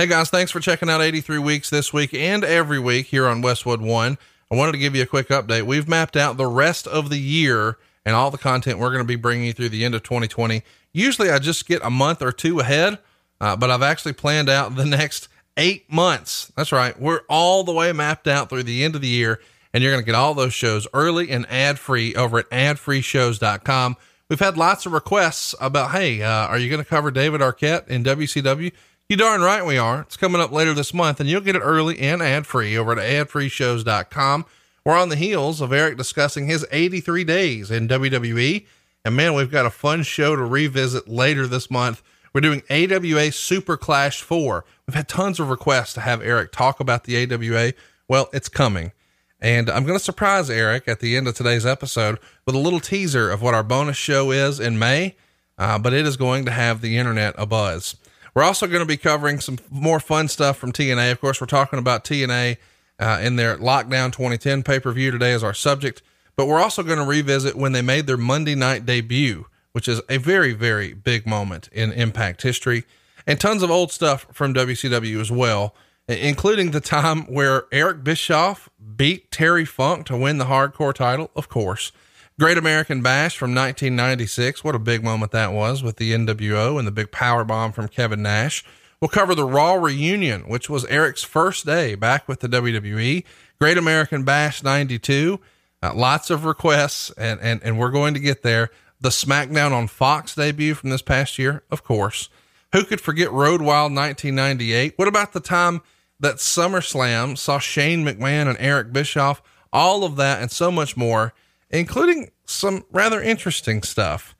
Hey guys, thanks for checking out 83 Weeks this week and every week here on Westwood One. I wanted to give you a quick update. We've mapped out the rest of the year and all the content we're going to be bringing you through the end of 2020. Usually I just get a month or two ahead, uh, but I've actually planned out the next eight months. That's right. We're all the way mapped out through the end of the year, and you're going to get all those shows early and ad free over at adfreeshows.com. We've had lots of requests about, hey, uh, are you going to cover David Arquette in WCW? You darn right we are. It's coming up later this month, and you'll get it early and ad free over at adfreeshows.com. We're on the heels of Eric discussing his 83 days in WWE. And man, we've got a fun show to revisit later this month. We're doing AWA Super Clash 4. We've had tons of requests to have Eric talk about the AWA. Well, it's coming. And I'm going to surprise Eric at the end of today's episode with a little teaser of what our bonus show is in May, uh, but it is going to have the internet a buzz. We're also going to be covering some more fun stuff from TNA. Of course, we're talking about TNA uh, in their Lockdown 2010 pay per view today as our subject, but we're also going to revisit when they made their Monday night debut, which is a very, very big moment in Impact history, and tons of old stuff from WCW as well, including the time where Eric Bischoff beat Terry Funk to win the hardcore title, of course. Great American Bash from 1996. What a big moment that was with the NWO and the big power bomb from Kevin Nash. We'll cover the Raw reunion, which was Eric's first day back with the WWE. Great American Bash 92. Uh, lots of requests and, and, and we're going to get there. The SmackDown on Fox debut from this past year, of course. Who could forget Road Wild 1998? What about the time that SummerSlam saw Shane McMahon and Eric Bischoff? All of that and so much more including some rather interesting stuff.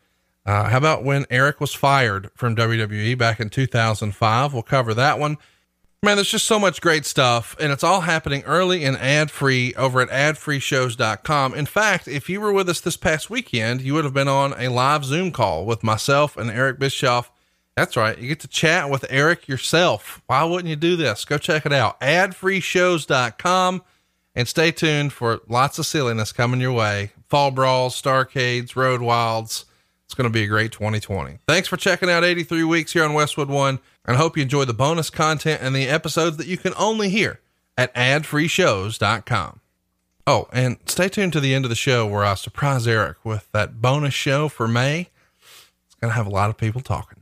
Uh, how about when Eric was fired from WWE back in 2005? We'll cover that one. Man, there's just so much great stuff, and it's all happening early and ad free over at adfreeshows.com. In fact, if you were with us this past weekend, you would have been on a live Zoom call with myself and Eric Bischoff. That's right. You get to chat with Eric yourself. Why wouldn't you do this? Go check it out. Adfreeshows.com and stay tuned for lots of silliness coming your way fall brawls, starcades, road wilds. It's going to be a great 2020. Thanks for checking out 83 weeks here on Westwood One, and I hope you enjoy the bonus content and the episodes that you can only hear at adfreeshows.com. Oh, and stay tuned to the end of the show where I surprise Eric with that bonus show for May. It's going to have a lot of people talking.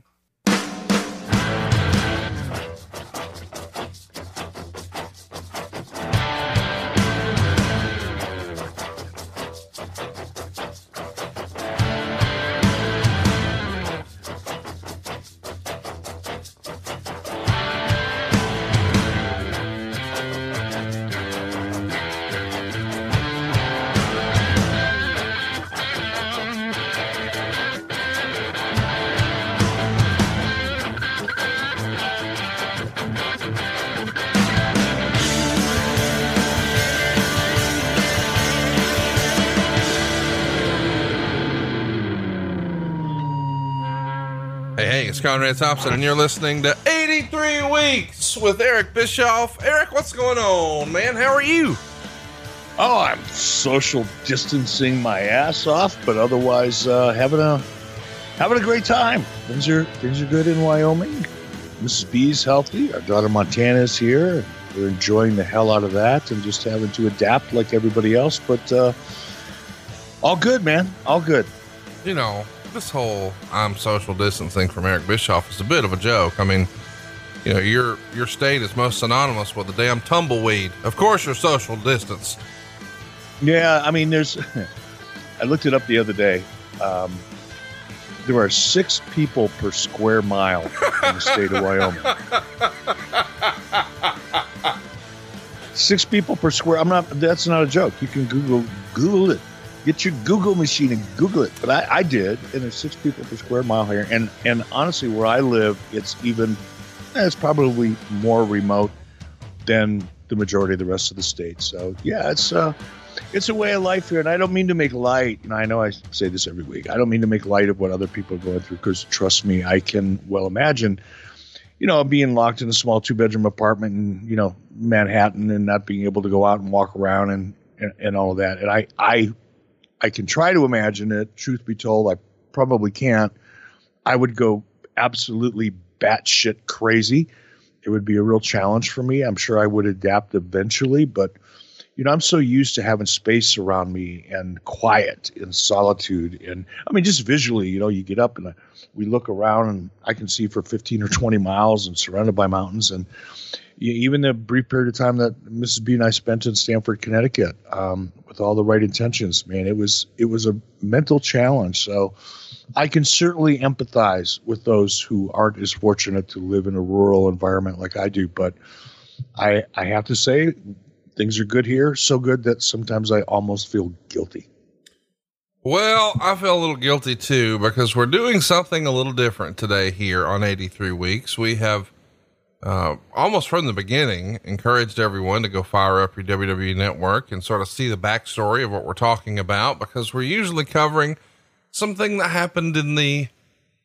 Conrad Thompson, and you're listening to 83 Weeks with Eric Bischoff. Eric, what's going on, man? How are you? Oh, I'm social distancing my ass off, but otherwise uh, having a having a great time. Things are things are good in Wyoming. Mrs. B's healthy. Our daughter Montana's here. We're enjoying the hell out of that and just having to adapt like everybody else. But uh, all good, man. All good. You know, this whole I'm social distancing from Eric Bischoff is a bit of a joke. I mean, you know, your your state is most synonymous with the damn tumbleweed. Of course, you're social distance. Yeah, I mean, there's. I looked it up the other day. Um, there are six people per square mile in the state of Wyoming. Six people per square. I'm not. That's not a joke. You can Google Google it. Get your Google machine and Google it. But I, I did, and there's six people per square mile here. And and honestly, where I live, it's even it's probably more remote than the majority of the rest of the state. So yeah, it's uh, it's a way of life here, and I don't mean to make light. And I know I say this every week. I don't mean to make light of what other people are going through, because trust me, I can well imagine. You know, being locked in a small two-bedroom apartment in you know Manhattan and not being able to go out and walk around and and, and all of that. And I I I can try to imagine it. Truth be told, I probably can't. I would go absolutely batshit crazy. it would be a real challenge for me. I'm sure I would adapt eventually, but you know, I'm so used to having space around me and quiet and solitude. And I mean, just visually, you know, you get up and uh, we look around and I can see for 15 or 20 miles and surrounded by mountains. And even the brief period of time that Mrs. B and I spent in Stamford, Connecticut, um, with all the right intentions, man, it was, it was a mental challenge. So I can certainly empathize with those who aren't as fortunate to live in a rural environment like I do. But I, I have to say, things are good here, so good that sometimes I almost feel guilty. Well, I feel a little guilty too because we're doing something a little different today here on 83 Weeks. We have uh, almost from the beginning encouraged everyone to go fire up your WWE network and sort of see the backstory of what we're talking about because we're usually covering something that happened in the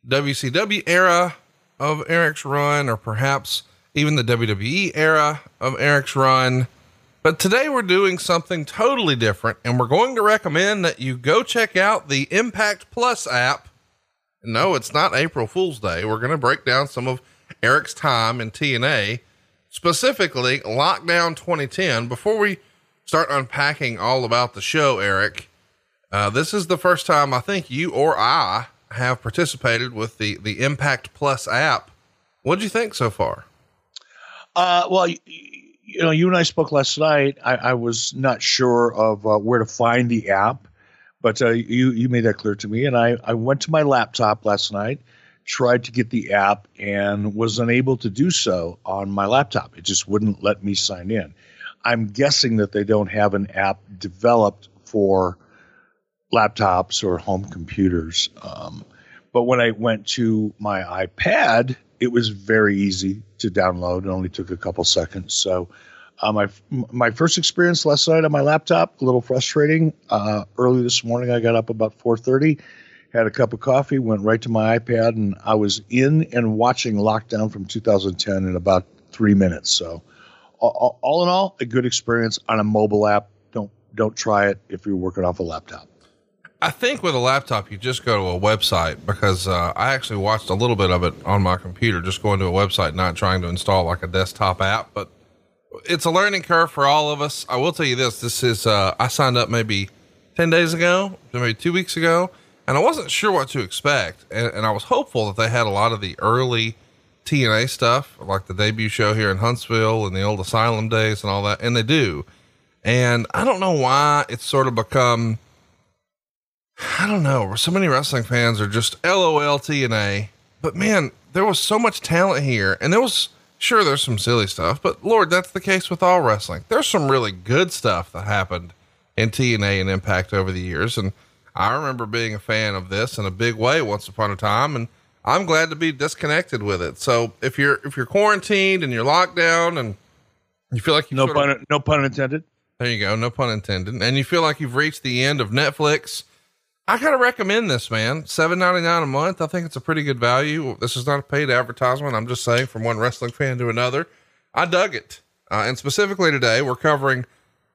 WCW era of Eric's run or perhaps even the WWE era of Eric's run. But today we're doing something totally different, and we're going to recommend that you go check out the Impact Plus app. No, it's not April Fool's Day. We're going to break down some of Eric's time in TNA, specifically Lockdown 2010. Before we start unpacking all about the show, Eric, uh, this is the first time I think you or I have participated with the the Impact Plus app. What did you think so far? Uh, well, you know, you and I spoke last night. I, I was not sure of uh, where to find the app, but uh, you you made that clear to me. And I I went to my laptop last night, tried to get the app, and was unable to do so on my laptop. It just wouldn't let me sign in. I'm guessing that they don't have an app developed for laptops or home computers. Um, but when I went to my iPad, it was very easy to download. It only took a couple seconds. So, uh, my my first experience last night on my laptop a little frustrating. Uh, early this morning, I got up about four thirty, had a cup of coffee, went right to my iPad, and I was in and watching Lockdown from 2010 in about three minutes. So, all, in all, a good experience on a mobile app. Don't don't try it if you're working off a laptop. I think with a laptop, you just go to a website because uh, I actually watched a little bit of it on my computer, just going to a website, not trying to install like a desktop app. But it's a learning curve for all of us. I will tell you this: this is uh, I signed up maybe ten days ago, maybe two weeks ago, and I wasn't sure what to expect, and, and I was hopeful that they had a lot of the early TNA stuff, like the debut show here in Huntsville and the old Asylum days and all that, and they do. And I don't know why it's sort of become I don't know. So many wrestling fans are just LOL TNA. But man, there was so much talent here. And there was, sure, there's some silly stuff. But Lord, that's the case with all wrestling. There's some really good stuff that happened in TNA and Impact over the years. And I remember being a fan of this in a big way once upon a time. And I'm glad to be disconnected with it. So if you're, if you're quarantined and you're locked down and you feel like you no pun, of, no pun intended. There you go. No pun intended. And you feel like you've reached the end of Netflix I gotta recommend this, man. Seven ninety nine a month. I think it's a pretty good value. This is not a paid advertisement. I'm just saying from one wrestling fan to another. I dug it. Uh, and specifically today, we're covering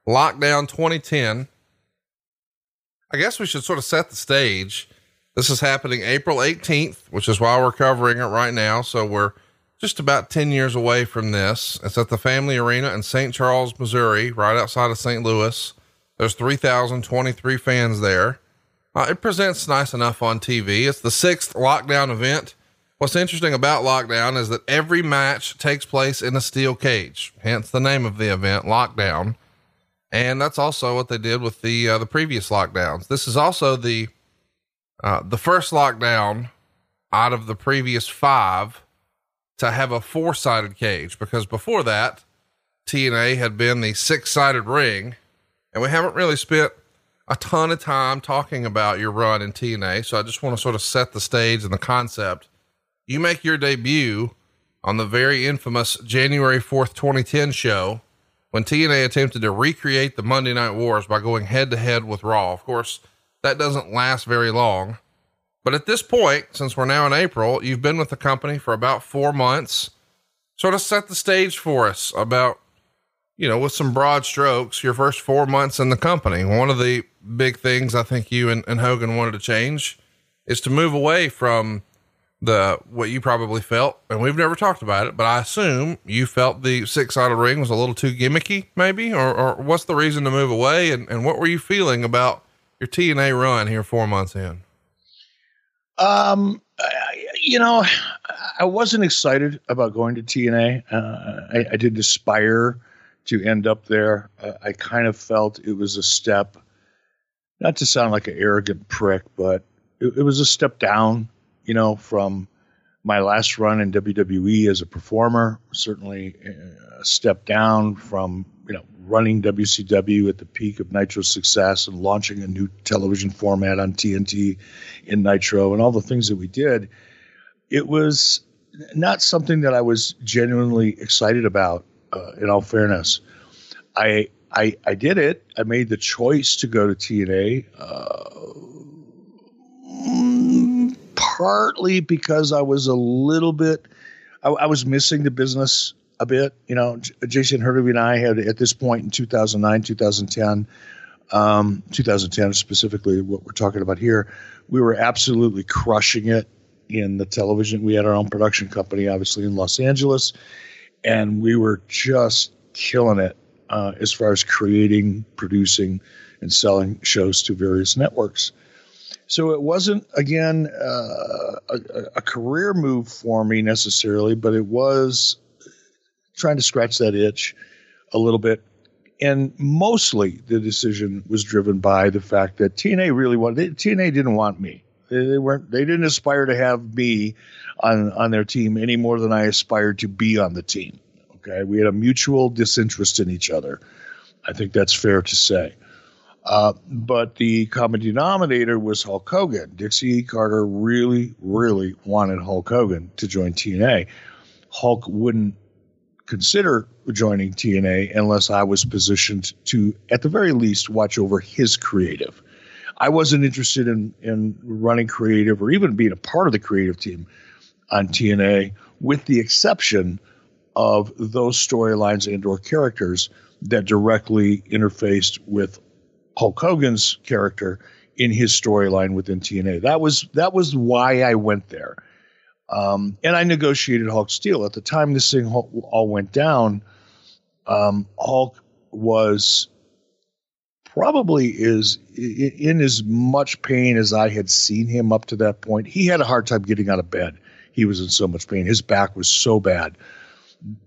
Lockdown 2010. I guess we should sort of set the stage. This is happening April 18th, which is why we're covering it right now. So we're just about 10 years away from this. It's at the Family Arena in St. Charles, Missouri, right outside of St. Louis. There's 3,023 fans there. Uh, it presents nice enough on TV. It's the sixth lockdown event. What's interesting about lockdown is that every match takes place in a steel cage, hence the name of the event, Lockdown. And that's also what they did with the uh, the previous lockdowns. This is also the uh, the first lockdown out of the previous five to have a four sided cage because before that, TNA had been the six sided ring, and we haven't really spent a ton of time talking about your run in TNA. So I just want to sort of set the stage and the concept. You make your debut on the very infamous January 4th, 2010 show when TNA attempted to recreate the Monday Night Wars by going head to head with Raw. Of course, that doesn't last very long. But at this point, since we're now in April, you've been with the company for about four months. Sort of set the stage for us about you know, with some broad strokes, your first four months in the company. One of the big things I think you and, and Hogan wanted to change is to move away from the what you probably felt, and we've never talked about it, but I assume you felt the six sided ring was a little too gimmicky, maybe, or, or what's the reason to move away, and, and what were you feeling about your TNA run here four months in? Um, you know, I wasn't excited about going to TNA. Uh, I, I, did aspire to end up there. Uh, I kind of felt it was a step, not to sound like an arrogant prick, but it, it was a step down you know, from my last run in WWE as a performer, certainly a step down from, you know, running WCW at the peak of Nitro's success and launching a new television format on TNT in Nitro and all the things that we did. It was not something that I was genuinely excited about, uh, in all fairness. I, I, I did it. I made the choice to go to TNA. Uh, partly because I was a little bit, I, I was missing the business a bit. You know, J- Jason Hervey and I had at this point in 2009, 2010, um, 2010 specifically, what we're talking about here, we were absolutely crushing it in the television. We had our own production company, obviously in Los Angeles, and we were just killing it uh, as far as creating, producing, and selling shows to various networks. So it wasn't again uh, a, a, career move for me necessarily, but it was trying to scratch that itch a little bit. And mostly the decision was driven by the fact that TNA really wanted TNA didn't want me. They, they weren't they didn't aspire to have me on on their team any more than I aspired to be on the team. Okay, we had a mutual disinterest in each other. I think that's fair to say. Uh, but the common denominator was Hulk Hogan. Dixie. Carter really, really wanted Hulk Hogan to join TNA. Hulk wouldn't consider joining TNA unless I was positioned to, at the very least, watch over his creative. I wasn't interested in, in running creative or even being a part of the creative team on TNA, with the exception of those storylines and or characters that directly interfaced with Hulk Hogan's character in his storyline within TNA. That was that was why I went there. Um, and I negotiated Hulk Steel at the time this thing all went down. Um, Hulk was probably is in as much pain as I had seen him up to that point. He had a hard time getting out of bed. He was in so much pain. His back was so bad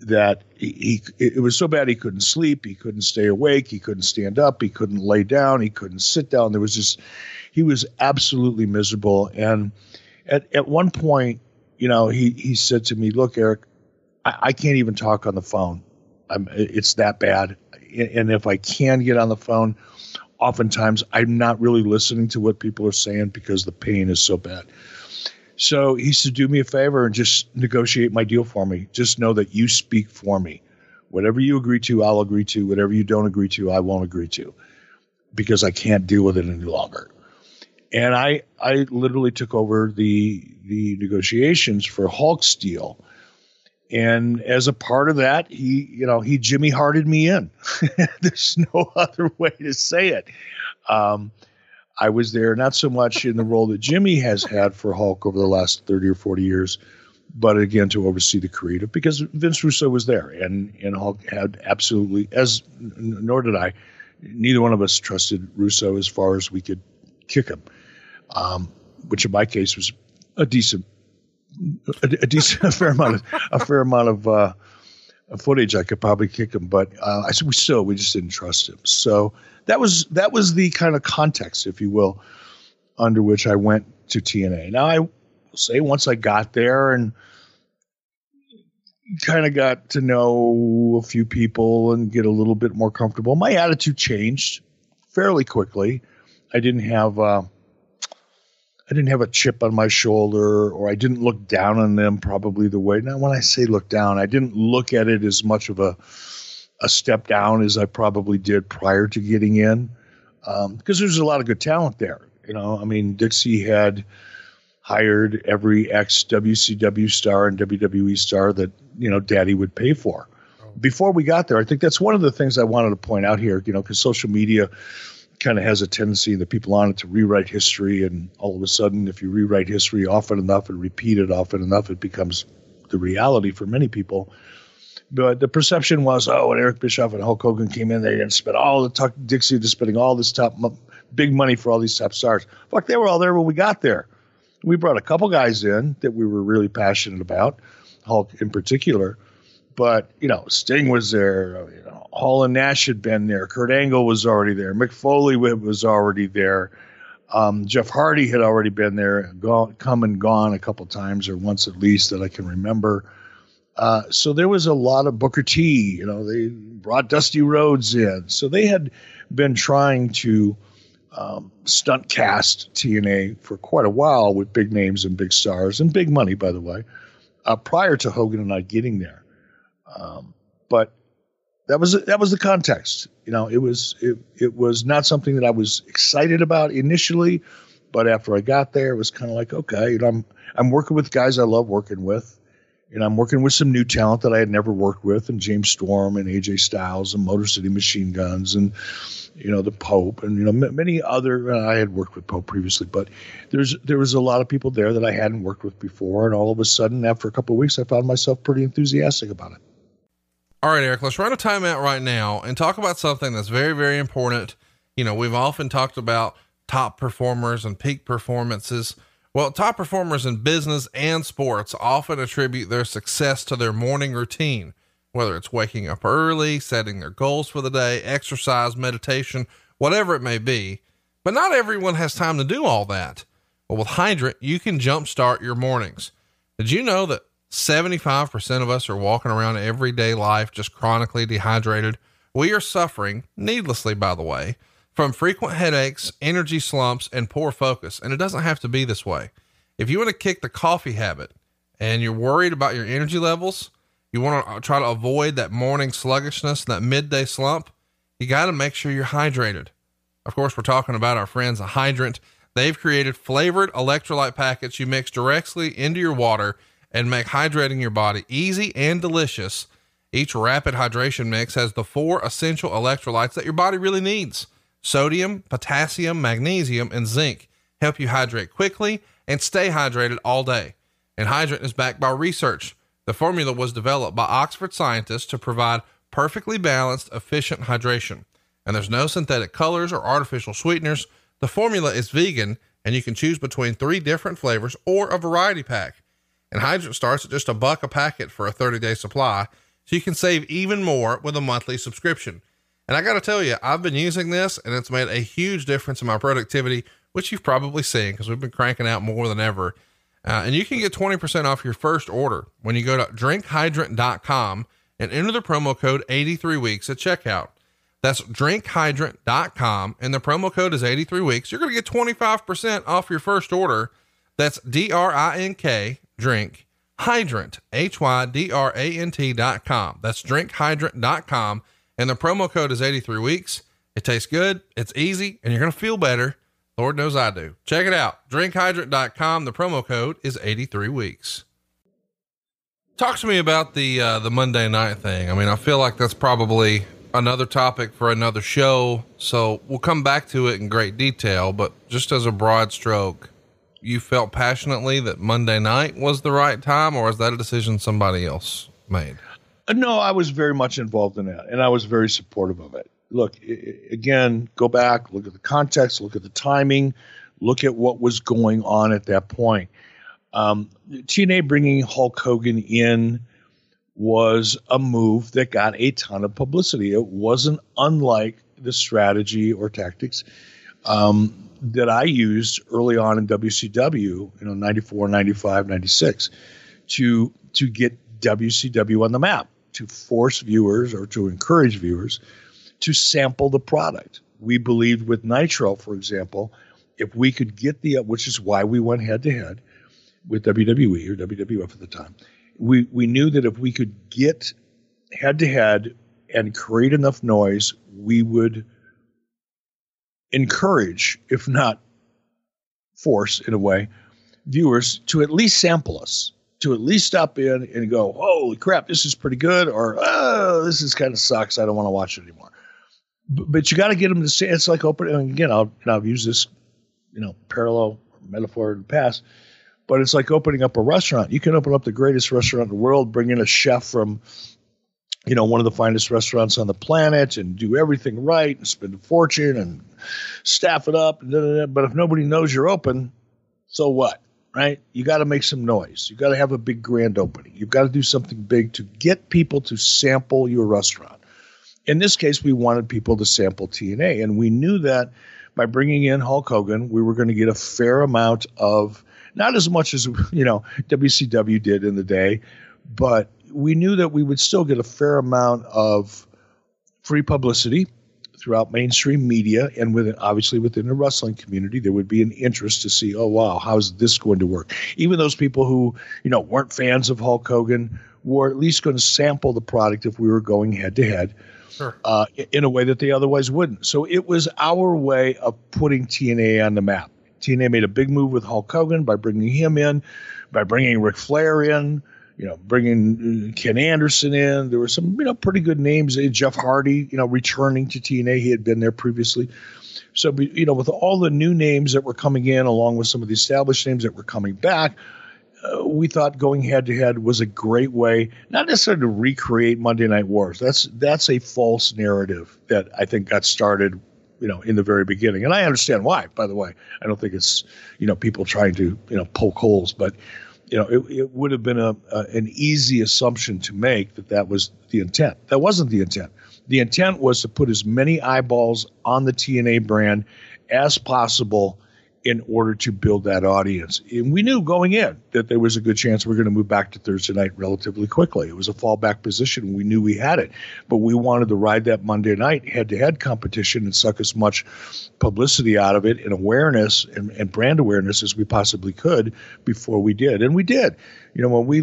that he, it was so bad he couldn't sleep, he couldn't stay awake, he couldn't stand up, he couldn't lay down, he couldn't sit down. There was just he was absolutely miserable. And at at one point, you know, he he said to me, "Look, Eric, I, I can't even talk on the phone. I'm, it's that bad. And if I can get on the phone, oftentimes I'm not really listening to what people are saying because the pain is so bad." So he said, do me a favor and just negotiate my deal for me. Just know that you speak for me. Whatever you agree to, I'll agree to. Whatever you don't agree to, I won't agree to because I can't deal with it any longer. And I, I literally took over the, the negotiations for Hulk's deal. And as a part of that, he, you know, he Jimmy hearted me in. There's no other way to say it. Um, I was there not so much in the role that Jimmy has had for Hulk over the last 30 or 40 years, but again to oversee the creative because Vince Russo was there and, and Hulk had absolutely, as nor did I, neither one of us trusted Russo as far as we could kick him, um, which in my case was a decent, a, a decent, a fair amount of, a fair amount of, uh, footage, I could probably kick him, but uh, I said we still we just didn't trust him. So that was that was the kind of context, if you will, under which I went to TNA. Now I say once I got there and kind of got to know a few people and get a little bit more comfortable, my attitude changed fairly quickly. I didn't have uh, I didn't have a chip on my shoulder or I didn't look down on them probably the way. Now, when I say look down, I didn't look at it as much of a, a step down as I probably did prior to getting in because um, there's a lot of good talent there. You know, I mean, Dixie had hired every ex WCW star and WWE star that, you know, daddy would pay for. Before we got there, I think that's one of the things I wanted to point out here, you know, because social media kind of has a tendency, the people on it, to rewrite history. And all of a sudden, if you rewrite history often enough and repeat it often enough, it becomes the reality for many people. But the perception was, oh, when Eric Bischoff and Hulk Hogan came in, they didn't spend all the Tuck Dixie, just spending all this top big money for all these top stars. Fuck, they were all there when we got there. We brought a couple guys in that we were really passionate about, Hulk in particular. But you know, Sting was there. You know, Hall and Nash had been there. Kurt Angle was already there. Mick Foley was already there. Um, Jeff Hardy had already been there, gone, come and gone a couple times, or once at least that I can remember. Uh, so there was a lot of Booker T. You know, they brought Dusty Rhodes in, so they had been trying to um, stunt cast TNA for quite a while with big names and big stars and big money, by the way, uh, prior to Hogan and I getting there. Um, but that was that was the context. You know, it was it it was not something that I was excited about initially, but after I got there, it was kind of like okay, you know, I'm I'm working with guys I love working with, and I'm working with some new talent that I had never worked with, and James Storm and AJ Styles and Motor City Machine Guns and you know the Pope and you know m- many other. Uh, I had worked with Pope previously, but there's there was a lot of people there that I hadn't worked with before, and all of a sudden, after a couple of weeks, I found myself pretty enthusiastic about it. All right, Eric, let's run a timeout right now and talk about something that's very, very important. You know, we've often talked about top performers and peak performances. Well, top performers in business and sports often attribute their success to their morning routine, whether it's waking up early, setting their goals for the day, exercise, meditation, whatever it may be. But not everyone has time to do all that. Well, with Hydrant, you can jumpstart your mornings. Did you know that 75% of us are walking around everyday life just chronically dehydrated. We are suffering, needlessly, by the way, from frequent headaches, energy slumps, and poor focus. And it doesn't have to be this way. If you want to kick the coffee habit and you're worried about your energy levels, you want to try to avoid that morning sluggishness, that midday slump, you got to make sure you're hydrated. Of course, we're talking about our friends, a hydrant. They've created flavored electrolyte packets you mix directly into your water and make hydrating your body easy and delicious. Each rapid hydration mix has the four essential electrolytes that your body really needs sodium, potassium, magnesium, and zinc. Help you hydrate quickly and stay hydrated all day. And Hydrant is backed by research. The formula was developed by Oxford scientists to provide perfectly balanced, efficient hydration. And there's no synthetic colors or artificial sweeteners. The formula is vegan, and you can choose between three different flavors or a variety pack. And Hydrant starts at just a buck a packet for a 30 day supply. So you can save even more with a monthly subscription. And I got to tell you, I've been using this and it's made a huge difference in my productivity, which you've probably seen because we've been cranking out more than ever. Uh, and you can get 20% off your first order when you go to drinkhydrant.com and enter the promo code 83 weeks at checkout. That's drinkhydrant.com and the promo code is 83 weeks. You're going to get 25% off your first order. That's D R I N K drink hydrant, H Y D R A N T dot com. That's drinkhydrant.com. And the promo code is 83 weeks. It tastes good, it's easy, and you're going to feel better. Lord knows I do. Check it out. Drinkhydrant.com. The promo code is 83 weeks. Talk to me about the uh, the Monday night thing. I mean, I feel like that's probably another topic for another show, so we'll come back to it in great detail. But just as a broad stroke, you felt passionately that Monday night was the right time, or is that a decision somebody else made? Uh, no, I was very much involved in that, and I was very supportive of it. Look, again, go back, look at the context, look at the timing, look at what was going on at that point. Um, TNA bringing Hulk Hogan in was a move that got a ton of publicity. It wasn't unlike the strategy or tactics um, that I used early on in WCW, you know, 94, 95, 96, to, to get WCW on the map, to force viewers or to encourage viewers to sample the product. We believed with Nitro, for example, if we could get the, which is why we went head to head with WWE or WWF at the time, we, we knew that if we could get head to head and create enough noise, we would encourage, if not force in a way, viewers to at least sample us, to at least stop in and go, holy crap, this is pretty good, or oh, this is kind of sucks. I don't want to watch it anymore. but, but you got to get them to say it's like opening again. I'll I've used this, you know, parallel metaphor in the past, but it's like opening up a restaurant. You can open up the greatest restaurant in the world, bring in a chef from, you know, one of the finest restaurants on the planet, and do everything right, and spend a fortune, and staff it up. But if nobody knows you're open, so what? Right? You got to make some noise. You got to have a big grand opening. You've got to do something big to get people to sample your restaurant. In this case, we wanted people to sample TNA, and we knew that by bringing in Hulk Hogan, we were going to get a fair amount of not as much as you know WCW did in the day, but we knew that we would still get a fair amount of free publicity throughout mainstream media and within obviously within the wrestling community there would be an interest to see oh wow how's this going to work even those people who you know weren't fans of Hulk Hogan were at least going to sample the product if we were going head to head Uh, in a way that they otherwise wouldn't. So it was our way of putting TNA on the map. TNA made a big move with Hulk Hogan by bringing him in, by bringing Ric Flair in, you know, bringing uh, Ken Anderson in. There were some, you know, pretty good names. Uh, Jeff Hardy, you know, returning to TNA. He had been there previously. So, you know, with all the new names that were coming in, along with some of the established names that were coming back, uh, we thought going head to head was a great way, not necessarily to recreate Monday Night Wars. That's that's a false narrative that I think got started, you know, in the very beginning, and I understand why. By the way, I don't think it's you know people trying to you know poke holes, but you know it, it would have been a, a an easy assumption to make that that was the intent. That wasn't the intent. The intent was to put as many eyeballs on the TNA brand as possible in order to build that audience. And we knew going in that there was a good chance we are going to move back to Thursday night relatively quickly. It was a fallback position. We knew we had it, but we wanted to ride that Monday night head to head competition and suck as much publicity out of it and awareness and, and brand awareness as we possibly could before we did. And we did. You know, when we,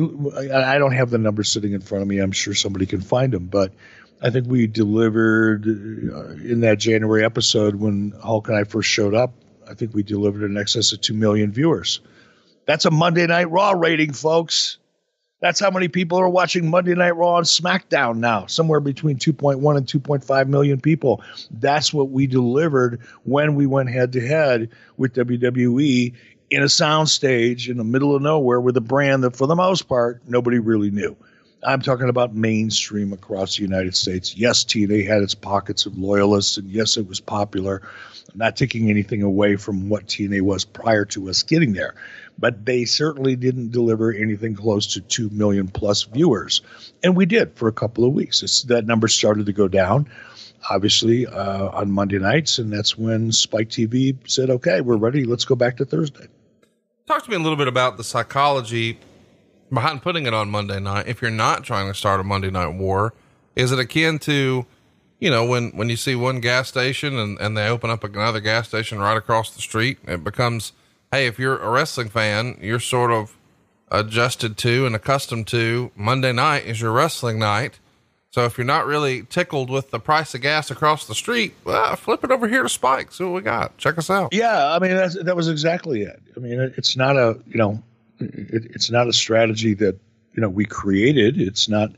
I don't have the numbers sitting in front of me. I'm sure somebody can find them, but I think we delivered uh, in that January episode when Hulk and I first showed up I think we delivered in excess of 2 million viewers. That's a Monday Night Raw rating, folks. That's how many people are watching Monday Night Raw and SmackDown now, somewhere between 2.1 and 2.5 million people. That's what we delivered when we went head to head with WWE in a soundstage in the middle of nowhere with a brand that, for the most part, nobody really knew. I'm talking about mainstream across the United States. Yes, TNA had its pockets of loyalists, and yes, it was popular. I'm not taking anything away from what TNA was prior to us getting there, but they certainly didn't deliver anything close to 2 million plus viewers. And we did for a couple of weeks. It's, that number started to go down, obviously, uh, on Monday nights. And that's when Spike TV said, okay, we're ready. Let's go back to Thursday. Talk to me a little bit about the psychology behind putting it on Monday night, if you're not trying to start a Monday night war, is it akin to, you know, when, when you see one gas station and, and they open up another gas station right across the street, it becomes, Hey, if you're a wrestling fan, you're sort of adjusted to and accustomed to Monday night is your wrestling night. So if you're not really tickled with the price of gas across the street, well, flip it over here to Spike. See what we got. Check us out. Yeah, I mean that was exactly it. I mean, it's not a you know it, it's not a strategy that you know we created. It's not.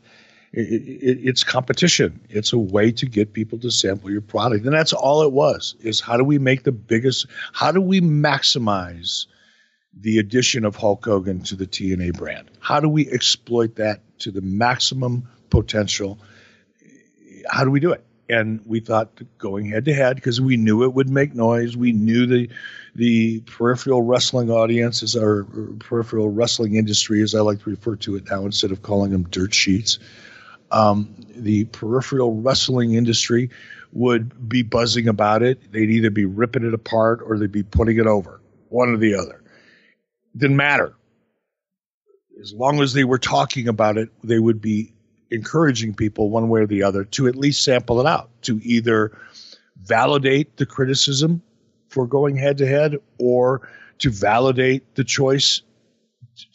It, it, it's competition. It's a way to get people to sample your product, and that's all it was. Is how do we make the biggest? How do we maximize the addition of Hulk Hogan to the TNA brand? How do we exploit that to the maximum potential? How do we do it? And we thought going head to head because we knew it would make noise. We knew the the peripheral wrestling audiences our peripheral wrestling industry, as I like to refer to it now, instead of calling them dirt sheets. Um, the peripheral wrestling industry would be buzzing about it. They'd either be ripping it apart or they'd be putting it over, one or the other. Didn't matter. As long as they were talking about it, they would be encouraging people one way or the other to at least sample it out, to either validate the criticism for going head to head or to validate the choice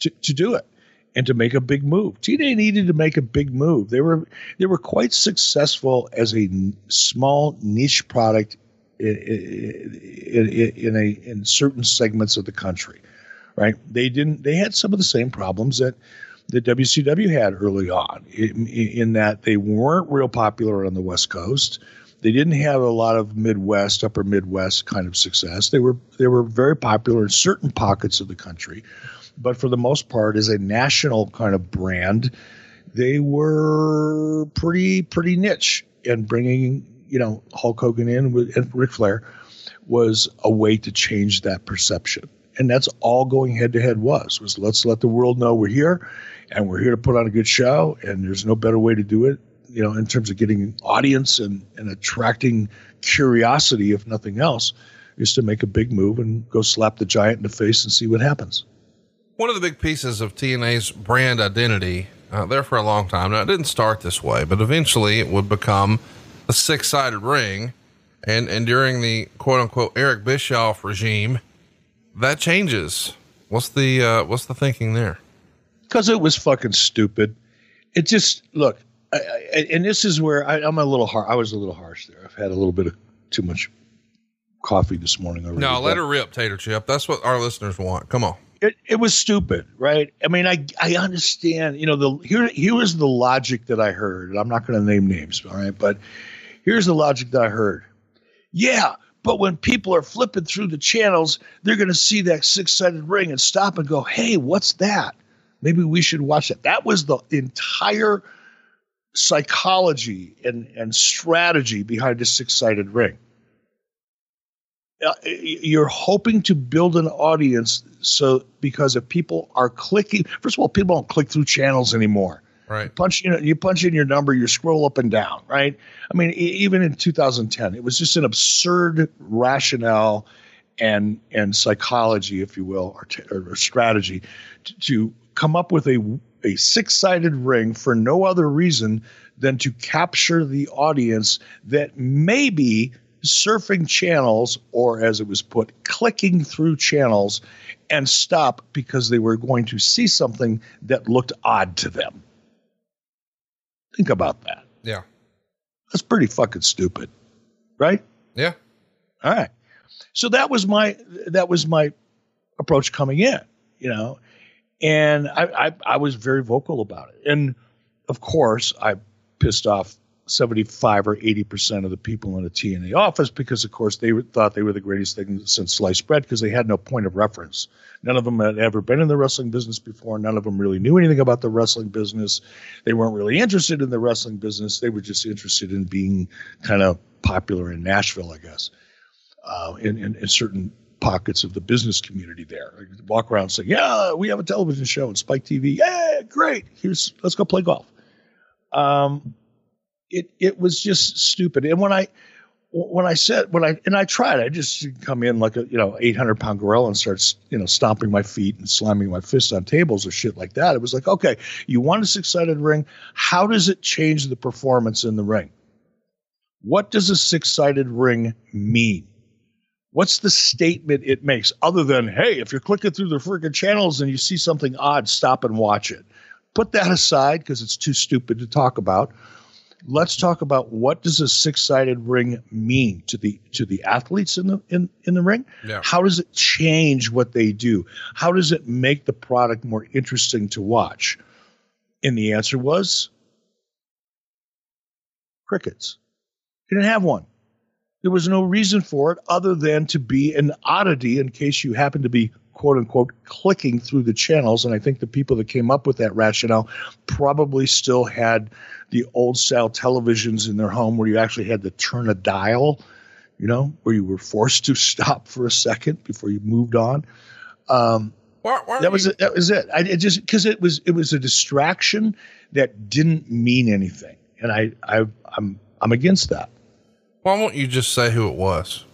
to, to do it and to make a big move. TNA needed to make a big move. They were they were quite successful as a small niche product in, in, in, a in certain segments of the country, right? They didn't. They had some of the same problems that that WCW had early on, in, in that they weren't real popular on the West Coast They didn't have a lot of Midwest, upper Midwest kind of success. They were they were very popular in certain pockets of the country, but for the most part, as a national kind of brand, they were pretty pretty niche. And bringing you know Hulk Hogan in with and Ric Flair was a way to change that perception. And that's all going head to head was was let's let the world know we're here and we're here to put on a good show and there's no better way to do it, you know, in terms of getting audience and, and attracting curiosity, if nothing else, is to make a big move and go slap the giant in the face and see what happens. One of the big pieces of TNA's brand identity uh, there for a long time. Now it didn't start this way, but eventually it would become a six sided ring and and during the quote unquote Eric Bischoff regime, that changes. What's the uh, what's the thinking there? Because it was fucking stupid. It just look, I, I, and this is where I, am a little hard. I was a little harsh there. I've had a little bit of too much coffee this morning. Already, no, let her rip, Tater Chip. That's what our listeners want. Come on. It, it was stupid, right? I mean, I I understand. You know, the here here was the logic that I heard. I'm not going to name names, all right, but here's the logic that I heard. Yeah, but when people are flipping through the channels, they're going to see that six sided ring and stop and go, hey, what's that? Maybe we should watch that. That was the entire psychology and, and strategy behind the six sided ring. Uh, you're hoping to build an audience so because if people are clicking, first of all, people don't click through channels anymore. Right. You punch, you know, you punch in your number, you scroll up and down, right? I mean, even in 2010, it was just an absurd rationale and and psychology, if you will, or, t- or strategy to, to come up with a a six sided ring for no other reason than to capture the audience that maybe surfing channels, or as it was put, clicking through channels and stop because they were going to see something that looked odd to them. Think about that. Yeah. That's pretty fucking stupid. Right? Yeah. All right. So that was my that was my approach coming in, you know. And I, I, I was very vocal about it. And of course I pissed off 75 or 80% of the people in the TNA office because, of course, they thought they were the greatest thing since sliced bread because they had no point of reference. None of them had ever been in the wrestling business before. None of them really knew anything about the wrestling business. They weren't really interested in the wrestling business. They were just interested in being kind of popular in Nashville, I guess, uh, in, in, in certain pockets of the business community there. Walk around and say, "Yeah, we have a television show on Spike TV. Yeah, great. Here's let's go play golf." Um, it it was just stupid. And when I when I said when I and I tried, I just come in like a you know 800 pound gorilla and start you know stomping my feet and slamming my fists on tables or shit like that. It was like, okay, you want a six sided ring? How does it change the performance in the ring? What does a six sided ring mean? What's the statement it makes other than, hey, if you're clicking through the freaking channels and you see something odd, stop and watch it? Put that aside because it's too stupid to talk about. Let's talk about what does a six-sided ring mean to the to the athletes in the in, in the ring? Yeah. how does it change what they do? How does it make the product more interesting to watch? And the answer was crickets. You didn't have one there was no reason for it other than to be an oddity in case you happen to be quote unquote clicking through the channels. And I think the people that came up with that rationale probably still had the old style televisions in their home where you actually had to turn a dial, you know, where you were forced to stop for a second before you moved on. Um, why, why that was you- it, that was it. I it just because it was it was a distraction that didn't mean anything, and I I I'm I'm against that. Why won't you just say who it was?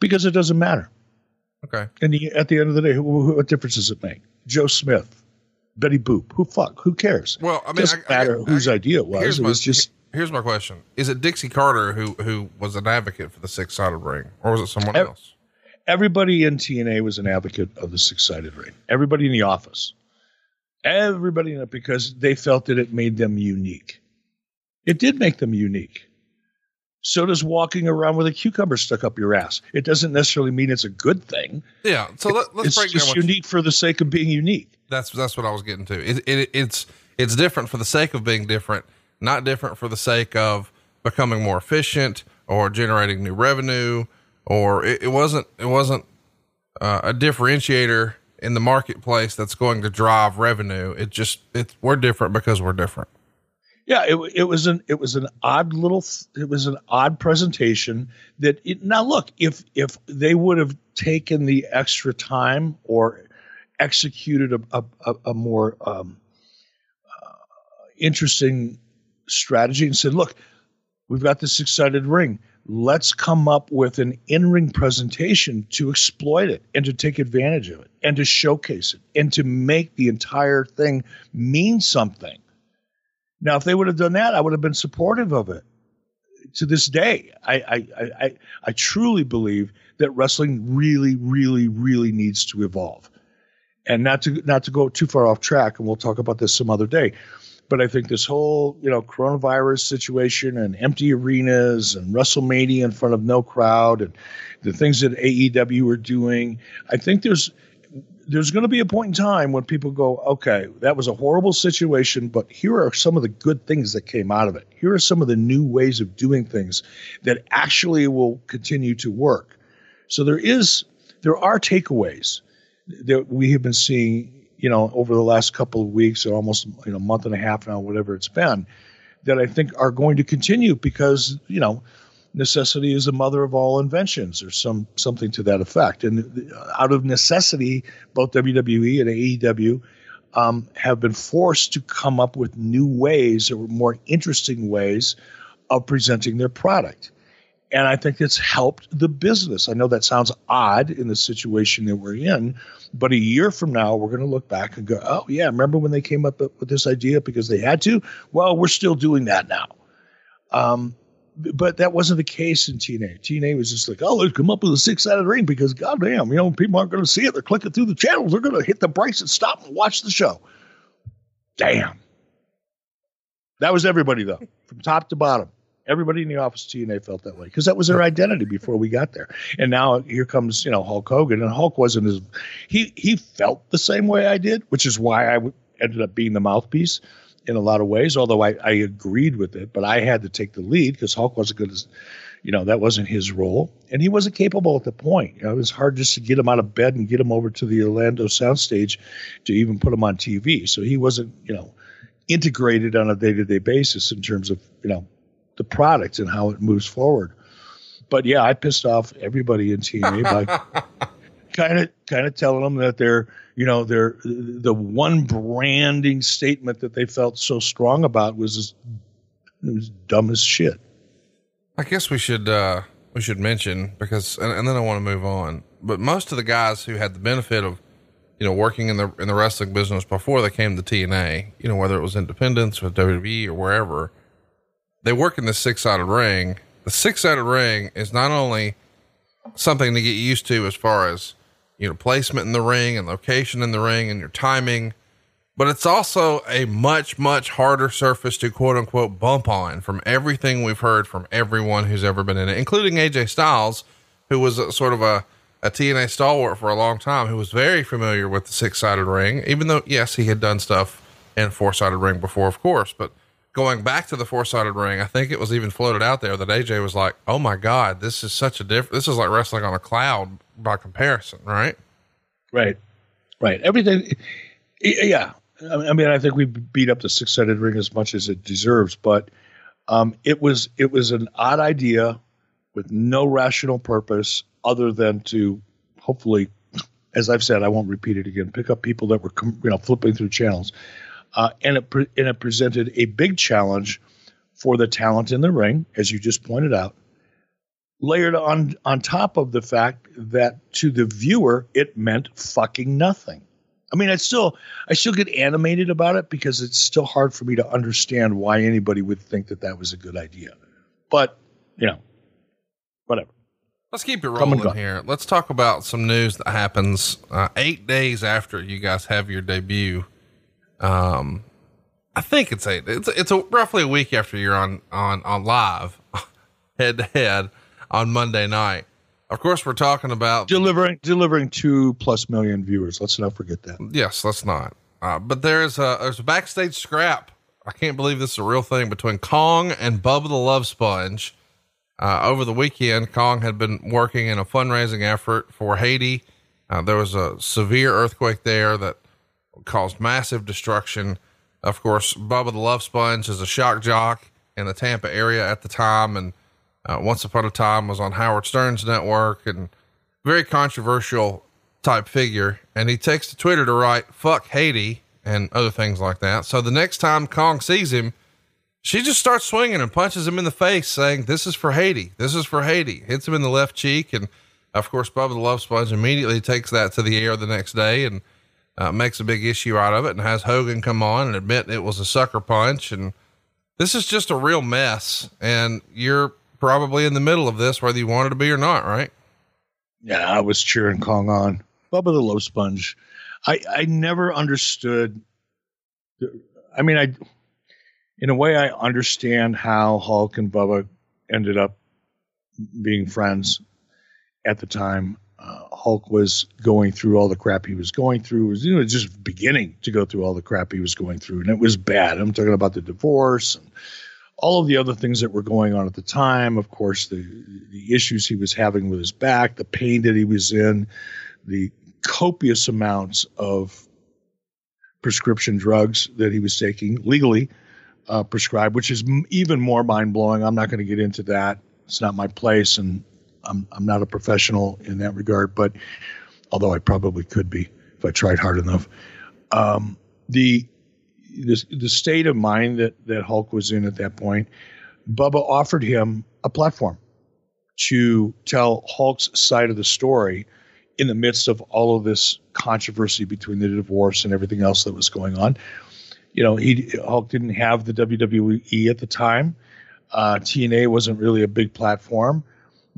Because it doesn't matter. Okay. And the, at the end of the day, who, who, what difference does it make? Joe Smith, Betty Boop, who fuck? Who cares? Well, I mean, it doesn't I, matter I, whose I, idea it was. It my, was just. Here's my question: Is it Dixie Carter who who was an advocate for the six sided ring, or was it someone Ev- else? Everybody in TNA was an advocate of the six sided ring. Everybody in the office, everybody in it because they felt that it made them unique. It did make them unique. So does walking around with a cucumber stuck up your ass. It doesn't necessarily mean it's a good thing. Yeah. So let, us it's break just unique for the sake of being unique. That's that's what I was getting to. It, it, it's it's different for the sake of being different, not different for the sake of becoming more efficient or generating new revenue, or it, it wasn't, it wasn't uh, a differentiator in the marketplace that's going to drive revenue. It just, it's, we're different because we're different. Yeah, it, it was an it was an odd little it was an odd presentation that it, now look if if they would have taken the extra time or executed a a, a more um, uh, interesting strategy and said, look, we've got this six sided ring. Let's come up with an in ring presentation to exploit it and to take advantage of it and to showcase it and to make the entire thing mean something now, if they would have done that, I would have been supportive of it. To this day, I, I, I, I truly believe that wrestling really, really, really needs to evolve. And not to not to go too far off track, and we'll talk about this some other day. But I think this whole, you know, coronavirus situation and empty arenas and WrestleMania in front of no crowd and the things that AEW are doing, I think there's there's going to be a point in time when people go, okay, that was a horrible situation, but here are some of the good things that came out of it. Here are some of the new ways of doing things that actually will continue to work. So there is, there are takeaways that we have been seeing, you know, over the last couple of weeks or almost, you know, month and a half now, whatever it's been, that I think are going to continue because, you know, necessity is the mother of all inventions or some something to that effect and out of necessity both WWE and AEW um, have been forced to come up with new ways or more interesting ways of presenting their product and I think it's helped the business. I know that sounds odd in the situation that we're in, but a year from now, we're going to look back and go, oh, yeah, remember when they came up with this idea because they had to? Well, we're still doing that now. Um, but that wasn't the case in TNA. TNA was just like, oh, let's come up with a six sided ring because goddamn, you know, people aren't going to see it. They're clicking through the channels. They're going to hit the brakes and stop and watch the show. Damn. That was everybody though, from top to bottom. Everybody in the office TNA felt that way because that was their identity before we got there. And now here comes you know Hulk Hogan, and Hulk wasn't as he he felt the same way I did, which is why I ended up being the mouthpiece in a lot of ways, although I, I agreed with it, but I had to take the lead because Hulk wasn't good as, you know, that wasn't his role. And he wasn't capable at the point. You know, it was hard just to get him out of bed and get him over to the Orlando soundstage to even put him on TV. So he wasn't, you know, integrated on a day to day basis in terms of, you know, the product and how it moves forward. But yeah, I pissed off everybody in TNA by kind of kind of telling them that they're you know they're the one branding statement that they felt so strong about was was dumb as shit. I guess we should uh we should mention because and, and then I want to move on. But most of the guys who had the benefit of you know working in the in the wrestling business before they came to TNA, you know whether it was independence or WWE or wherever, they work in the six sided ring. The six sided ring is not only something to get used to as far as you know, placement in the ring and location in the ring and your timing. But it's also a much, much harder surface to quote unquote bump on from everything we've heard from everyone who's ever been in it, including AJ Styles, who was a, sort of a, a TNA stalwart for a long time, who was very familiar with the six sided ring, even though, yes, he had done stuff in four sided ring before, of course. But going back to the four sided ring, I think it was even floated out there that AJ was like, oh my God, this is such a different, this is like wrestling on a cloud by comparison, right? Right, right. Everything, yeah. I mean, I think we beat up the six-sided ring as much as it deserves, but um, it was it was an odd idea with no rational purpose other than to hopefully, as I've said, I won't repeat it again. Pick up people that were you know flipping through channels, uh, and it pre- and it presented a big challenge for the talent in the ring, as you just pointed out, layered on on top of the fact that to the viewer it meant fucking nothing. I mean, I still I still get animated about it because it's still hard for me to understand why anybody would think that that was a good idea. But you know, whatever. Let's keep it rolling here. Let's talk about some news that happens uh, eight days after you guys have your debut. Um, I think it's a It's it's a, roughly a week after you're on on on live, head to head on Monday night. Of course, we're talking about delivering delivering two plus million viewers. Let's not forget that. Yes, let's not. Uh, but there's a there's a backstage scrap I can't believe this is a real thing between Kong and Bubba the Love Sponge. Uh, over the weekend, Kong had been working in a fundraising effort for Haiti. Uh, there was a severe earthquake there that caused massive destruction. Of course, Bubba the Love Sponge is a shock jock in the Tampa area at the time, and uh, once upon a time was on Howard Stern's network and very controversial type figure. And he takes to Twitter to write "fuck Haiti" and other things like that. So the next time Kong sees him, she just starts swinging and punches him in the face, saying, "This is for Haiti. This is for Haiti." Hits him in the left cheek, and of course, Bubba the Love Sponge immediately takes that to the air the next day and uh, makes a big issue out of it, and has Hogan come on and admit it was a sucker punch. And this is just a real mess. And you're probably in the middle of this, whether you wanted to be or not, right? Yeah, I was cheering Kong on. Bubba the Love Sponge. I I never understood. I mean, I in a way I understand how Hulk and Bubba ended up being friends at the time. Hulk was going through all the crap he was going through. It was you know just beginning to go through all the crap he was going through, and it was bad. I'm talking about the divorce and all of the other things that were going on at the time. Of course, the the issues he was having with his back, the pain that he was in, the copious amounts of prescription drugs that he was taking legally uh, prescribed, which is m- even more mind blowing. I'm not going to get into that. It's not my place, and I'm I'm not a professional in that regard. But although I probably could be if I tried hard enough, um, the, the the state of mind that that Hulk was in at that point, Bubba offered him a platform to tell Hulk's side of the story in the midst of all of this controversy between the divorce and everything else that was going on. You know, he Hulk didn't have the WWE at the time. Uh, TNA wasn't really a big platform.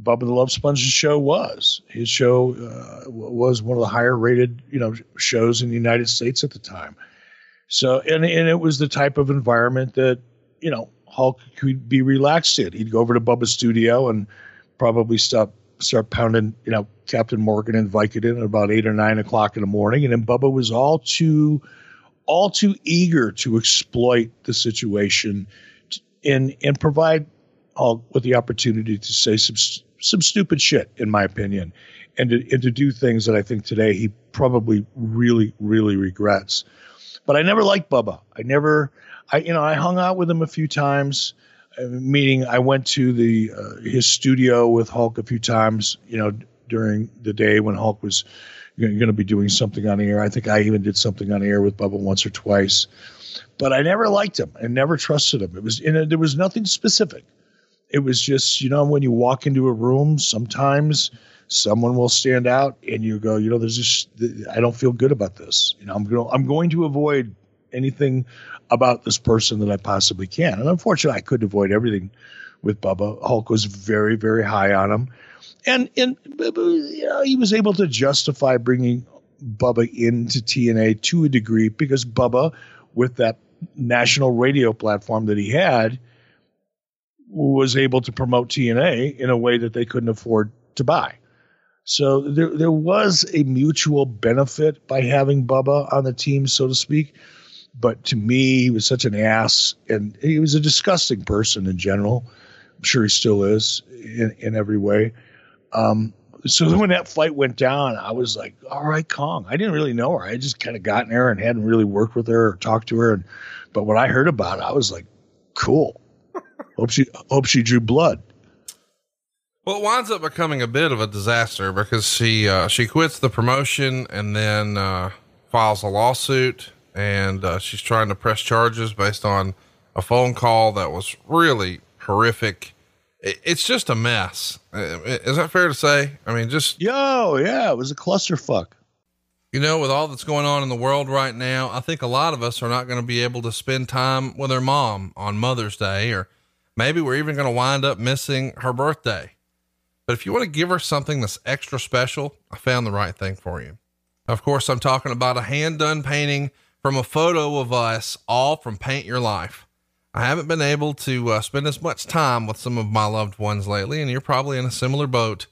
Bubba the Love Sponge's show was. His show uh, was one of the higher rated, you know, shows in the United States at the time. So, and and it was the type of environment that you know Hulk could be relaxed in. He'd go over to Bubba's studio and probably stop start pounding, you know, Captain Morgan and Vicodin at about eight or nine o'clock in the morning, and then Bubba was all too, all too eager to exploit the situation, and and provide Hulk with the opportunity to say some some stupid shit, in my opinion, and to and to do things that I think today he probably really really regrets. But I never liked Bubba. I never, I you know, I hung out with him a few times meeting. I went to the uh, his studio with Hulk a few times. You know, during the day when Hulk was going to be doing something on air. I think I even did something on air with Bubba once or twice. But I never liked him and never trusted him. It was and there was nothing specific. It was just you know when you walk into a room, sometimes someone will stand out and you go, you know, there's just I don't feel good about this. You know, I'm going I'm going to avoid anything about this person that I possibly can. And unfortunately, I couldn't avoid everything with Bubba. Hulk was very, very high on him, and and you know, he was able to justify bringing Bubba into TNA to a degree because Bubba, with that national radio platform that he had, was able to promote TNA in a way that they couldn't afford to buy. So there there was a mutual benefit by having Bubba on the team, so to speak but to me, he was such an ass, and he was a disgusting person in general. I'm sure he still is in, in every way. Um, so when that fight went down, I was like, "All right, Kong." I didn't really know her. I just kind of gotten there and hadn't really worked with her or talked to her. And, but when I heard about it, I was like, "Cool." Hope she hope she drew blood. Well, it winds up becoming a bit of a disaster because she uh, she quits the promotion and then uh, files a lawsuit and uh, she's trying to press charges based on a phone call that was really horrific. it's just a mess. Is that fair to say? I mean, just yo, yeah, it was a clusterfuck. You know, with all that's going on in the world right now, I think a lot of us are not going to be able to spend time with our mom on Mother's Day, or maybe we're even going to wind up missing her birthday. But if you want to give her something that's extra special, I found the right thing for you. Of course, I'm talking about a hand done painting from a photo of us all from Paint Your Life. I haven't been able to uh, spend as much time with some of my loved ones lately, and you're probably in a similar boat.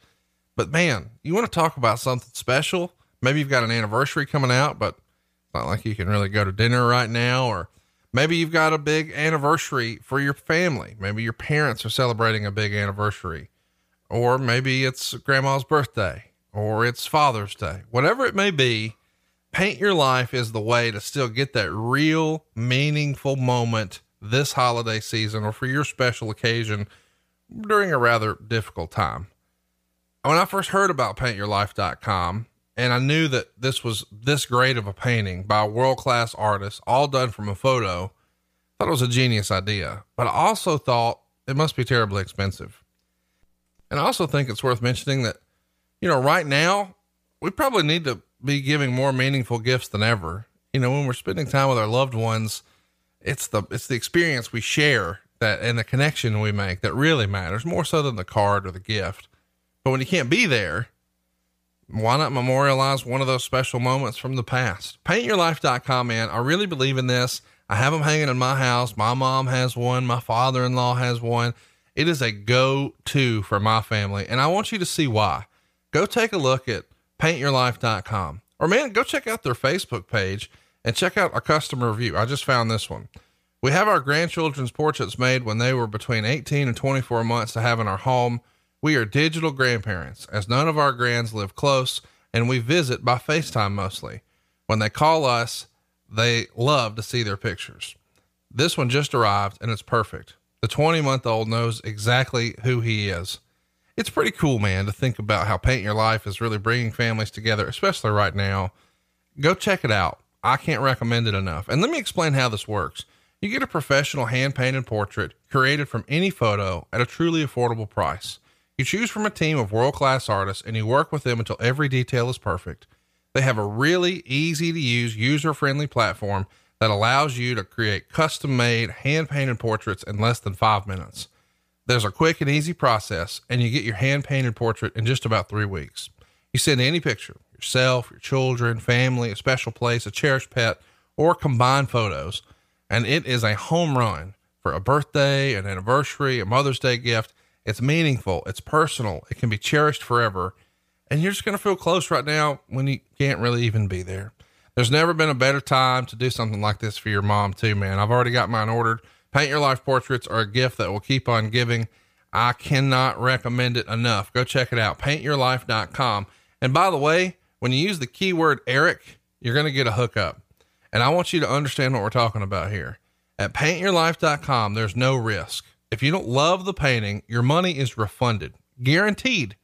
But man, you want to talk about something special? Maybe you've got an anniversary coming out, but it's not like you can really go to dinner right now, or Maybe you've got a big anniversary for your family. Maybe your parents are celebrating a big anniversary, or maybe it's grandma's birthday, or it's Father's Day. Whatever it may be, paint your life is the way to still get that real meaningful moment this holiday season or for your special occasion during a rather difficult time. When I first heard about paintyourlife.com and I knew that this was this great of a painting by a world class artist, all done from a photo, I thought it was a genius idea. But I also thought it must be terribly expensive. And I also think it's worth mentioning that, you know, right now, we probably need to be giving more meaningful gifts than ever. You know, when we're spending time with our loved ones, it's the it's the experience we share that and the connection we make that really matters more so than the card or the gift. But when you can't be there, why not memorialize one of those special moments from the past? Paintyourlife.com, man. I really believe in this. I have them hanging in my house. My mom has one. My father in law has one. It is a go to for my family. And I want you to see why. Go take a look at paintyourlife.com or man, go check out their Facebook page and check out our customer review. I just found this one. We have our grandchildren's portraits made when they were between 18 and 24 months to have in our home. We are digital grandparents, as none of our grands live close, and we visit by FaceTime mostly. When they call us, they love to see their pictures. This one just arrived and it's perfect. The 20 month old knows exactly who he is. It's pretty cool, man, to think about how Paint Your Life is really bringing families together, especially right now. Go check it out. I can't recommend it enough. And let me explain how this works. You get a professional hand painted portrait created from any photo at a truly affordable price. You choose from a team of world class artists and you work with them until every detail is perfect. They have a really easy to use, user friendly platform that allows you to create custom made, hand painted portraits in less than five minutes. There's a quick and easy process, and you get your hand painted portrait in just about three weeks. You send any picture yourself, your children, family, a special place, a cherished pet, or combined photos, and it is a home run for a birthday, an anniversary, a Mother's Day gift. It's meaningful, it's personal, it can be cherished forever. And you're just going to feel close right now when you can't really even be there. There's never been a better time to do something like this for your mom, too, man. I've already got mine ordered. Paint Your Life portraits are a gift that will keep on giving. I cannot recommend it enough. Go check it out. Paintyourlife.com. And by the way, when you use the keyword Eric, you're going to get a hookup. And I want you to understand what we're talking about here. At paintyourlife.com, there's no risk. If you don't love the painting, your money is refunded, guaranteed.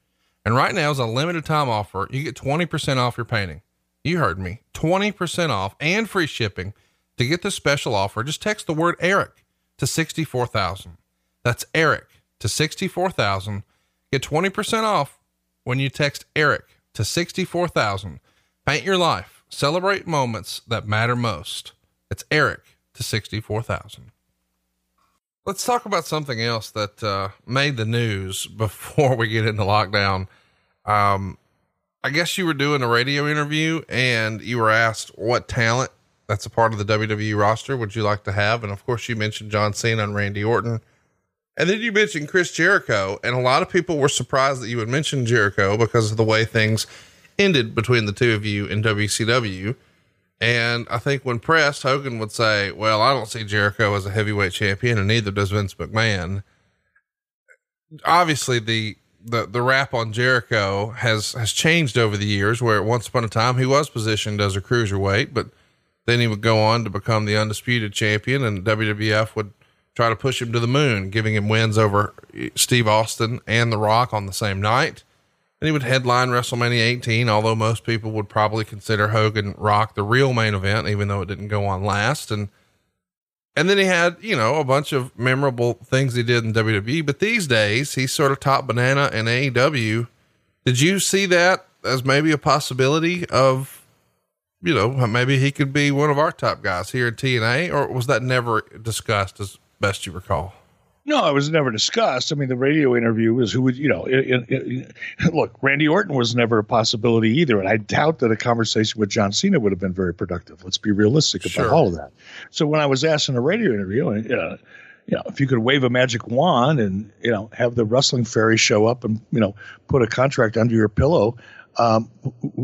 And right now is a limited time offer. You get 20% off your painting. You heard me. 20% off and free shipping. To get this special offer, just text the word Eric to 64,000. That's Eric to 64,000. Get 20% off when you text Eric to 64,000. Paint your life. Celebrate moments that matter most. It's Eric to 64,000. Let's talk about something else that uh, made the news before we get into lockdown. Um, I guess you were doing a radio interview and you were asked what talent that's a part of the WWE roster would you like to have? And of course, you mentioned John Cena and Randy Orton. And then you mentioned Chris Jericho. And a lot of people were surprised that you would mention Jericho because of the way things ended between the two of you in WCW. And I think when pressed, Hogan would say, Well, I don't see Jericho as a heavyweight champion, and neither does Vince McMahon. Obviously, the the the rap on Jericho has has changed over the years. Where once upon a time he was positioned as a cruiserweight, but then he would go on to become the undisputed champion, and WWF would try to push him to the moon, giving him wins over Steve Austin and The Rock on the same night. And he would headline WrestleMania 18, although most people would probably consider Hogan Rock the real main event, even though it didn't go on last. And and then he had, you know, a bunch of memorable things he did in WWE. But these days, he's sort of top banana in AEW. Did you see that as maybe a possibility of, you know, maybe he could be one of our top guys here at TNA, or was that never discussed as best you recall? No, it was never discussed. I mean, the radio interview was who would, you know, it, it, it, look, Randy Orton was never a possibility either. And I doubt that a conversation with John Cena would have been very productive. Let's be realistic about Sure. all of that. So when I was asked in a radio interview, uh, you know, if you could wave a magic wand and, you know, have the wrestling fairy show up and, you know, put a contract under your pillow, um, wh-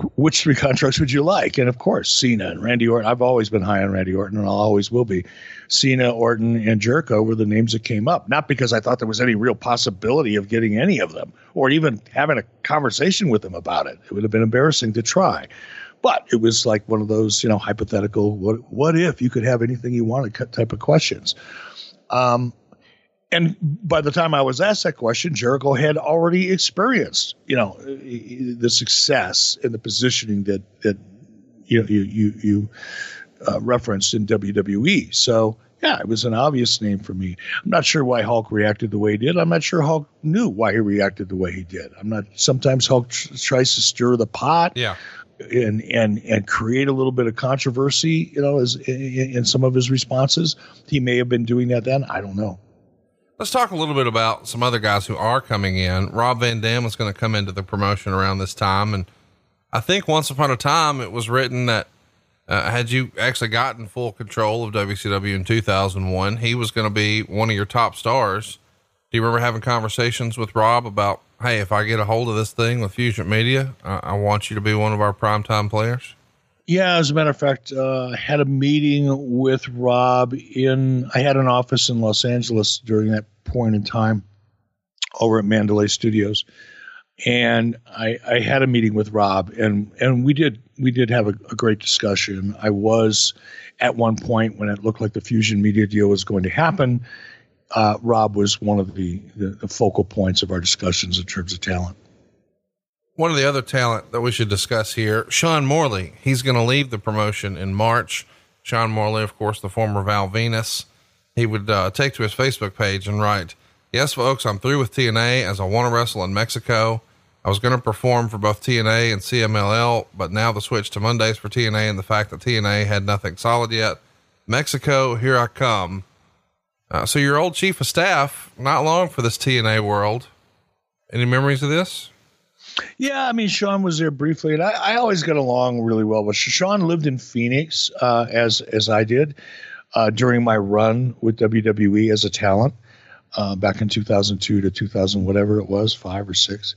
wh- which three contracts would you like? And of course, Cena and Randy Orton. I've always been high on Randy Orton, and I always will be. Cena, Orton, and Jericho were the names that came up. Not because I thought there was any real possibility of getting any of them, or even having a conversation with them about it. It would have been embarrassing to try. But it was like one of those, you know, hypothetical. What what if you could have anything you wanted type of questions. Um, and by the time I was asked that question, Jericho had already experienced, you know, the success and the positioning that that you know, you you, you uh, referenced in WWE. So yeah, it was an obvious name for me. I'm not sure why Hulk reacted the way he did. I'm not sure Hulk knew why he reacted the way he did. I'm not. Sometimes Hulk tr- tries to stir the pot. Yeah. And, and and create a little bit of controversy, you know, as in, in some of his responses. He may have been doing that then. I don't know. Let's talk a little bit about some other guys who are coming in. Rob Van Dam was going to come into the promotion around this time. And I think once upon a time it was written that uh, had you actually gotten full control of WCW in 2001, he was going to be one of your top stars. Do you remember having conversations with Rob about, hey, if I get a hold of this thing with Fusient Media, I, I want you to be one of our primetime players? Yeah, as a matter of fact, uh, I had a meeting with Rob in. I had an office in Los Angeles during that point in time, over at Mandalay Studios, and I, I had a meeting with Rob, and and we did we did have a, a, great discussion. I was at one point when it looked like the Fusient Media deal was going to happen. Uh, Rob was one of the, the the focal points of our discussions in terms of talent one of the other talent that we should discuss here, Sean Morley. He's going to leave the promotion in March. Sean Morley, of course, the former Val Venis. He would uh, take to his Facebook page and write, Yes, folks, I'm through with TNA as I want to wrestle in Mexico. I was going to perform for both TNA and CMLL, but now the switch to Mondays for TNA and the fact that TNA had nothing solid yet. Mexico, here I come. Uh, so, your old chief of staff, not long for this TNA world. Any memories of this? Yeah, I mean, Sean was there briefly, and I, I always got along really well with Sean. Lived in Phoenix uh, as as I did uh, during my run with WWE as a talent uh, back in 2002 to 2000, whatever it was, five or six.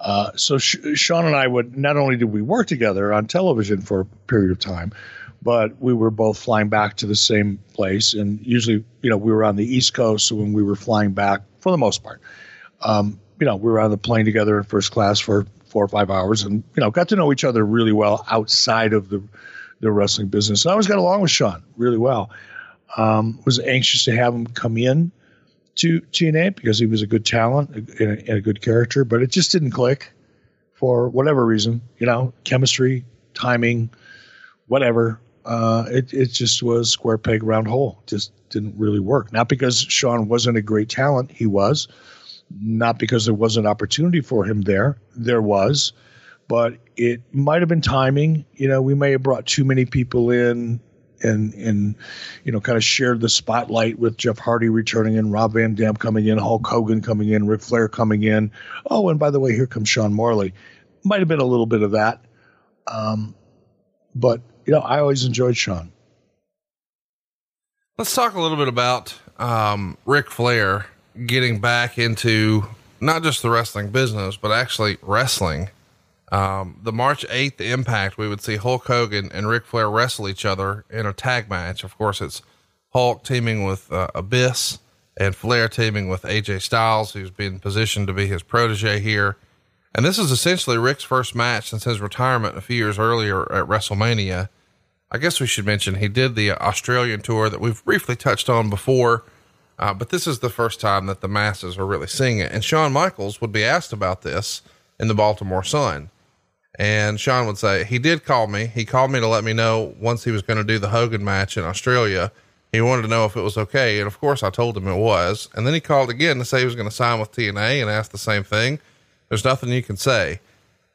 Uh, so Sh- Sean and I would not only did we work together on television for a period of time, but we were both flying back to the same place, and usually, you know, we were on the East Coast, so when we were flying back, for the most part. Um, you know, we were on the plane together in first class for four or five hours and, you know, got to know each other really well outside of the, the wrestling business. And I always got along with Sean really well. Um, was anxious to have him come in to TNA because he was a good talent and a, and a good character, but it just didn't click for whatever reason, you know, chemistry, timing, whatever. Uh, it, it just was square peg round hole. Just didn't really work. Not because Sean wasn't a great talent, he was not because there was an opportunity for him there. There was, but it might have been timing. You know, we may have brought too many people in and and you know kind of shared the spotlight with Jeff Hardy returning in, Rob Van Dam coming in, Hulk Hogan coming in, Ric Flair coming in. Oh, and by the way, here comes Sean Morley. Might have been a little bit of that, um, but you know I always enjoyed Sean. Let's talk a little bit about um, Ric Flair getting back into not just the wrestling business, but actually wrestling. Um, the March 8th impact, we would see Hulk Hogan and Ric Flair wrestle each other in a tag match. Of course, it's Hulk teaming with uh, Abyss and Flair teaming with AJ Styles, who's been positioned to be his protege here. And this is essentially Ric's first match since his retirement a few years earlier at WrestleMania. I guess we should mention he did the Australian tour that we've briefly touched on before uh, but this is the first time that the masses are really seeing it. And Shawn Michaels would be asked about this in the Baltimore Sun. And Shawn would say, he did call me. He called me to let me know once he was going to do the Hogan match in Australia. He wanted to know if it was okay. And of course, I told him it was. And then he called again to say he was going to sign with TNA and asked the same thing. There's nothing you can say.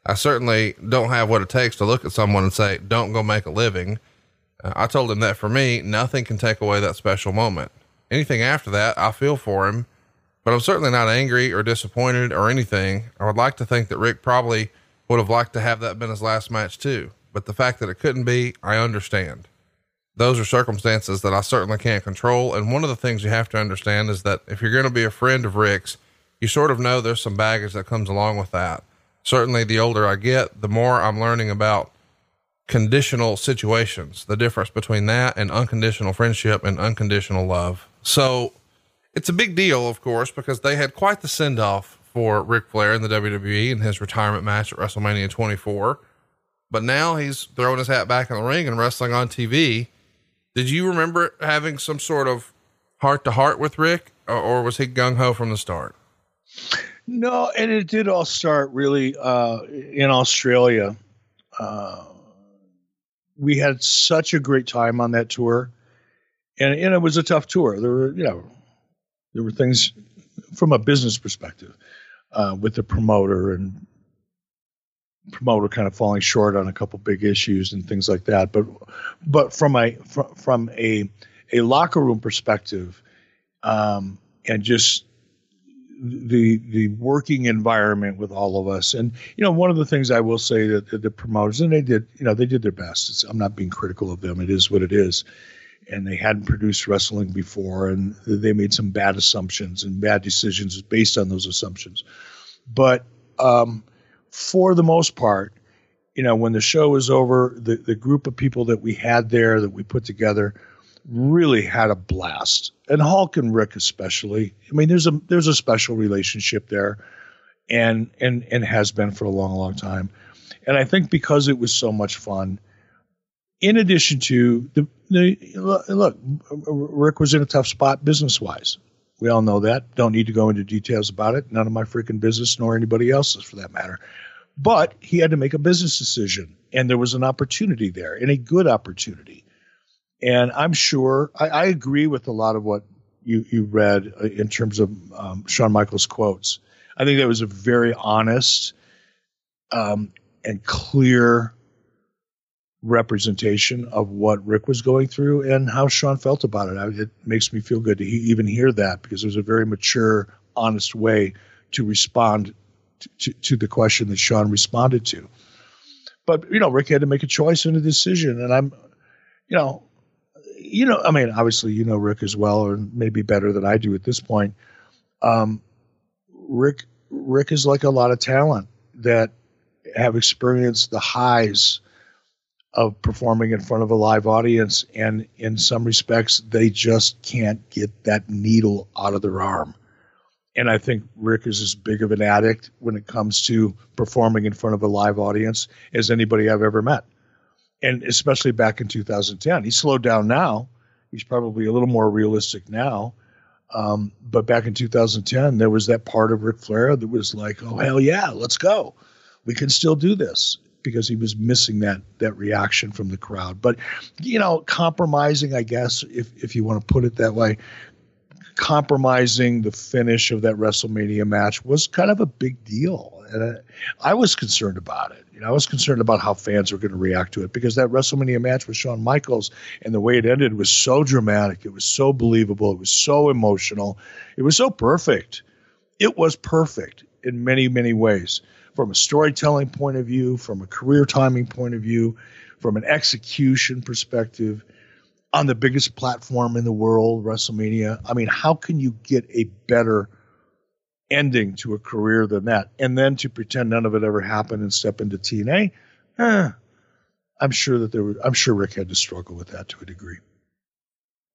I certainly don't have what it takes to look at someone and say, don't go make a living. Uh, I told him that for me, nothing can take away that special moment anything after that, I feel for him, but I'm certainly not angry or disappointed or anything. I would like to think that Ric probably would have liked to have that been his last match too, but the fact that it couldn't be, I understand. Those are circumstances that I certainly can't control. And one of the things you have to understand is that if you're going to be a friend of Ric's, you sort of know there's some baggage that comes along with that. certainly the older I get, the more I'm learning about conditional situations, the difference between that and unconditional friendship and unconditional love. So it's a big deal, of course, because they had quite the send off for Ric Flair in the WWE in his retirement match at WrestleMania 24. But now he's throwing his hat back in the ring and wrestling on TV. Did you remember having some sort of heart to heart with Ric, or, or was he gung ho from the start? No, and it did all start really uh, in Australia. Uh, we had such a great time on that tour, and, and it was a tough tour. There were, you know, there were things from a business perspective uh, with the promoter and promoter kind of falling short on a couple big issues and things like that. But but from a from, from a a locker room perspective, um, and just the the working environment with all of us. And you know, one of the things I will say that the, the promoters and they did, you know, they did their best. It's, I'm not being critical of them. It is what it is. And they hadn't produced wrestling before, and they made some bad assumptions and bad decisions based on those assumptions. But um, for the most part, you know, when the show was over, the, the group of people that we had there that we put together really had a blast. And Hulk and Ric especially. I mean, there's a there's a special relationship there, and and and has been for a long, long time. And I think because it was so much fun, in addition to the, look, Ric was in a tough spot business wise. We all know that. Don't need to go into details about it. None of my freaking business, nor anybody else's for that matter. But he had to make a business decision, and there was an opportunity there, and a good opportunity. And I'm sure I, I agree with a lot of what you, you read uh, in terms of um, Shawn Michaels' quotes. I think that was a very honest um, and clear representation of what Ric was going through and how Shawn felt about it. I, it makes me feel good to he, even hear that because it was a very mature, honest way to respond to, to, to the question that Shawn responded to. But you know, Ric had to make a choice and a decision, and I'm, you know, you know, I mean, obviously, you know Ric as well, or maybe better than I do at this point. Um, Ric, Ric is like a lot of talent that have experienced the highs of performing in front of a live audience, and in some respects, they just can't get that needle out of their arm. And I think Ric is as big of an addict when it comes to performing in front of a live audience as anybody I've ever met and especially back in 2010. He slowed down now. He's probably a little more realistic now. Um, but back in 2010, there was that part of Ric Flair that was like, "Oh hell yeah, let's go, we can still do this," because he was missing that that reaction from the crowd. But you know, compromising, I guess, if if you want to put it that way, compromising the finish of that WrestleMania match was kind of a big deal, and I, I was concerned about it. You know, I was concerned about how fans were going to react to it because that WrestleMania match with Shawn Michaels and the way it ended was so dramatic. It was so believable. It was so emotional. It was so perfect. It was perfect in many, many ways from a storytelling point of view, from a career timing point of view, from an execution perspective on the biggest platform in the world, WrestleMania. I mean, how can you get a better ending to a career than that. And then to pretend none of it ever happened and step into TNA, eh, I'm sure that there were, I'm sure Ric had to struggle with that to a degree.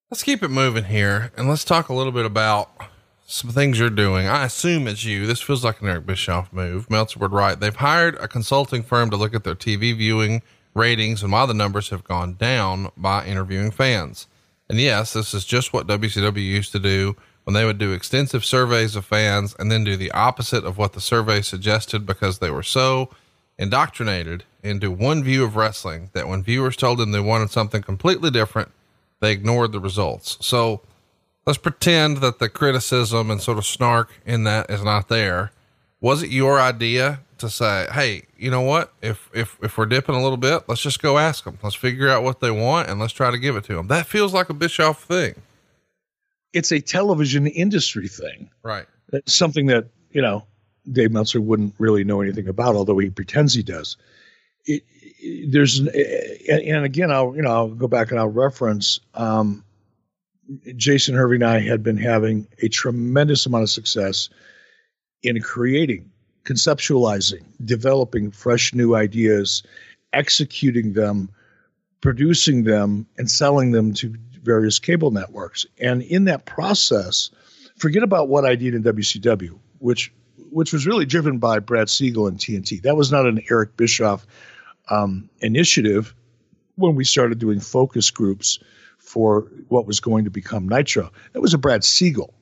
Let's keep it moving here and let's talk a little bit about some things you're doing. I assume it's you. This feels like an Eric Bischoff move. Meltzer would write. They've hired a consulting firm to look at their TV viewing ratings and why the numbers have gone down by interviewing fans. And yes, this is just what WCW used to do when they would do extensive surveys of fans and then do the opposite of what the survey suggested because they were so indoctrinated into one view of wrestling that when viewers told them they wanted something completely different, they ignored the results. So let's pretend that the criticism and sort of snark in that is not there. Was it your idea to say, Hey, you know what? If, if, if we're dipping a little bit, let's just go ask them. Let's figure out what they want and let's try to give it to them. That feels like a Bischoff thing it's a television industry thing. Right. It's something that, you know, Dave Meltzer wouldn't really know anything about, although he pretends he does. It, it, there's, and again, I'll, you know, I'll go back and I'll reference, um, Jason Hervey and I had been having a tremendous amount of success in creating conceptualizing, developing fresh new ideas, executing them, producing them, and selling them to various cable networks. And in that process, forget about what I did in WCW, which which was really driven by Brad Siegel and TNT. That was not an Eric Bischoff um, initiative when we started doing focus groups for what was going to become Nitro. That was a Brad Siegel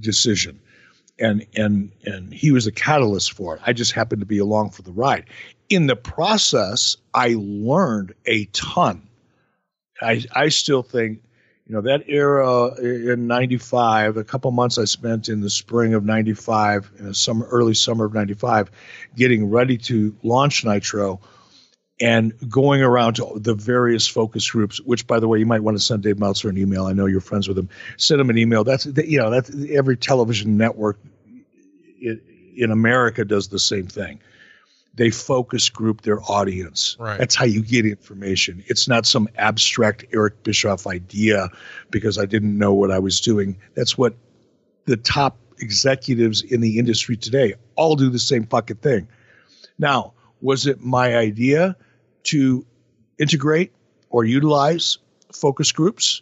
decision and and and he was a catalyst for it. I just happened to be along for the ride. In the process, I learned a ton. I I still think, you know, that era in '95, a couple months I spent in the spring of '95, in the summer, early summer of '95, getting ready to launch Nitro and going around to the various focus groups, which, by the way, you might want to send Dave Meltzer an email. I know you're friends with him. Send him an email. That's you know that's every television network in America does the same thing. They focus group their audience. Right. That's how you get information. It's not some abstract Eric Bischoff idea because I didn't know what I was doing. That's what the top executives in the industry today all do the same fucking thing. Now, was it my idea to integrate or utilize focus groups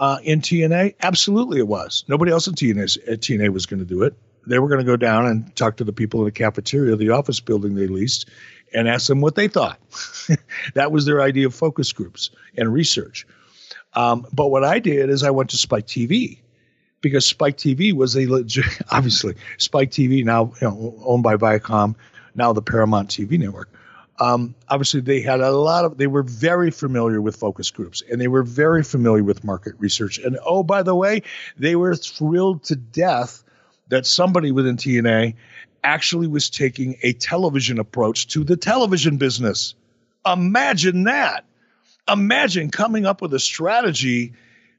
uh, in TNA? Absolutely, it was. Nobody else in TNA, at TNA was going to do it. They were going to go down and talk to the people in the cafeteria the office building they leased and ask them what they thought. that was their idea of focus groups and research. Um, but what I did is I went to Spike TV because Spike TV was a legit, obviously Spike TV now you know, owned by Viacom, now the Paramount TV network. Um, obviously, they had a lot of, they were very familiar with focus groups and they were very familiar with market research. And oh, by the way, they were thrilled to death that somebody within TNA actually was taking a television approach to the television business. Imagine that. Imagine coming up with a strategy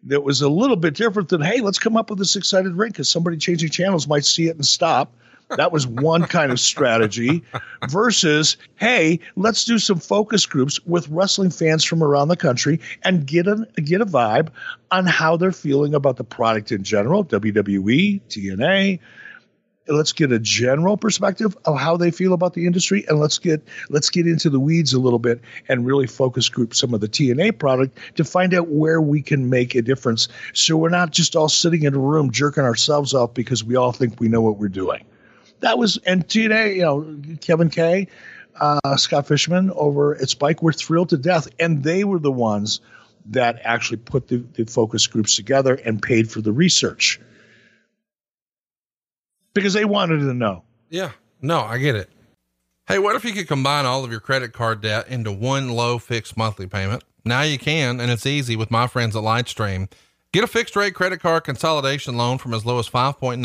that was a little bit different than, hey, let's come up with this six sided ring because somebody changing channels might see it and stop. That was one kind of strategy versus, hey, let's do some focus groups with wrestling fans from around the country and get a get a vibe on how they're feeling about the product in general, WWE, TNA. Let's get a general perspective of how they feel about the industry, and let's get let's get into the weeds a little bit and really focus group some of the TNA product to find out where we can make a difference. So we're not just all sitting in a room jerking ourselves off because we all think we know what we're doing that was and today, you know, Kevin Kay, uh, Scott Fishman over at Spike were thrilled to death, and they were the ones that actually put the, the focus groups together and paid for the research because they wanted to know. Yeah, no, I get it. Hey, what if you could combine all of your credit card debt into one low fixed monthly payment? Now you can, and it's easy with my friends at Lightstream. Get a fixed rate credit card consolidation loan from as low as 5.95%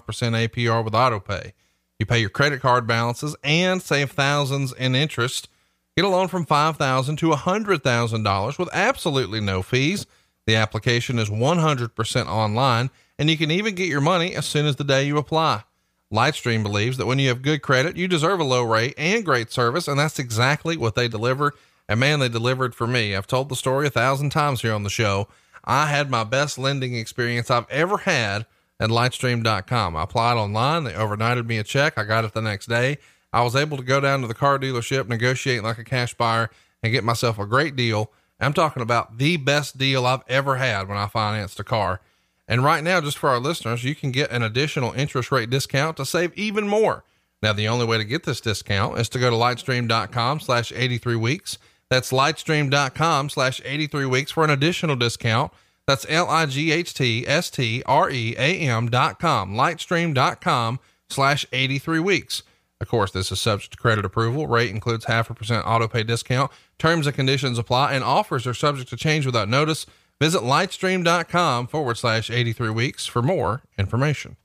APR with AutoPay. You pay your credit card balances and save thousands in interest. Get a loan from $5,000 to $100,000 with absolutely no fees. The application is 100% online, and you can even get your money as soon as the day you apply. Lightstream believes that when you have good credit, you deserve a low rate and great service, and that's exactly what they deliver. And man, they delivered for me. I've told the story a thousand times here on the show. I had my best lending experience I've ever had at lightstream.com. I applied online. They overnighted me a check. I got it the next day. I was able to go down to the car dealership, negotiate like a cash buyer, and get myself a great deal. I'm talking about the best deal I've ever had when I financed a car. And right now, just for our listeners, you can get an additional interest rate discount to save even more. Now, the only way to get this discount is to go to lightstream.com slash 83 weeks. That's lightstream.com slash 83 weeks for an additional discount. That's L I G H T S T R E A M dot com, lightstream dot com slash 83 weeks. Of course, this is subject to credit approval. Rate includes half a percent auto pay discount. Terms and conditions apply, and offers are subject to change without notice. Visit lightstream.com forward slash 83 weeks for more information.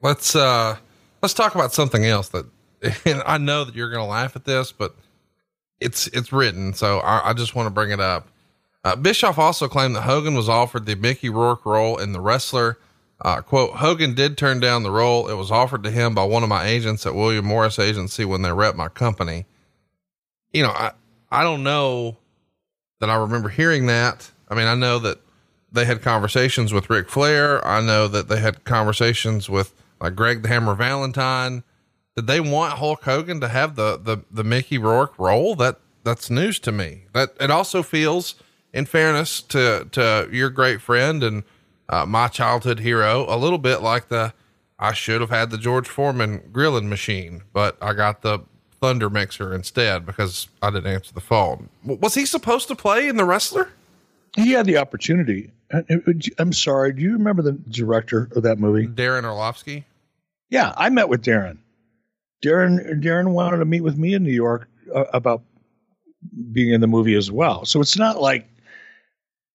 Let's, uh, let's talk about something else that, I know that you're going to laugh at this, but it's it's written, so I, I just want to bring it up. Uh, Bischoff also claimed that Hogan was offered the Mickey Rourke role in The Wrestler. Uh, quote, Hogan did turn down the role. It was offered to him by one of my agents at William Morris Agency when they rep my company. You know, I, I don't know that I remember hearing that. I mean, I know that they had conversations with Ric Flair. I know that they had conversations with like Greg the Hammer Valentine did they want Hulk Hogan to have the, the, the Mickey Rourke role? That that's news to me that it also feels in fairness to, to your great friend and, uh, my childhood hero, a little bit like the, I should have had the George Foreman grilling machine, but I got the Thunder mixer instead because I didn't answer the phone. Was he supposed to play in the wrestler? He had the opportunity. I'm sorry. Do you remember the director of that movie? Darren Aronofsky. Yeah, I met with Darren. Darren Darren wanted to meet with me in New York uh, about being in the movie as well. So it's not like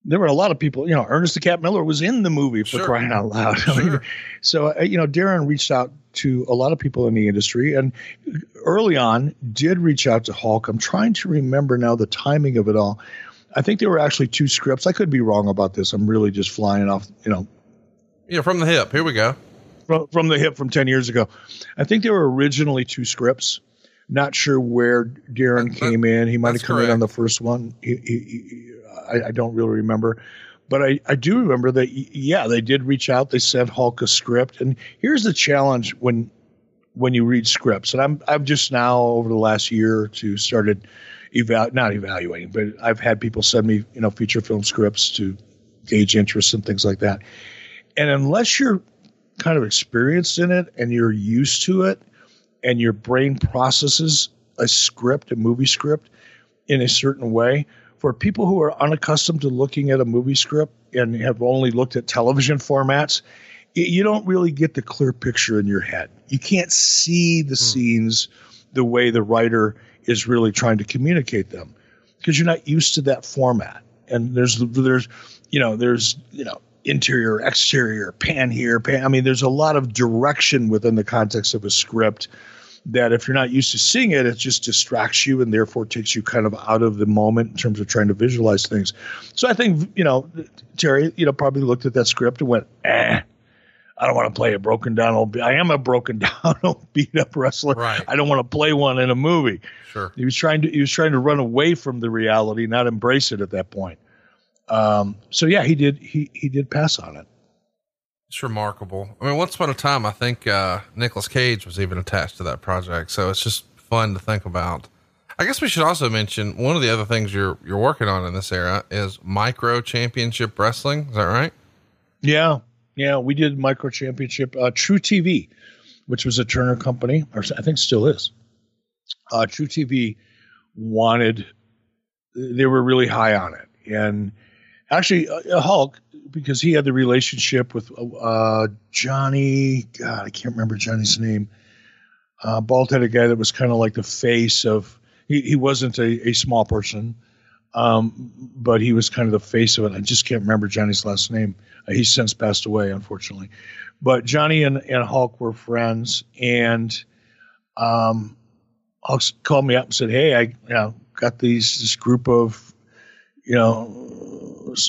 there were a lot of people. You know, Ernest the Cat Miller was in the movie for sure. crying out loud. Sure. I mean, so uh, you know, Darren reached out to a lot of people in the industry, and early on did reach out to Hulk. I'm trying to remember now the timing of it all. I think there were actually two scripts. I could be wrong about this. I'm really just flying off, you know. Yeah, from the hip. Here we go. From, from the hip from 10 years ago. I think there were originally two scripts. Not sure where Darren that, came in. He might have come correct. in on the first one. He, he, he, I, I, don't really remember. But I, I do remember that, yeah, they did reach out. They sent Hulk a script. And here's the challenge when when you read scripts. And I'm I've just now over the last year or two started eval not evaluating, but I've had people send me, you know, feature film scripts to gauge interest and things like that. And unless you're kind of experienced in it and you're used to it and your brain processes a script, a movie script in a certain way, for people who are unaccustomed to looking at a movie script and have only looked at television formats, you don't really get the clear picture in your head. You can't see the hmm. scenes the way the writer is really trying to communicate them because you're not used to that format. And there's there's you know there's you know interior exterior pan here pan. I mean there's a lot of direction within the context of a script that if you're not used to seeing it, it just distracts you and therefore takes you kind of out of the moment in terms of trying to visualize things. So I think, you know, Terry, you know, probably looked at that script and went, eh, I don't want to play a broken down old. I am a broken down old beat up wrestler. Right. I don't want to play one in a movie. Sure. He was trying to he was trying to run away from the reality, not embrace it at that point. Um, so yeah, he did he he did pass on it. It's remarkable. I mean, once upon a time, I think uh, Nicolas Cage was even attached to that project, so it's just fun to think about. I guess we should also mention one of the other things you're you're working on in this era is micro championship wrestling. Is that right? Yeah, yeah, we did micro championship. Uh, truTV, which was a Turner company, or I think still is. Uh, truTV wanted, they were really high on it, and actually, uh, Hulk because he had the relationship with uh, Johnny. God, I can't remember Johnny's name. Uh, bald headed guy that was kind of like the face of. He, he wasn't a, a small person, um, but he was kind of the face of it. I just can't remember Johnny's last name. Uh, he's since passed away, unfortunately. But Johnny and, and Hulk were friends, and um, Hulk called me up and said, "Hey, I you know, got these this group of you know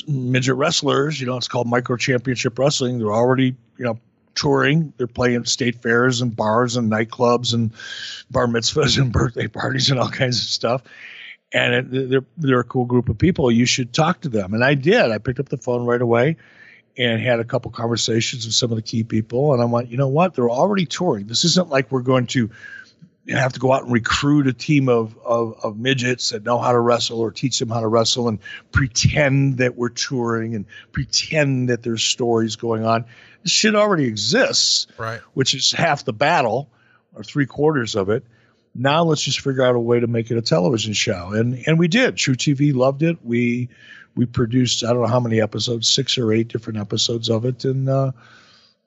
midget wrestlers. You know, it's called Micro Championship Wrestling. They're already you know touring. They're playing state fairs and bars and nightclubs and bar mitzvahs and birthday parties and all kinds of stuff." and it, they're they're a cool group of people. You should talk to them. And I did. I picked up the phone right away and had a couple conversations with some of the key people. And I went, you know what? They're already touring. This isn't like we're going to have to go out and recruit a team of, of, of midgets that know how to wrestle or teach them how to wrestle and pretend that we're touring and pretend that there's stories going on. This shit already exists, right? Which is half the battle or three quarters of it. Now let's just figure out a way to make it a television show, and and we did. truTV loved it. We we produced I don't know how many episodes, six or eight different episodes of it, and uh,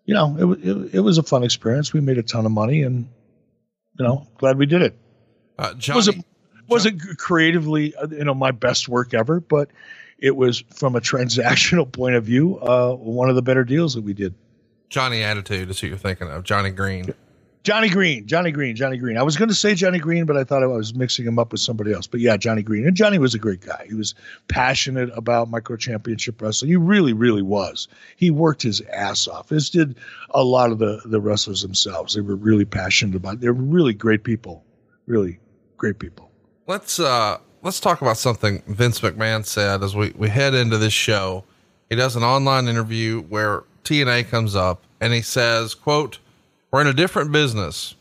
you know it, it, it was a fun experience. We made a ton of money, and you know glad we did it. Uh, Johnny, wasn't wasn't creatively uh, you know my best work ever, but it was from a transactional point of view uh, one of the better deals that we did. Johnny Attitude is who you're thinking of, Johnny Green. Johnny Green, Johnny Green, Johnny Green. I was going to say Johnny Green, but I thought I was mixing him up with somebody else. But yeah, Johnny Green. And Johnny was a great guy. He was passionate about micro championship wrestling. He really, really was. He worked his ass off, as did a lot of the, the wrestlers themselves. They were really passionate about it. They were really great people. Really great people. Let's uh let's talk about something Vince McMahon said as we, we head into this show. He does an online interview where TNA comes up and he says, quote, we're in a different business.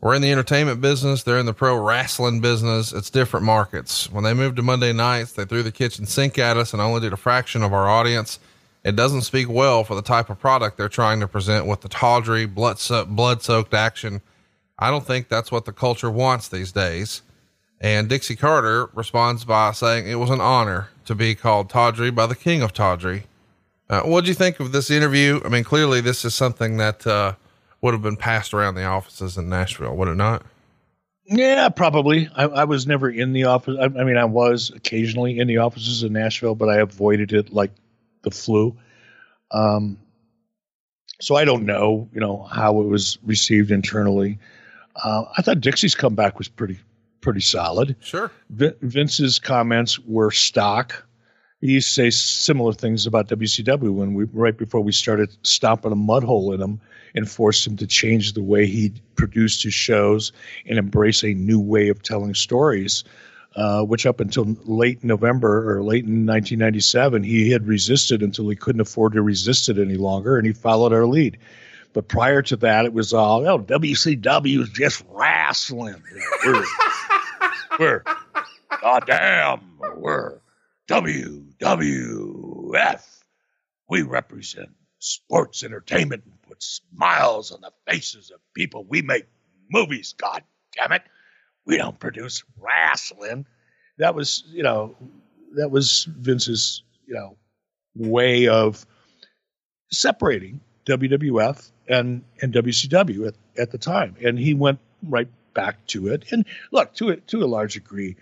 We're in the entertainment business. They're in the pro wrestling business. It's different markets. When they moved to Monday nights, they threw the kitchen sink at us and only did a fraction of our audience. It doesn't speak well for the type of product they're trying to present with the tawdry, blood soaked action. I don't think that's what the culture wants these days. And Dixie Carter responds by saying it was an honor to be called tawdry by the king of tawdry. Uh, what do you think of this interview? I mean, clearly this is something that uh, would have been passed around the offices in Nashville, would it not? Yeah, probably. I, I was never in the office. I, I, mean, I was occasionally in the offices in Nashville, but I avoided it like the flu. Um, so I don't know, you know, how it was received internally. Uh, I thought Dixie's comeback was pretty, pretty solid. Sure. Vince's comments were stock. He used to say similar things about WCW when we, right before we started stomping a mud hole in him and forced him to change the way he produced his shows and embrace a new way of telling stories uh, which up until late November or late in 1997, he had resisted until he couldn't afford to resist it any longer, and he followed our lead. But prior to that, it was all, oh, WCW is just wrestling. we're, we're, goddamn, we're WWF. We represent sports entertainment smiles on the faces of people. We make movies, god damn it we don't produce wrestling. That was, you know, that was Vince's, you know, way of separating WWF and and WCW at, at the time, and he went right back to it. And look, to it to a large degree,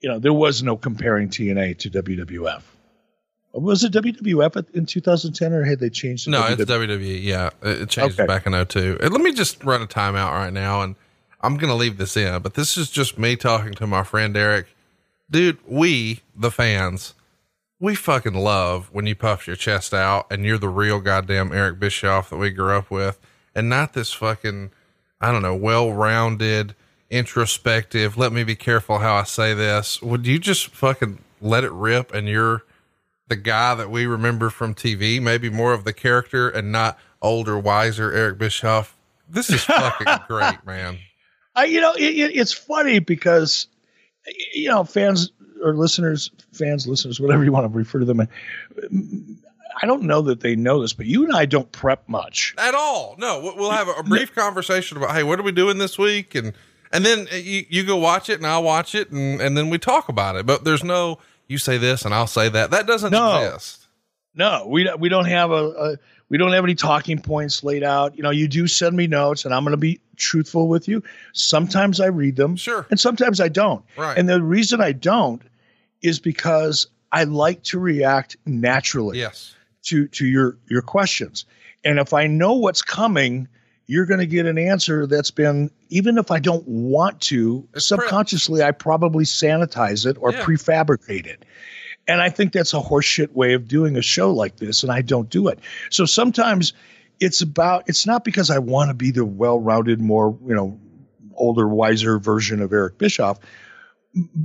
you know, there was no comparing TNA to WWF. Was it WWF in 2010 or had they changed? no, WW? it's WWE. Yeah, it changed okay. back in 02. Uh, let me just run a timeout right now and I'm going to leave this in, but this is just me talking to my friend Eric. Dude, we, the fans, we fucking love when you puff your chest out and you're the real goddamn Eric Bischoff that we grew up with and not this fucking, I don't know, well rounded, introspective. Let me be careful how I say this. Would you just fucking let it rip and you're the guy that we remember from TV, maybe more of the character and not older, wiser Eric Bischoff? This is fucking great, man. I, you know, it, it, it's funny because, you know, fans or listeners, fans, listeners, whatever you want to refer to them. I don't know that they know this, but you and I don't prep much at all. No, we'll have a brief conversation about, hey, what are we doing this week, and and then uh, you, you go watch it and I'll watch it, and and then we talk about it. But there's no you say this and I'll say that. That doesn't no. exist. No, we we don't have a, a we don't have any talking points laid out. You know, you do send me notes, and I'm going to be truthful with you. Sometimes I read them, sure, and sometimes I don't. Right. And the reason I don't is because I like to react naturally. Yes. To to your your questions, and if I know what's coming, you're going to get an answer that's been even if I don't want to it's subconsciously, I probably sanitize it or yeah. prefabricate it. And I think that's a horseshit way of doing a show like this, and I don't do it. So sometimes it's about it's not because I want to be the well-rounded, more you know, older, wiser version of Eric Bischoff,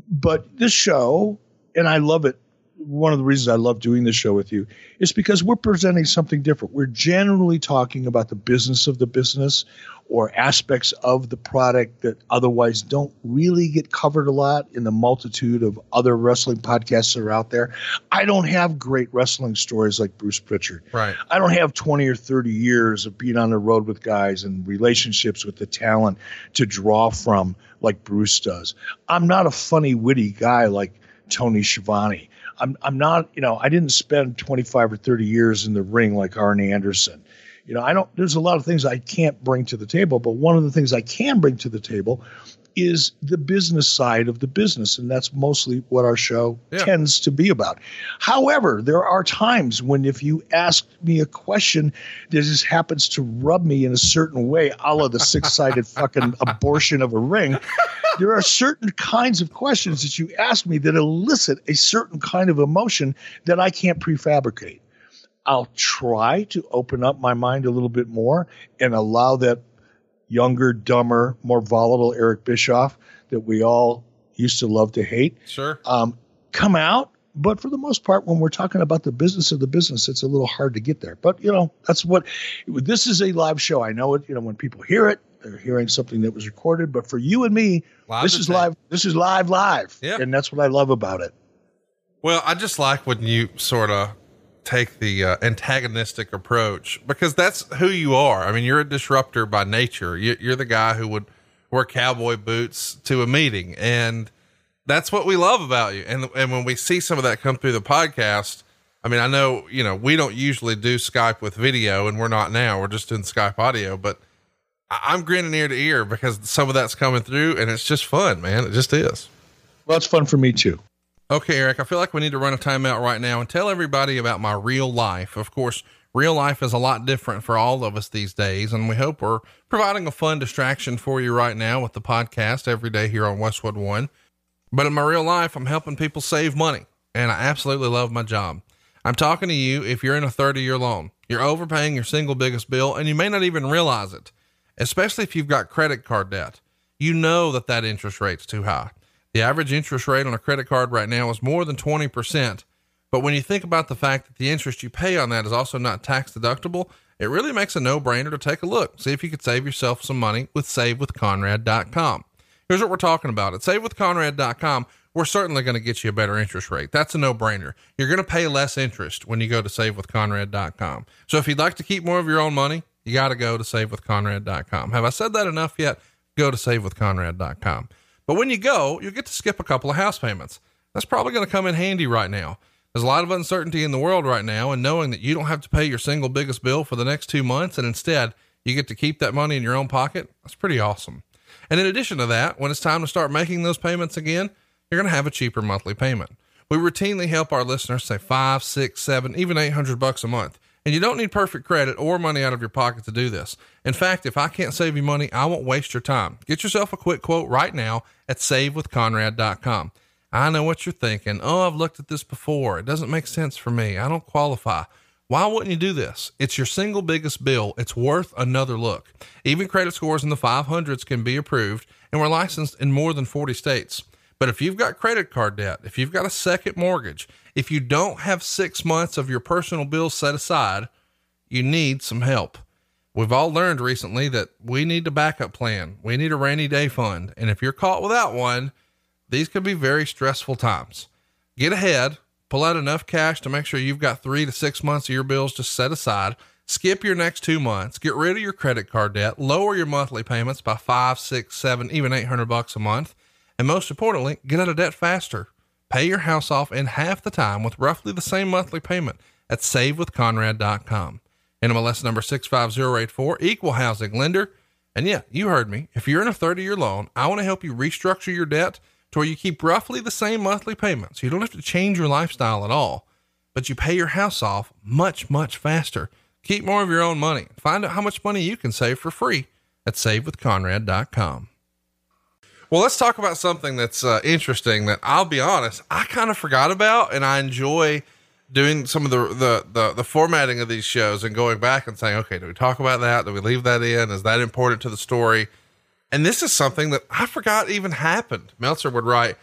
but this show, and I love it one of the reasons I love doing this show with you is because we're presenting something different. We're generally talking about the business of the business or aspects of the product that otherwise don't really get covered a lot in the multitude of other wrestling podcasts that are out there. I don't have great wrestling stories like Bruce Pritchard. Right. I don't have 20 or 30 years of being on the road with guys and relationships with the talent to draw from like Bruce does. I'm not a funny, witty guy like Tony Schiavone. I'm I'm not, you know, I didn't spend 25 or 30 years in the ring like Arn Anderson. You know, I don't there's a lot of things I can't bring to the table, but one of the things I can bring to the table is the business side of the business. And that's mostly what our show yeah. tends to be about. However, there are times when if you ask me a question that just happens to rub me in a certain way, a la the six sided fucking abortion of a ring, there are certain kinds of questions that you ask me that elicit a certain kind of emotion that I can't prefabricate. I'll try to open up my mind a little bit more and allow that younger, dumber, more volatile Eric Bischoff that we all used to love to hate. Sure. Um, come out. But for the most part, when we're talking about the business of the business, it's a little hard to get there. But you know, that's what this is a live show. I know it. You know, when people hear it, they're hearing something that was recorded. But for you and me, Live this is live. This is live, live. Yeah. and that's what I love about it. Well, I just like when you sort of take the uh, antagonistic approach because that's who you are. I mean, you're a disruptor by nature. You, you're the guy who would wear cowboy boots to a meeting, and that's what we love about you. And and when we see some of that come through the podcast, I mean, I know you know we don't usually do Skype with video, and we're not now. We're just doing Skype audio, but. I'm grinning ear to ear because some of that's coming through and it's just fun, man. It just is. Well, it's fun for me too. Okay, Eric, I feel like we need to run a timeout right now and tell everybody about my real life. Of course, real life is a lot different for all of us these days, and we hope we're providing a fun distraction for you right now with the podcast every day here on Westwood One. But in my real life, I'm helping people save money, and I absolutely love my job. I'm talking to you if you're in a 30 year loan. You're overpaying your single biggest bill, and you may not even realize it, especially if you've got credit card debt. You know that that interest rate's too high. The average interest rate on a credit card right now is more than 20%. But when you think about the fact that the interest you pay on that is also not tax deductible, it really makes a no brainer to take a look. See if you could save yourself some money with savewithconrad.com. Here's what we're talking about. At savewithconrad.com, we're certainly going to get you a better interest rate. That's a no brainer. You're going to pay less interest when you go to savewithconrad.com. So if you'd like to keep more of your own money, you got to go to savewithconrad.com. Have I said that enough yet? Go to savewithconrad.com. But when you go, you'll get to skip a couple of house payments. That's probably going to come in handy right now. There's a lot of uncertainty in the world right now, and knowing that you don't have to pay your single biggest bill for the next two months, and instead you get to keep that money in your own pocket, that's pretty awesome. And in addition to that, when it's time to start making those payments again, you're going to have a cheaper monthly payment. We routinely help our listeners save five, six, seven, even 800 bucks a month. And you don't need perfect credit or money out of your pocket to do this. In fact, if I can't save you money, I won't waste your time. Get yourself a quick quote right now at savewithconrad.com. I know what you're thinking. Oh, I've looked at this before. It doesn't make sense for me. I don't qualify. Why wouldn't you do this? It's your single biggest bill. It's worth another look. Even credit scores in the 500s can be approved, and we're licensed in more than 40 states. But if you've got credit card debt, if you've got a second mortgage, if you don't have six months of your personal bills set aside, you need some help. We've all learned recently that we need a backup plan. We need a rainy day fund. And if you're caught without one, these could be very stressful times. Get ahead, pull out enough cash to make sure you've got three to six months of your bills just set aside. Skip your next two months, get rid of your credit card debt, lower your monthly payments by five, six, seven, even 800 bucks a month. And most importantly, get out of debt faster. Pay your house off in half the time with roughly the same monthly payment at savewithconrad.com. NMLS number 65084, equal housing lender. And yeah, you heard me. If you're in a 30 year loan, I want to help you restructure your debt to where you keep roughly the same monthly payments. You don't have to change your lifestyle at all, but you pay your house off much, much faster. Keep more of your own money. Find out how much money you can save for free at savewithconrad.com. Well, let's talk about something that's uh, interesting that I'll be honest, I kind of forgot about, and I enjoy doing some of the, the the the formatting of these shows and going back and saying, okay, do we talk about that? Do we leave that in? Is that important to the story? And this is something that I forgot even happened. Meltzer would write,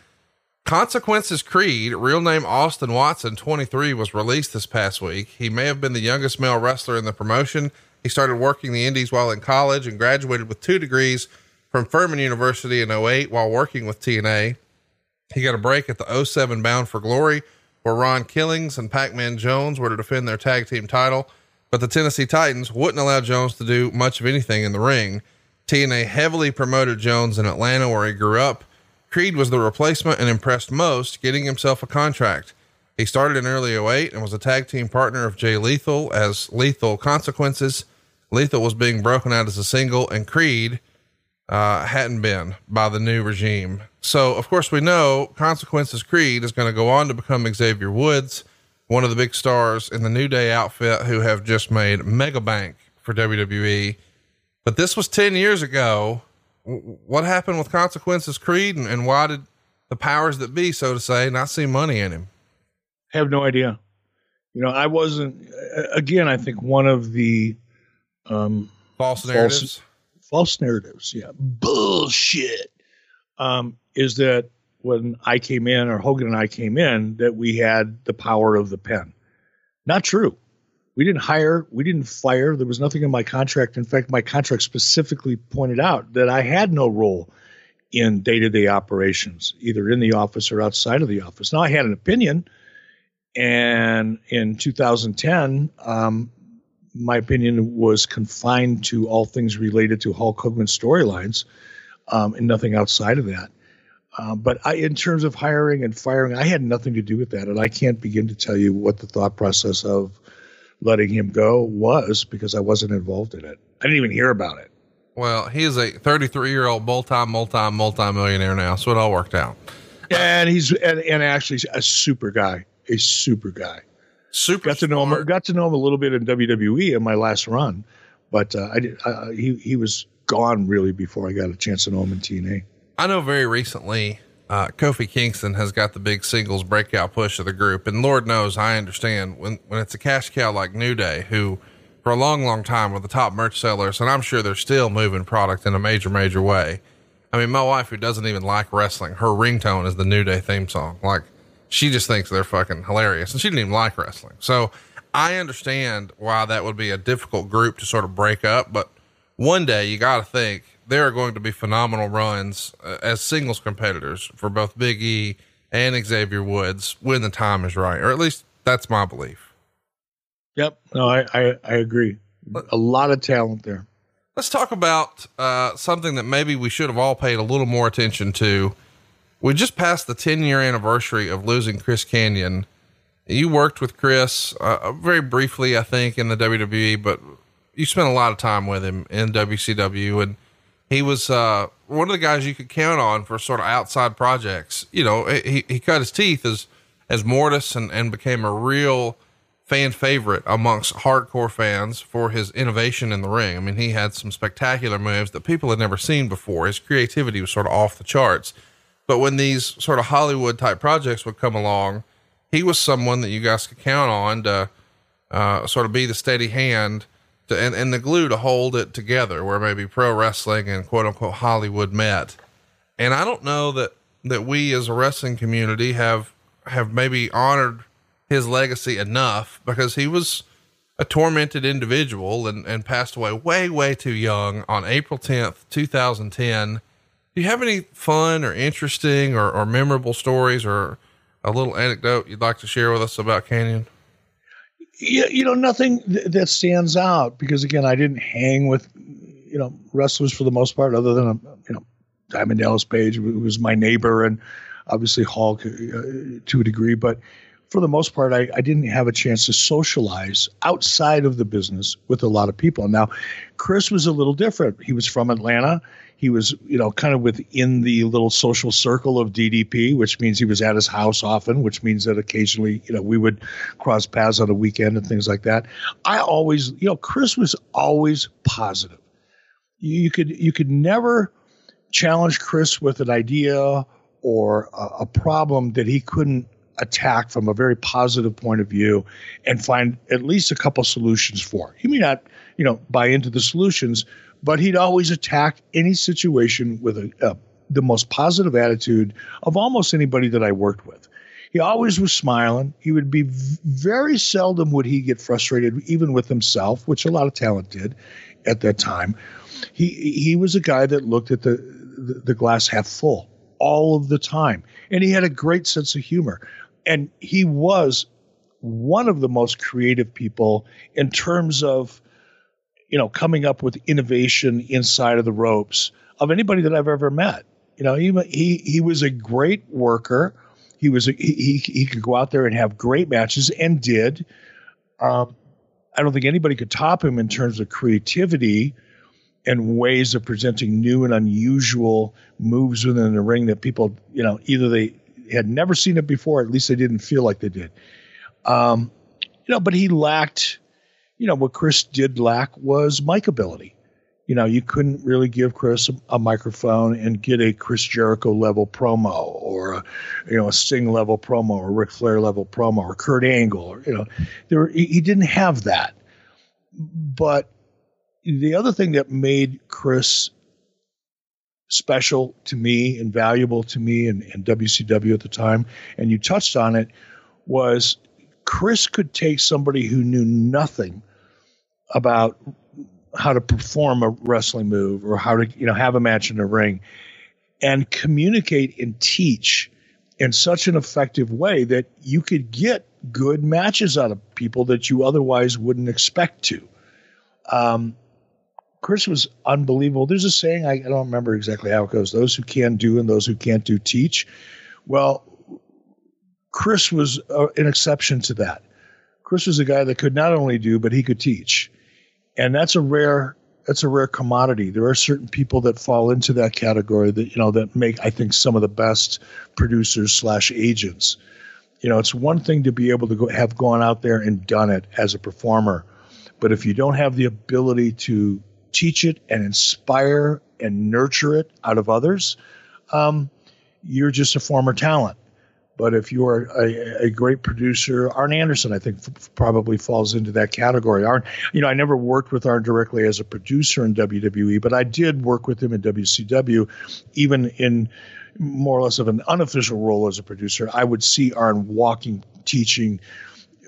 Consequences Creed, real name Austin Watson, 23, was released this past week. He may have been the youngest male wrestler in the promotion. He started working the indies while in college and graduated with two degrees from Furman University in 08 while working with TNA. He got a break at the 07 Bound for Glory, where Ron Killings and Pac Man Jones were to defend their tag team title, but the Tennessee Titans wouldn't allow Jones to do much of anything in the ring. TNA heavily promoted Jones in Atlanta, where he grew up. Creed was the replacement and impressed most, getting himself a contract. He started in early 08 and was a tag team partner of Jay Lethal as Lethal Consequences. Lethal was being broken out as a single, and Creed uh, hadn't been by the new regime. So, of course, we know Consequences Creed is going to go on to become Xavier Woods, one of the big stars in the New Day outfit who have just made mega bank for WWE. But this was 10 years ago. W- What happened with Consequences Creed and, and why did the powers that be, so to say, not see money in him? have no idea. You know, I wasn't. Again, I think one of the um, False False- narratives. false narratives, yeah, bullshit, um, is that when I came in, or Hogan and I came in, that we had the power of the pen. Not true. We didn't hire, we didn't fire. There was nothing in my contract. In fact, my contract specifically pointed out that I had no role in day to day operations, either in the office or outside of the office. Now, I had an opinion, and in 2010, um, my opinion was confined to all things related to Hulk Hogan storylines um, and nothing outside of that. Uh, but I, in terms of hiring and firing, I had nothing to do with that, and I can't begin to tell you what the thought process of letting him go was because I wasn't involved in it. I didn't even hear about it. Well, he is a 33 year old multi, multi, multi millionaire now, so it all worked out. And he's and, and actually a super guy, a super guy. Super. Got to know him. Got to know him a little bit in WWE in my last run, but uh, I did. Uh, he he was gone really before I got a chance to know him in TNA. I know very recently, uh, Kofi Kingston has got the big singles breakout push of the group, and Lord knows I understand when when it's a cash cow like New Day, who for a long, long time were the top merch sellers, and I'm sure they're still moving product in a major, major way. I mean, my wife, who doesn't even like wrestling, her ringtone is the New Day theme song. Like, she just thinks they're fucking hilarious and she didn't even like wrestling. So I understand why that would be a difficult group to sort of break up, but one day you got to think there are going to be phenomenal runs uh, as singles competitors for both Big E and Xavier Woods when the time is right, or at least that's my belief. Yep. No, I, I, I agree. A lot of talent there. Let's talk about uh, something that maybe we should have all paid a little more attention to we just passed the 10 year anniversary of losing Chris Kanyon. You worked with Chris uh, very briefly, I think, in the WWE, but you spent a lot of time with him in WCW, and he was uh, one of the guys you could count on for sort of outside projects. You know, he, he cut his teeth as as Mortis and, and became a real fan favorite amongst hardcore fans for his innovation in the ring. I mean, he had some spectacular moves that people had never seen before. His creativity was sort of off the charts. But when these sort of Hollywood type projects would come along, he was someone that you guys could count on to uh, sort of be the steady hand to, and, and the glue to hold it together where maybe pro wrestling and quote unquote Hollywood met. And I don't know that, that we as a wrestling community have, have maybe honored his legacy enough because he was a tormented individual and, and passed away way, way too young on April 10th, 2010 do you have any fun or interesting or, or memorable stories or a little anecdote you'd like to share with us about Kanyon? Yeah, you know, nothing th- that stands out because again, I didn't hang with, you know, wrestlers for the most part, other than, you know, Diamond Dallas Page, who was my neighbor, and obviously Hulk uh, to a degree. But for the most part, I, I didn't have a chance to socialize outside of the business with a lot of people. Now, Chris was a little different. He was from Atlanta he was, you know, kind of within the little social circle of DDP, which means he was at his house often, which means that occasionally, you know, we would cross paths on a weekend and things like that. I always, you know, Chris was always positive. You, you could you could never challenge Chris with an idea or a, a problem that he couldn't attack from a very positive point of view and find at least a couple solutions for. He may not, you know, buy into the solutions, but he'd always attack any situation with a, a, the most positive attitude of almost anybody that I worked with. He always was smiling. He would be very seldom would he get frustrated, even with himself, which a lot of talent did at that time. He he was a guy that looked at the, the, the glass half full all of the time, and he had a great sense of humor. And he was one of the most creative people in terms of you know, coming up with innovation inside of the ropes of anybody that I've ever met. You know, he he he was a great worker. He was a, he he could go out there and have great matches and did. Um, I don't think anybody could top him in terms of creativity and ways of presenting new and unusual moves within the ring that people, you know, either they had never seen it before, at least they didn't feel like they did. Um, you know, but he lacked you know, what Chris did lack was mic ability. You know, you couldn't really give Chris a, a microphone and get a Chris Jericho level promo or a, you know, a Sting level promo or Ric Flair level promo or Kurt Angle or, you know, there he, he didn't have that. But the other thing that made Chris special to me and valuable to me and, and WCW at the time, and you touched on it, was Chris could take somebody who knew nothing about how to perform a wrestling move or how to you know have a match in the ring and communicate and teach in such an effective way that you could get good matches out of people that you otherwise wouldn't expect to. Um, Chris was unbelievable. There's a saying, I, I don't remember exactly how it goes those who can do and those who can't do teach. Well, Chris was uh, an exception to that. Chris was a guy that could not only do, but he could teach. And that's a rare that's a rare commodity. There are certain people that fall into that category that you know that make I think some of the best producers slash agents. You know, it's one thing to be able to go, have gone out there and done it as a performer, but if you don't have the ability to teach it and inspire and nurture it out of others, um, you're just a former talent. But if you're a, a great producer, Arn Anderson, I think, f- probably falls into that category. Arn, you know, I never worked with Arn directly as a producer in WWE, but I did work with him in WCW, even in more or less of an unofficial role as a producer. I would see Arn walking, teaching,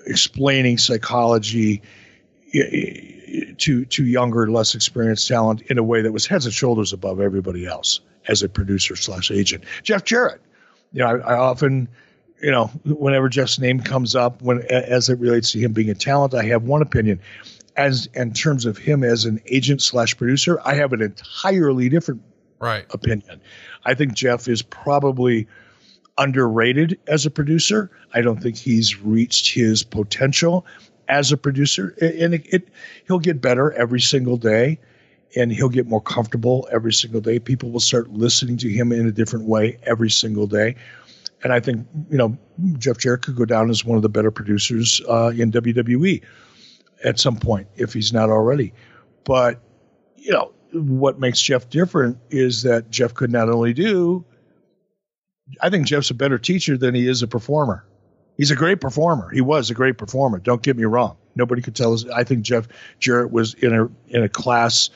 explaining psychology to to younger, less experienced talent in a way that was heads and shoulders above everybody else as a producer slash agent. Jeff Jarrett you know, I, I, often, you know, whenever Jeff's name comes up, when as it relates to him being a talent, I have one opinion. As in terms of him as an agent slash producer, I have an entirely different right opinion. I think Jeff is probably underrated as a producer. I don't think he's reached his potential as a producer, and it, it he'll get better every single day and he'll get more comfortable every single day. People will start listening to him in a different way every single day. And I think, you know, Jeff Jarrett could go down as one of the better producers uh, in WWE at some point, if he's not already. But, you know, what makes Jeff different is that Jeff could not only do, I think Jeff's a better teacher than he is a performer. He's a great performer. He was a great performer. Don't get me wrong. Nobody could tell us. I think Jeff Jarrett was in a in a class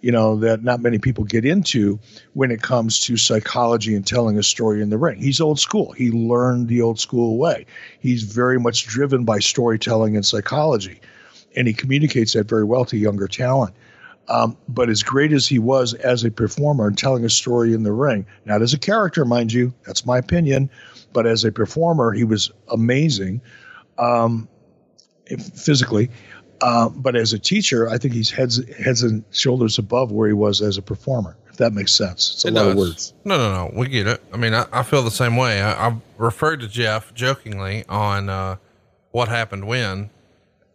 you know, that not many people get into when it comes to psychology and telling a story in the ring. He's old school. He learned the old school way. He's very much driven by storytelling and psychology, and he communicates that very well to younger talent. Um, but as great as he was as a performer and telling a story in the ring, not as a character, mind you, that's my opinion, but as a performer, he was amazing um, physically. Uh, but as a teacher, I think he's heads heads and shoulders above where he was as a performer. If that makes sense, it's a it lot does. of words. No, no, no, we get it. I mean, I, I feel the same way. I, I, referred to Jeff jokingly on uh, what happened when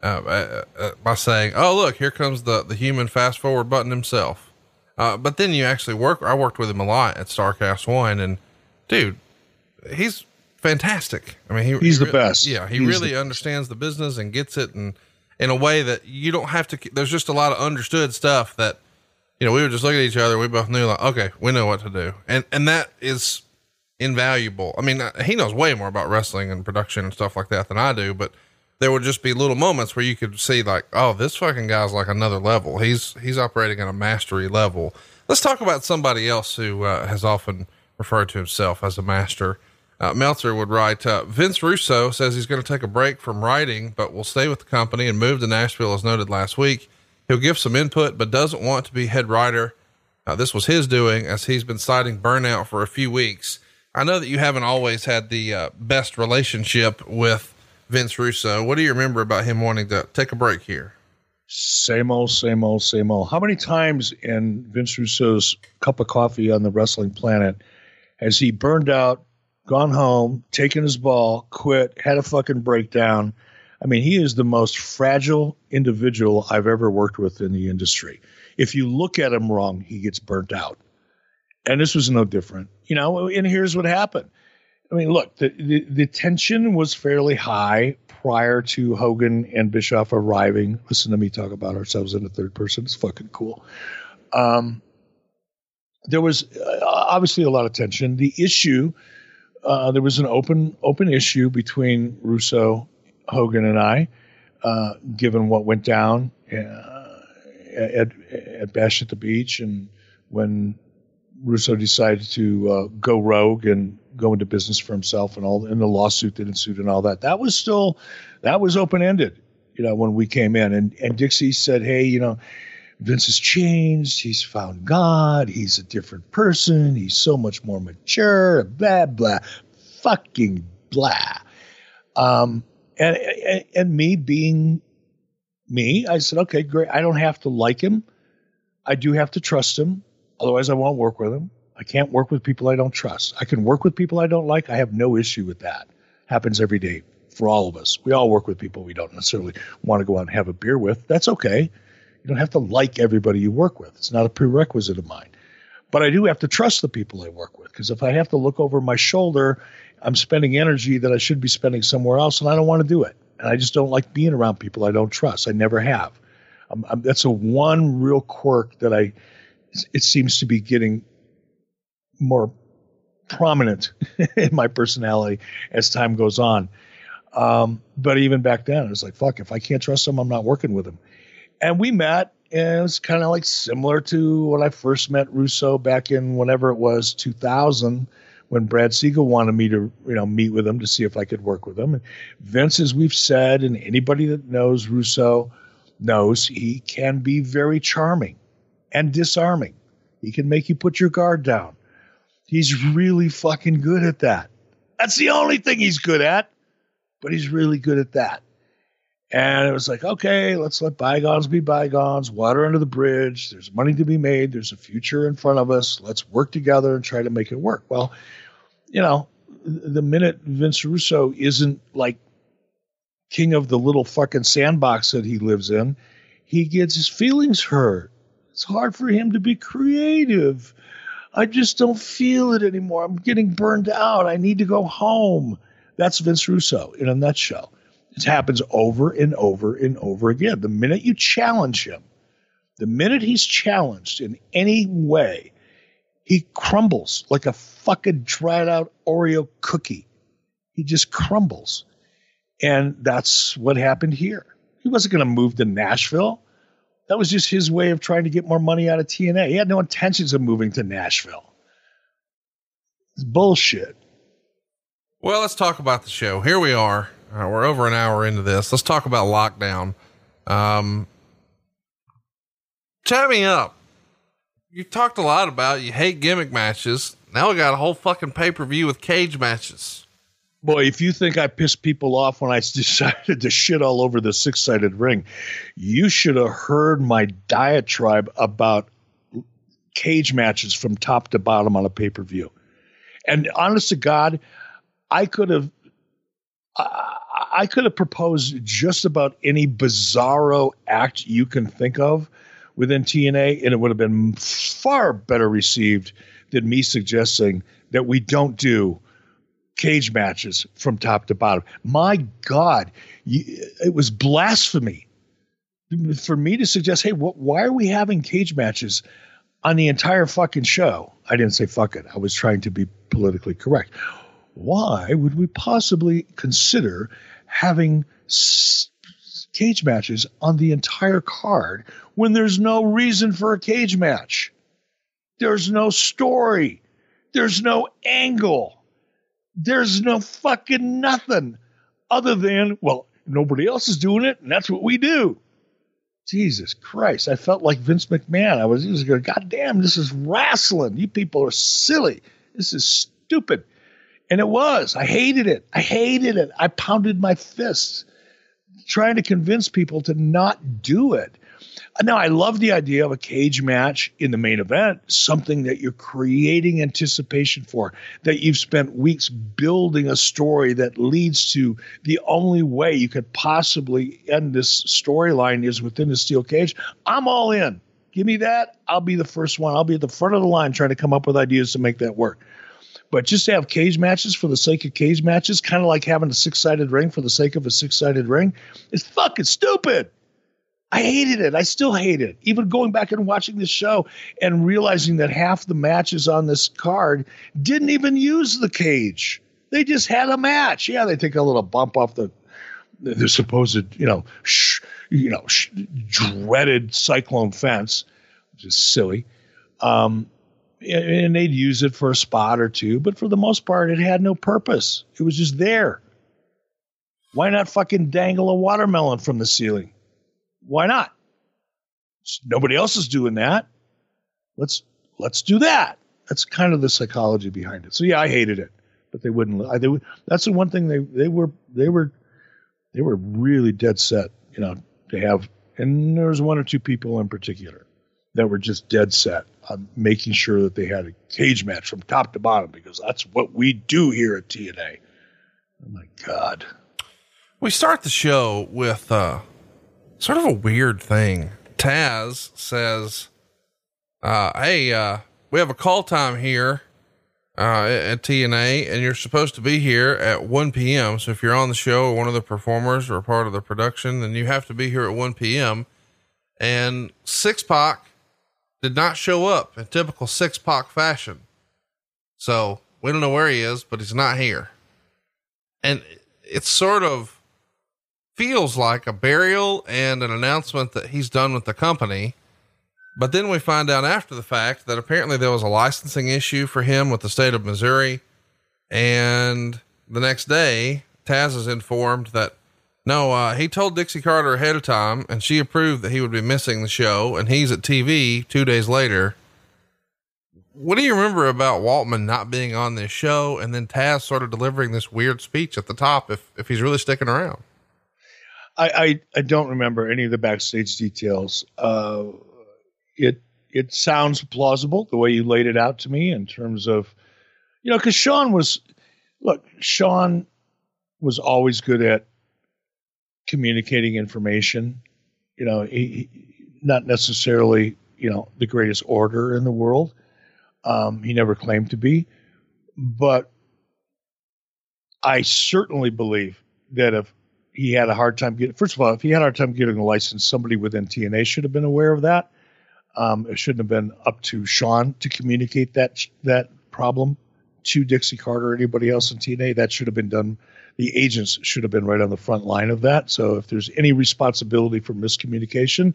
uh, uh, uh, by saying, "Oh, look, here comes the the human fast forward button himself." but then you actually work. I worked with him a lot at Starrcast One, and dude, he's fantastic. I mean, he, he's he the best. Yeah, he he's really understands the business and gets it and in a way that you don't have to, there's just a lot of understood stuff that, you know, we would just look at each other. We both knew like, okay, we know what to do. And, and that is invaluable. I mean, he knows way more about wrestling and production and stuff like that than I do, but there would just be little moments where you could see like, oh, this fucking guy's like another level. He's, he's operating at a mastery level. Let's talk about somebody else who uh, has often referred to himself as a master uh, Meltzer would write, uh, Vince Russo says he's going to take a break from writing, but will stay with the company and move to Nashville as noted last week. He'll give some input, but doesn't want to be head writer. Uh, this was his doing as he's been citing burnout for a few weeks. I know that you haven't always had the uh, best relationship with Vince Russo. What do you remember about him wanting to take a break here? Same old, same old, same old. How many times in Vince Russo's cup of coffee on the wrestling planet has he burned out, gone home, taken his ball, quit, had a fucking breakdown. I mean, he is the most fragile individual I've ever worked with in the industry. If you look at him wrong, he gets burnt out. And this was no different. You know, and here's what happened. I mean, look, the, the, the tension was fairly high prior to Hogan and Bischoff arriving. Listen to me talk about ourselves in the third person. It's fucking cool. Um, there was uh, obviously a lot of tension. The issue uh, there was an open open issue between Russo, Hogan, and I, uh, given what went down uh, at at Bash at the Beach, and when Russo decided to uh, go rogue and go into business for himself and all and the lawsuit that ensued and all that. That was still that was open ended, you know, when we came in. And and Dixie said, Hey, you know, Vince has changed, he's found God, he's a different person, he's so much more mature, blah blah fucking blah. Um and and, and me being me, I said, Okay, great. I don't have to like him. I do have to trust him. Otherwise I won't work with him. I can't work with people I don't trust. I can work with people I don't like. I have no issue with that. Happens every day for all of us. We all work with people we don't necessarily want to go out and have a beer with. That's okay. You don't have to like everybody you work with. It's not a prerequisite of mine. But I do have to trust the people I work with because if I have to look over my shoulder, I'm spending energy that I should be spending somewhere else, and I don't want to do it. And I just don't like being around people I don't trust. I never have. I'm, I'm, that's a one real quirk that I. It seems to be getting more prominent in my personality as time goes on. Um, but even back then, it was like, fuck, if I can't trust him, I'm not working with him. And we met, and it was kind of like similar to when I first met Russo back in whenever it was 2000 when Brad Siegel wanted me to, you know, meet with him to see if I could work with him. And Vince, as we've said, and anybody that knows Russo knows he can be very charming and disarming. He can make you put your guard down. He's really fucking good at that. That's the only thing he's good at, but he's really good at that. And it was like, okay, let's let bygones be bygones, water under the bridge. There's money to be made. There's a future in front of us. Let's work together and try to make it work. Well, you know, the minute Vince Russo isn't like king of the little fucking sandbox that he lives in, he gets his feelings hurt. It's hard for him to be creative. I just don't feel it anymore. I'm getting burned out. I need to go home. That's Vince Russo in a nutshell. Happens over and over and over again. The minute you challenge him, the minute he's challenged in any way, he crumbles like a fucking dried out Oreo cookie. He just crumbles. And that's what happened here. He wasn't going to move to Nashville. That was just his way of trying to get more money out of TNA. He had no intentions of moving to Nashville. It's bullshit. Well, let's talk about the show. Here we are. Uh, we're over an hour into this. Let's talk about lockdown. Um, chat me up. You talked a lot about you hate gimmick matches. Now we got a whole fucking pay per view with cage matches. Boy, if you think I pissed people off when I decided to shit all over the six sided ring, you should have heard my diatribe about cage matches from top to bottom on a pay per view. And honest to God, I could have. I, I could have proposed just about any bizarro act you can think of within TNA, and it would have been far better received than me suggesting that we don't do cage matches from top to bottom. My God, you, it was blasphemy for me to suggest, hey, wh- why are we having cage matches on the entire fucking show? I didn't say fuck it. I was trying to be politically correct. Why would we possibly consider having s- cage matches on the entire card when there's no reason for a cage match? There's no story. There's no angle there's no fucking nothing other than, well, nobody else is doing it, and that's what we do. Jesus Christ. I felt like Vince McMahon. I was, he was going, God damn, this is wrestling. You people are silly. This is stupid. And it was. I hated it. I hated it. I pounded my fists trying to convince people to not do it. Now, I love the idea of a cage match in the main event, something that you're creating anticipation for, that you've spent weeks building a story that leads to the only way you could possibly end this storyline is within the steel cage. I'm all in. Give me that. I'll be the first one. I'll be at the front of the line trying to come up with ideas to make that work. But just to have cage matches for the sake of cage matches, kind of like having a six sided ring for the sake of a six sided ring, is fucking stupid. I hated it. I still hate it. Even going back and watching this show and realizing that half the matches on this card didn't even use the cage. They just had a match. Yeah, they take a little bump off the the, supposed, you know, sh, you know, sh, dreaded cyclone fence, which is silly. Um, and they'd use it for a spot or two, but for the most part, it had no purpose. It was just there. Why not fucking dangle a watermelon from the ceiling? Why not? Nobody else is doing that. Let's let's do that. That's kind of the psychology behind it. So yeah, I hated it, but they wouldn't. I, they would, that's the one thing they they were they were they were really dead set, you know, to have. And there was one or two people in particular that were just dead set on making sure that they had a cage match from top to bottom because that's what we do here at TNA. Oh my God. We start the show with uh, sort of a weird thing. Taz says, uh, Hey, uh, we have a call time here uh, at TNA, and you're supposed to be here at 1 p.m. So if you're on the show or one of the performers or part of the production, then you have to be here at 1 p.m. And Syxx-Pac did not show up in typical Syxx-Pac fashion. So we don't know where he is, but he's not here. And it sort of feels like a burial and an announcement that he's done with the company. But then we find out after the fact that apparently there was a licensing issue for him with the state of Missouri. And the next day, Taz is informed that no, uh, he told Dixie Carter ahead of time and she approved that he would be missing the show and he's at TV two days later. What do you remember about Waltman not being on this show and then Taz sort of delivering this weird speech at the top if, if he's really sticking around? I, I, I don't remember any of the backstage details. Uh, it it sounds plausible the way you laid it out to me in terms of, you know, because Sean was, look, Shawn was always good at communicating information. You know, he, not necessarily, you know, the greatest orator in the world. Um, he never claimed to be, but I certainly believe that if he had a hard time getting, first of all, if he had a hard time getting a license, somebody within TNA should have been aware of that. Um, it shouldn't have been up to Sean to communicate that that problem to Dixie Carter or anybody else in TNA. That should have been done. The agents should have been right on the front line of that. So if there's any responsibility for miscommunication,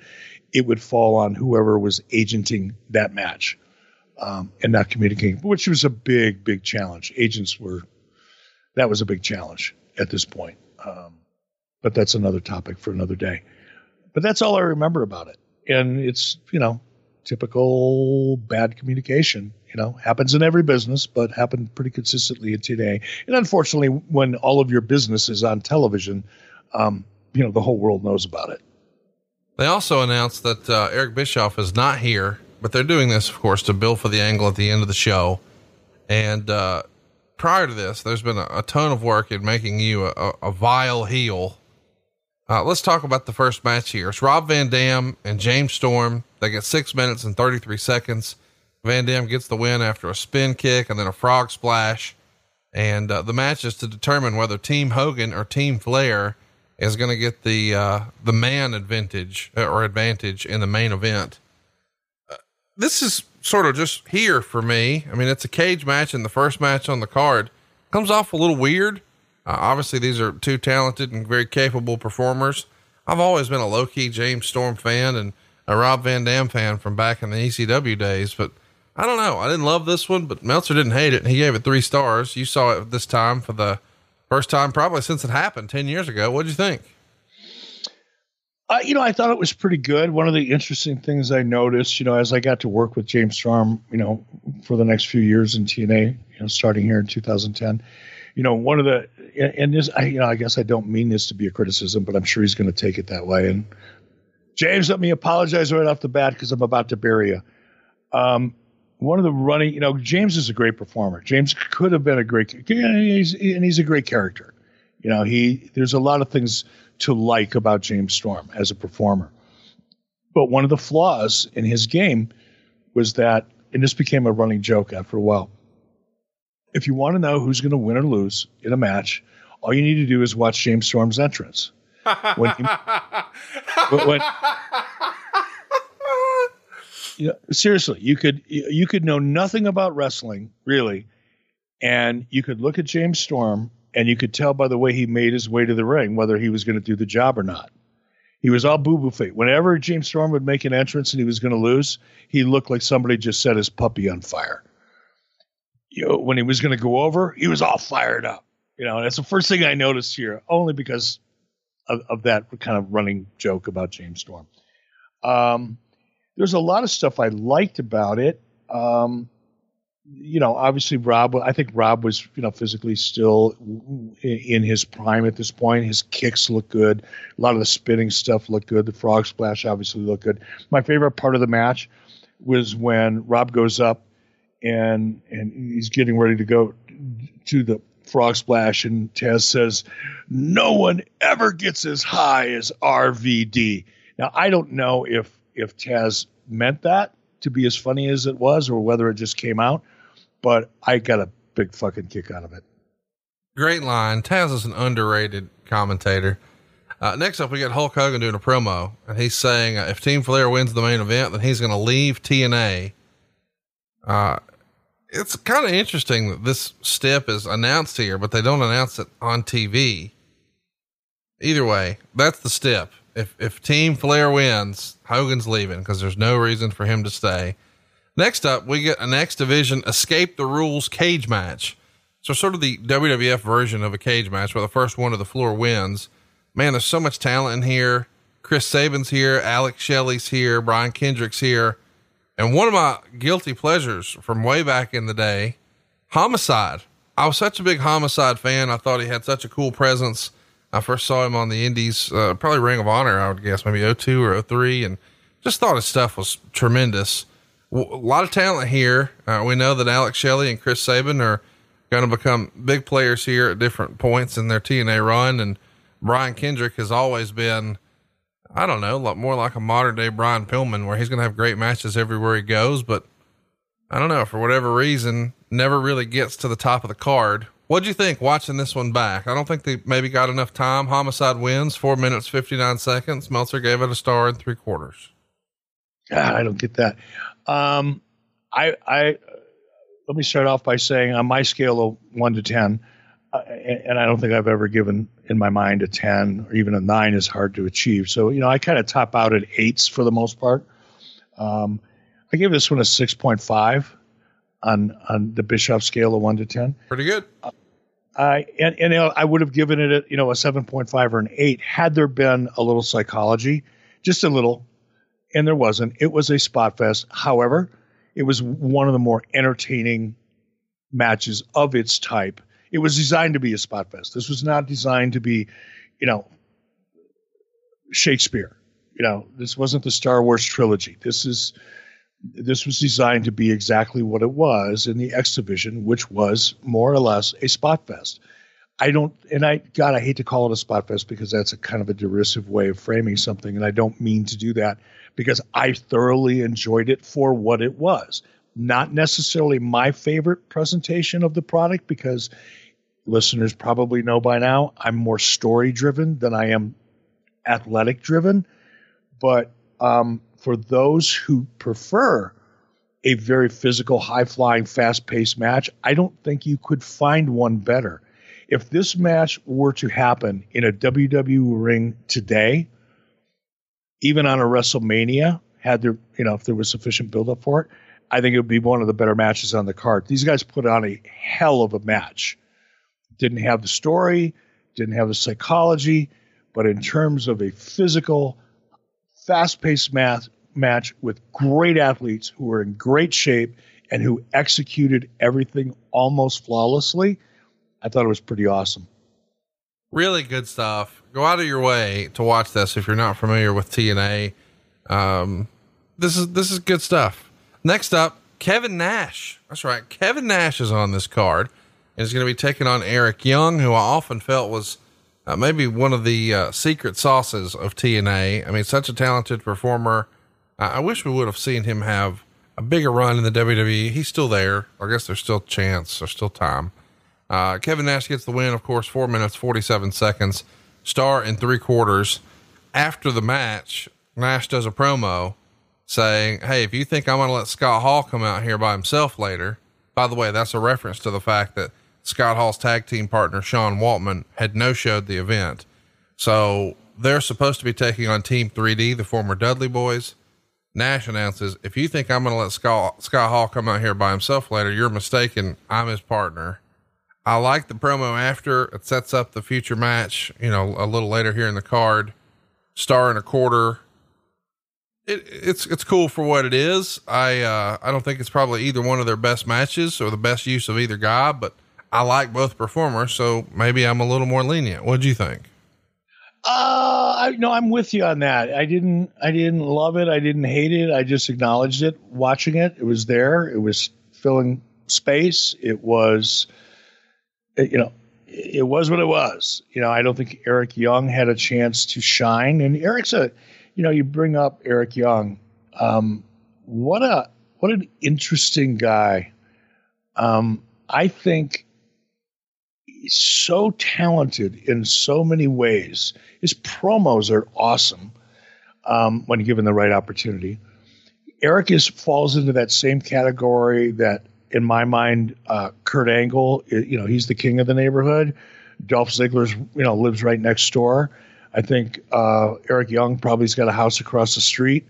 it would fall on whoever was agenting that match um, and not communicating, which was a big, big challenge. Agents were that was a big challenge at this point. Um, but that's another topic for another day. But that's all I remember about it and it's you know typical bad communication you know happens in every business but happened pretty consistently today and unfortunately when all of your business is on television um, you know the whole world knows about it they also announced that uh, eric bischoff is not here but they're doing this of course to bill for the angle at the end of the show and uh, prior to this there's been a, a, ton of work in making you a, a vile heel uh, let's talk about the first match here. It's Rob Van Dam and James Storm. They get six minutes and 33 seconds. Van Dam gets the win after a spin kick and then a frog splash. And uh, the match is to determine whether Team Hogan or Team Flair is going to get the uh, the man advantage uh, or advantage in the main event. Uh, this is sort of just here for me. I mean, it's a cage match, and the first match on the card comes off a little weird uh, obviously, these are two talented and very capable performers. I've always been a low key James Storm fan and a Rob Van Dam fan from back in the ECW days, but I don't know. I didn't love this one, but Meltzer didn't hate it. He gave it three stars. You saw it this time for the first time, probably since it happened 10 years ago. What'd you think? Uh, you know, I thought it was pretty good. One of the interesting things I noticed, you know, as I got to work with James Storm, you know, for the next few years in TNA, you know, starting here in 2010, you know, one of the and this, I, you know, I guess I don't mean this to be a criticism, but I'm sure he's going to take it that way. And James, let me apologize right off the bat because I'm about to bury you. Um, one of the running, you know, James is a great performer. James could have been a great, and he's, and he's a great character. You know, he there's a lot of things to like about James Storm as a performer. But one of the flaws in his game was that, and this became a running joke after a while if you want to know who's going to win or lose in a match, all you need to do is watch James Storm's entrance. When, he, when know, seriously, you could you could know nothing about wrestling really, and you could look at James Storm and you could tell by the way he made his way to the ring whether he was going to do the job or not. He was all boo boo fate. Whenever James Storm would make an entrance and he was going to lose, he looked like somebody just set his puppy on fire. You know, when he was going to go over, he was all fired up. You know, that's the first thing I noticed here, only because of, of that kind of running joke about James Storm. Um, there's a lot of stuff I liked about it. Um, you know, obviously Rob. I think Rob was, you know, physically still in his prime at this point. His kicks look good. A lot of the spinning stuff looked good. The frog splash obviously looked good. My favorite part of the match was when Rob goes up and and he's getting ready to go to the frog splash, and Taz says, "No one ever gets as high as RVD." Now I don't know if if Taz meant that to be as funny as it was, or whether it just came out but I got a big fucking kick out of it. Great line. Taz is an underrated commentator. Uh, next up, we got Hulk Hogan doing a promo, and he's saying uh, if Team Flair wins the main event, then he's going to leave TNA. Uh, it's kind of interesting that this step is announced here, but they don't announce it on TV. Either way, that's the step. If if Team Flair wins, Hogan's leaving because there's no reason for him to stay. Next up, we get an X Division Escape the Rules cage match. So, sort of the WWF version of a cage match where the first one to the floor wins. Man, there's so much talent in here. Chris Sabin's here, Alex Shelley's here, Brian Kendrick's here. And one of my guilty pleasures from way back in the day, Homicide. I was such a big Homicide fan. I thought he had such a cool presence. I first saw him on the Indies, uh, probably Ring of Honor, I would guess, maybe 02 or 03, and just thought his stuff was tremendous a lot of talent here. Uh, we know that Alex Shelley and Chris Sabin are going to become big players here at different points in their TNA run. And Brian Kendrick has always been, I don't know, lot more like a modern day Brian Pillman, where he's going to have great matches everywhere he goes. But I don't know, for whatever reason, never really gets to the top of the card. What'd you think watching this one back? I don't think they maybe got enough time. Homicide wins four minutes, 59 seconds. Meltzer gave it a star and three quarters. God, I don't get that. Um, I, I let me start off by saying on my scale of one to ten, uh, and I don't think I've ever given in my mind a ten or even a nine is hard to achieve. So you know, I kind of top out at eights for the most part. Um, I give this one a six point five on on the Bischoff scale of one to ten. Pretty good. Uh, I and, and I would have given it a, you know a seven point five or an eight had there been a little psychology, just a little and there wasn't. It was a spot fest. However, it was one of the more entertaining matches of its type. It was designed to be a spot fest. This was not designed to be, you know, Shakespeare. You know, this wasn't the Star Wars trilogy. This is this was designed to be exactly what it was in the X Division, which was more or less a spot fest. I don't, and I, God, I hate to call it a spot fest because that's a kind of a derisive way of framing something, and I don't mean to do that because I thoroughly enjoyed it for what it was. Not necessarily my favorite presentation of the product because listeners probably know by now I'm more story driven than I am athletic driven. But um, for those who prefer a very physical, high flying, fast paced match, I don't think you could find one better. If this match were to happen in a WWE ring today, even on a WrestleMania, had there, you know, if there was sufficient buildup for it, I think it would be one of the better matches on the card. These guys put on a hell of a match. Didn't have the story, didn't have the psychology, but in terms of a physical, fast paced match, match with great athletes who were in great shape and who executed everything almost flawlessly, I thought it was pretty awesome. Really good stuff. Go out of your way to watch this if you're not familiar with TNA. Um, this is this is good stuff. Next up, Kevin Nash. That's right. Kevin Nash is on this card and is going to be taking on Eric Young, who I often felt was uh, maybe one of the uh, secret sauces of TNA. I mean, such a talented performer. I wish we would have seen him have a bigger run in the WWE. He's still there. I guess there's still chance. There's still time. Uh, Kevin Nash gets the win, of course, four minutes, 47 seconds, star in three quarters. After the match, Nash does a promo saying, Hey, if you think I'm going to let Scott Hall come out here by himself later, by the way, that's a reference to the fact that Scott Hall's tag team partner, Sean Waltman, had no showed the event. So they're supposed to be taking on Team 3D, the former Dudley Boyz. Nash announces, if you think I'm going to let Scott, Scott Hall come out here by himself later, you're mistaken. I'm his partner. I like the promo after it sets up the future match, you know, a little later here in the card, star and a quarter. It, it's, it's cool for what it is. I, uh, I don't think it's probably either one of their best matches or the best use of either guy, but I like both performers. So maybe I'm a little more lenient. What do you think? Uh, I no, I'm with you on that. I didn't, I didn't love it. I didn't hate it. I just acknowledged it. Watching it, it was there. It was filling space. It was, you know, it was what it was. You know, I don't think Eric Young had a chance to shine. And Eric's a, you know, you bring up Eric Young. Um, what a what an interesting guy. Um, I think he's so talented in so many ways. His promos are awesome um, when given the right opportunity. Eric is falls into that same category that, in my mind, uh, Kurt Angle. You know, he's the king of the neighborhood. Dolph Ziggler's you know lives right next door. I think uh, Eric Young probably's got a house across the street.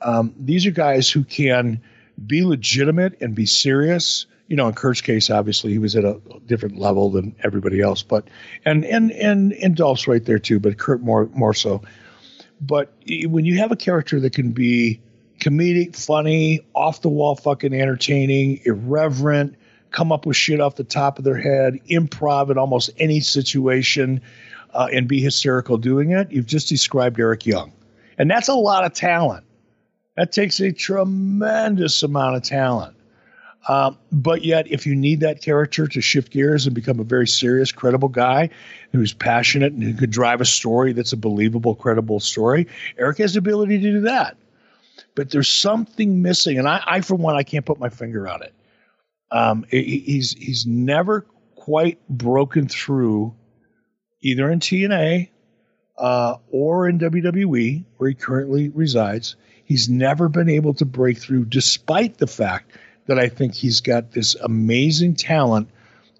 Um, these are guys who can be legitimate and be serious you know, in Kurt's case, obviously he was at a different level than everybody else, but and and and and Dolph's right there too, but Kurt more more so. But when you have a character that can be comedic, funny, off the wall, fucking entertaining, irreverent, come up with shit off the top of their head, improv in almost any situation, uh, and be hysterical doing it, you've just described Eric Young, and that's a lot of talent. That takes a tremendous amount of talent. Um, but yet, if you need that character to shift gears and become a very serious, credible guy who's passionate and who could drive a story that's a believable, credible story, Eric has the ability to do that. But there's something missing, and I, I for one, I can't put my finger on it. Um, he's he's never quite broken through, either in TNA uh, or in WWE, where he currently resides. He's never been able to break through, despite the fact that I think he's got this amazing talent.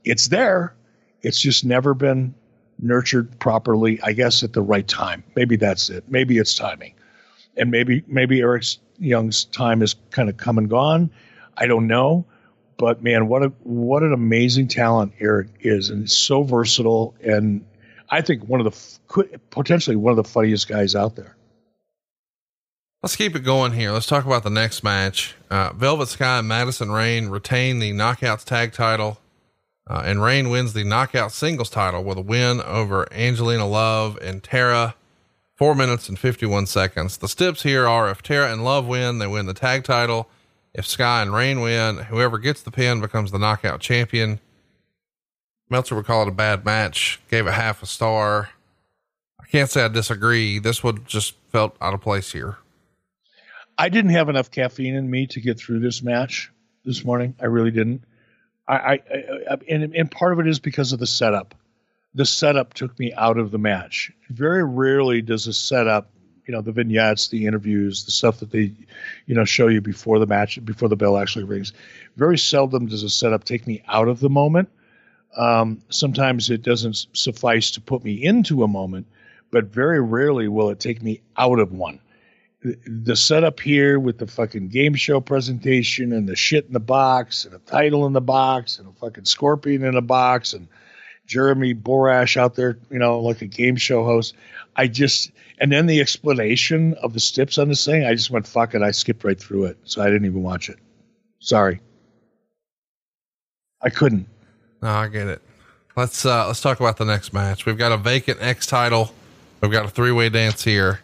It's there. It's just never been nurtured properly, I guess, at the right time. Maybe that's it. Maybe it's timing. And maybe maybe Eric Young's time is kind of come and gone. I don't know. But man, what a what an amazing talent Eric is, and so versatile, and I think one of the potentially one of the funniest guys out there. Let's keep it going here. Let's talk about the next match. Uh, Velvet Sky and Madison Rayne retain the Knockouts tag title, uh, and Rayne wins the Knockout singles title with a win over Angelina Love and Tara. Four minutes and 51 seconds. The steps here are if Tara and Love win, they win the tag title. If Sky and Rayne win, whoever gets the pin becomes the knockout champion. Meltzer would call it a bad match, gave it half a star. I can't say I disagree. This would just felt out of place here. I didn't have enough caffeine in me to get through this match this morning. I really didn't. I, I, I and, and part of it is because of the setup. The setup took me out of the match. Very rarely does a setup, you know, the vignettes, the interviews, the stuff that they, you know, show you before the match, before the bell actually rings. Very seldom does a setup take me out of the moment. Um, sometimes it doesn't suffice to put me into a moment, but very rarely will it take me out of one the setup here with the fucking game show presentation and the shit in the box and a title in the box and a fucking scorpion in a box and Jeremy Borash out there, you know, like a game show host. I just and then the explanation of the steps on this thing, I just went fuck it. I skipped right through it, so I didn't even watch it. Sorry, I couldn't. No, I get it. Let's uh let's talk about the next match. We've got a vacant X title. We've got a three way dance here.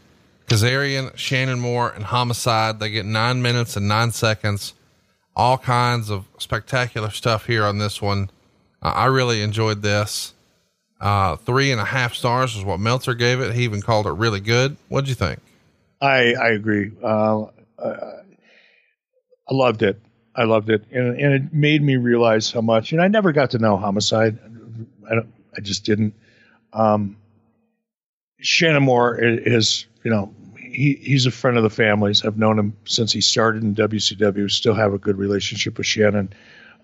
Kazarian, Shannon Moore, and Homicide. They get nine minutes and nine seconds. All kinds of spectacular stuff here on this one. Uh, I really enjoyed this. Uh, three and a half stars is what Meltzer gave it. He even called it really good. What'd you think? I I agree. Uh, uh I loved it. I loved it, and, and it made me realize how much. And I never got to know Homicide. I don't. I just didn't. Um, Shannon Moore is you know, he, he's a friend of the family's. I've known him since he started in WCW. Still have a good relationship with Shannon.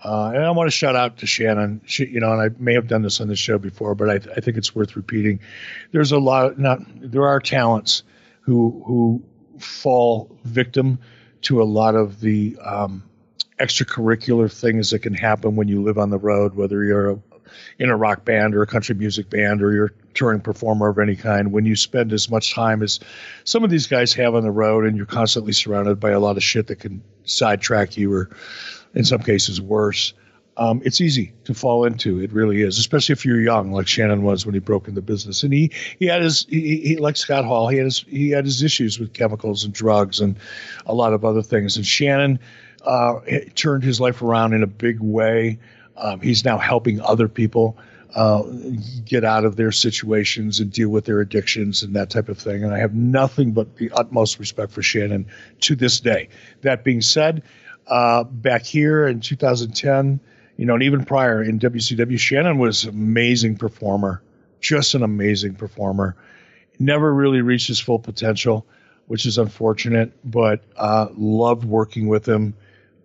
Uh, and I want to shout out to Shannon. She, you know, and I may have done this on the show before, but I, I think it's worth repeating. There's a lot. Of, not there are talents who who fall victim to a lot of the um, extracurricular things that can happen when you live on the road, whether you're a, in a rock band or a country music band or you're touring performer of any kind. When you spend as much time as some of these guys have on the road, and you're constantly surrounded by a lot of shit that can sidetrack you or in some cases worse. Um, it's easy to fall into. It really is, especially if you're young, like Shannon was when he broke into business. And he he had his he, he like Scott Hall, he had his he had his issues with chemicals and drugs and a lot of other things. And Shannon uh, turned his life around in a big way. Um, he's now helping other people uh, get out of their situations and deal with their addictions and that type of thing. And I have nothing but the utmost respect for Shannon to this day. That being said, uh, back here in 2010, you know, and even prior in WCW, Shannon was an amazing performer, just an amazing performer. Never really reached his full potential, which is unfortunate, but uh, loved working with him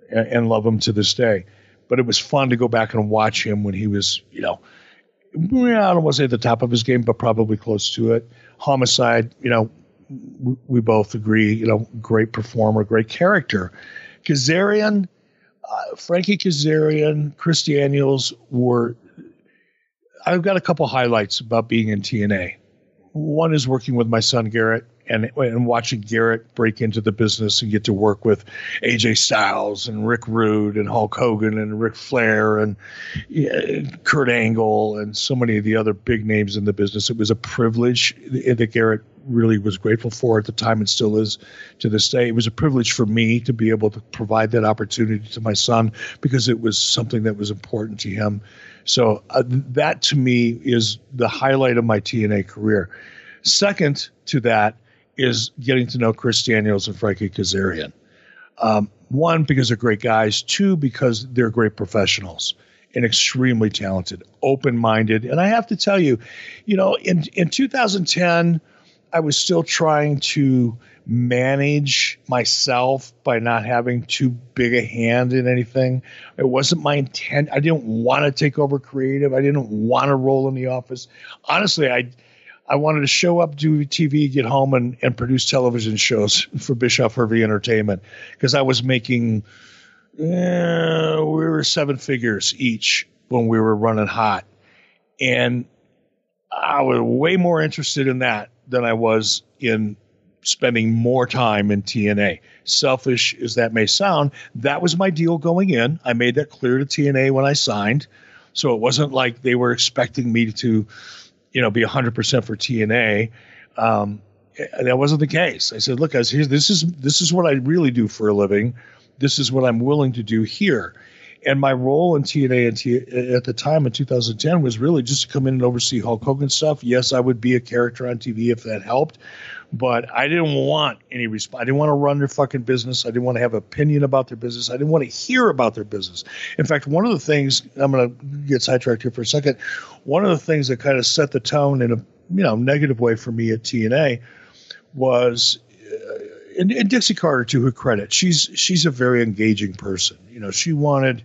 and, and love him to this day. But it was fun to go back and watch him when he was, you know, I don't want to say at the top of his game, but probably close to it. Homicide, you know, we, both agree, you know, great performer, great character. Kazarian, uh, Frankie Kazarian, Chris Daniels were. I've got a couple highlights about being in TNA. One is working with my son Garrett and and watching Garrett break into the business and get to work with AJ Styles and Rick Rude and Hulk Hogan and Ric Flair and Kurt Angle and so many of the other big names in the business. It was a privilege that Garrett really was grateful for at the time and still is to this day. It was a privilege for me to be able to provide that opportunity to my son because it was something that was important to him. So uh, that to me is the highlight of my TNA career. Second to that is getting to know Chris Daniels and Frankie Kazarian. Um, one, because they're great guys. Two, because they're great professionals and extremely talented, open minded. And I have to tell you, you know, in, in 2010, I was still trying to manage myself by not having too big a hand in anything. It wasn't my intent. I didn't want to take over creative. I didn't want to roll in the office. Honestly, I I wanted to show up, do TV, get home, and, and produce television shows for Bischoff Hervey Entertainment because I was making, eh, we were seven figures each when we were running hot. And I was way more interested in that than I was in spending more time in TNA. Selfish as that may sound, that was my deal going in. I made that clear to TNA when I signed. So it wasn't like they were expecting me to you know, be 100% for TNA. Um, that wasn't the case. I said, look, guys, here, this is this is what I really do for a living. This is what I'm willing to do here. And my role in TNA T- at the time in 2010 was really just to come in and oversee Hulk Hogan stuff. Yes, I would be a character on TV if that helped, but I didn't want any response. I didn't want to run their fucking business. I didn't want to have opinion about their business. I didn't want to hear about their business. In fact, one of the things I'm going to get sidetracked here for a second. One of the things that kind of set the tone in a you know negative way for me at TNA was. Uh, and, and Dixie Carter, to her credit, she's she's a very engaging person. You know, she wanted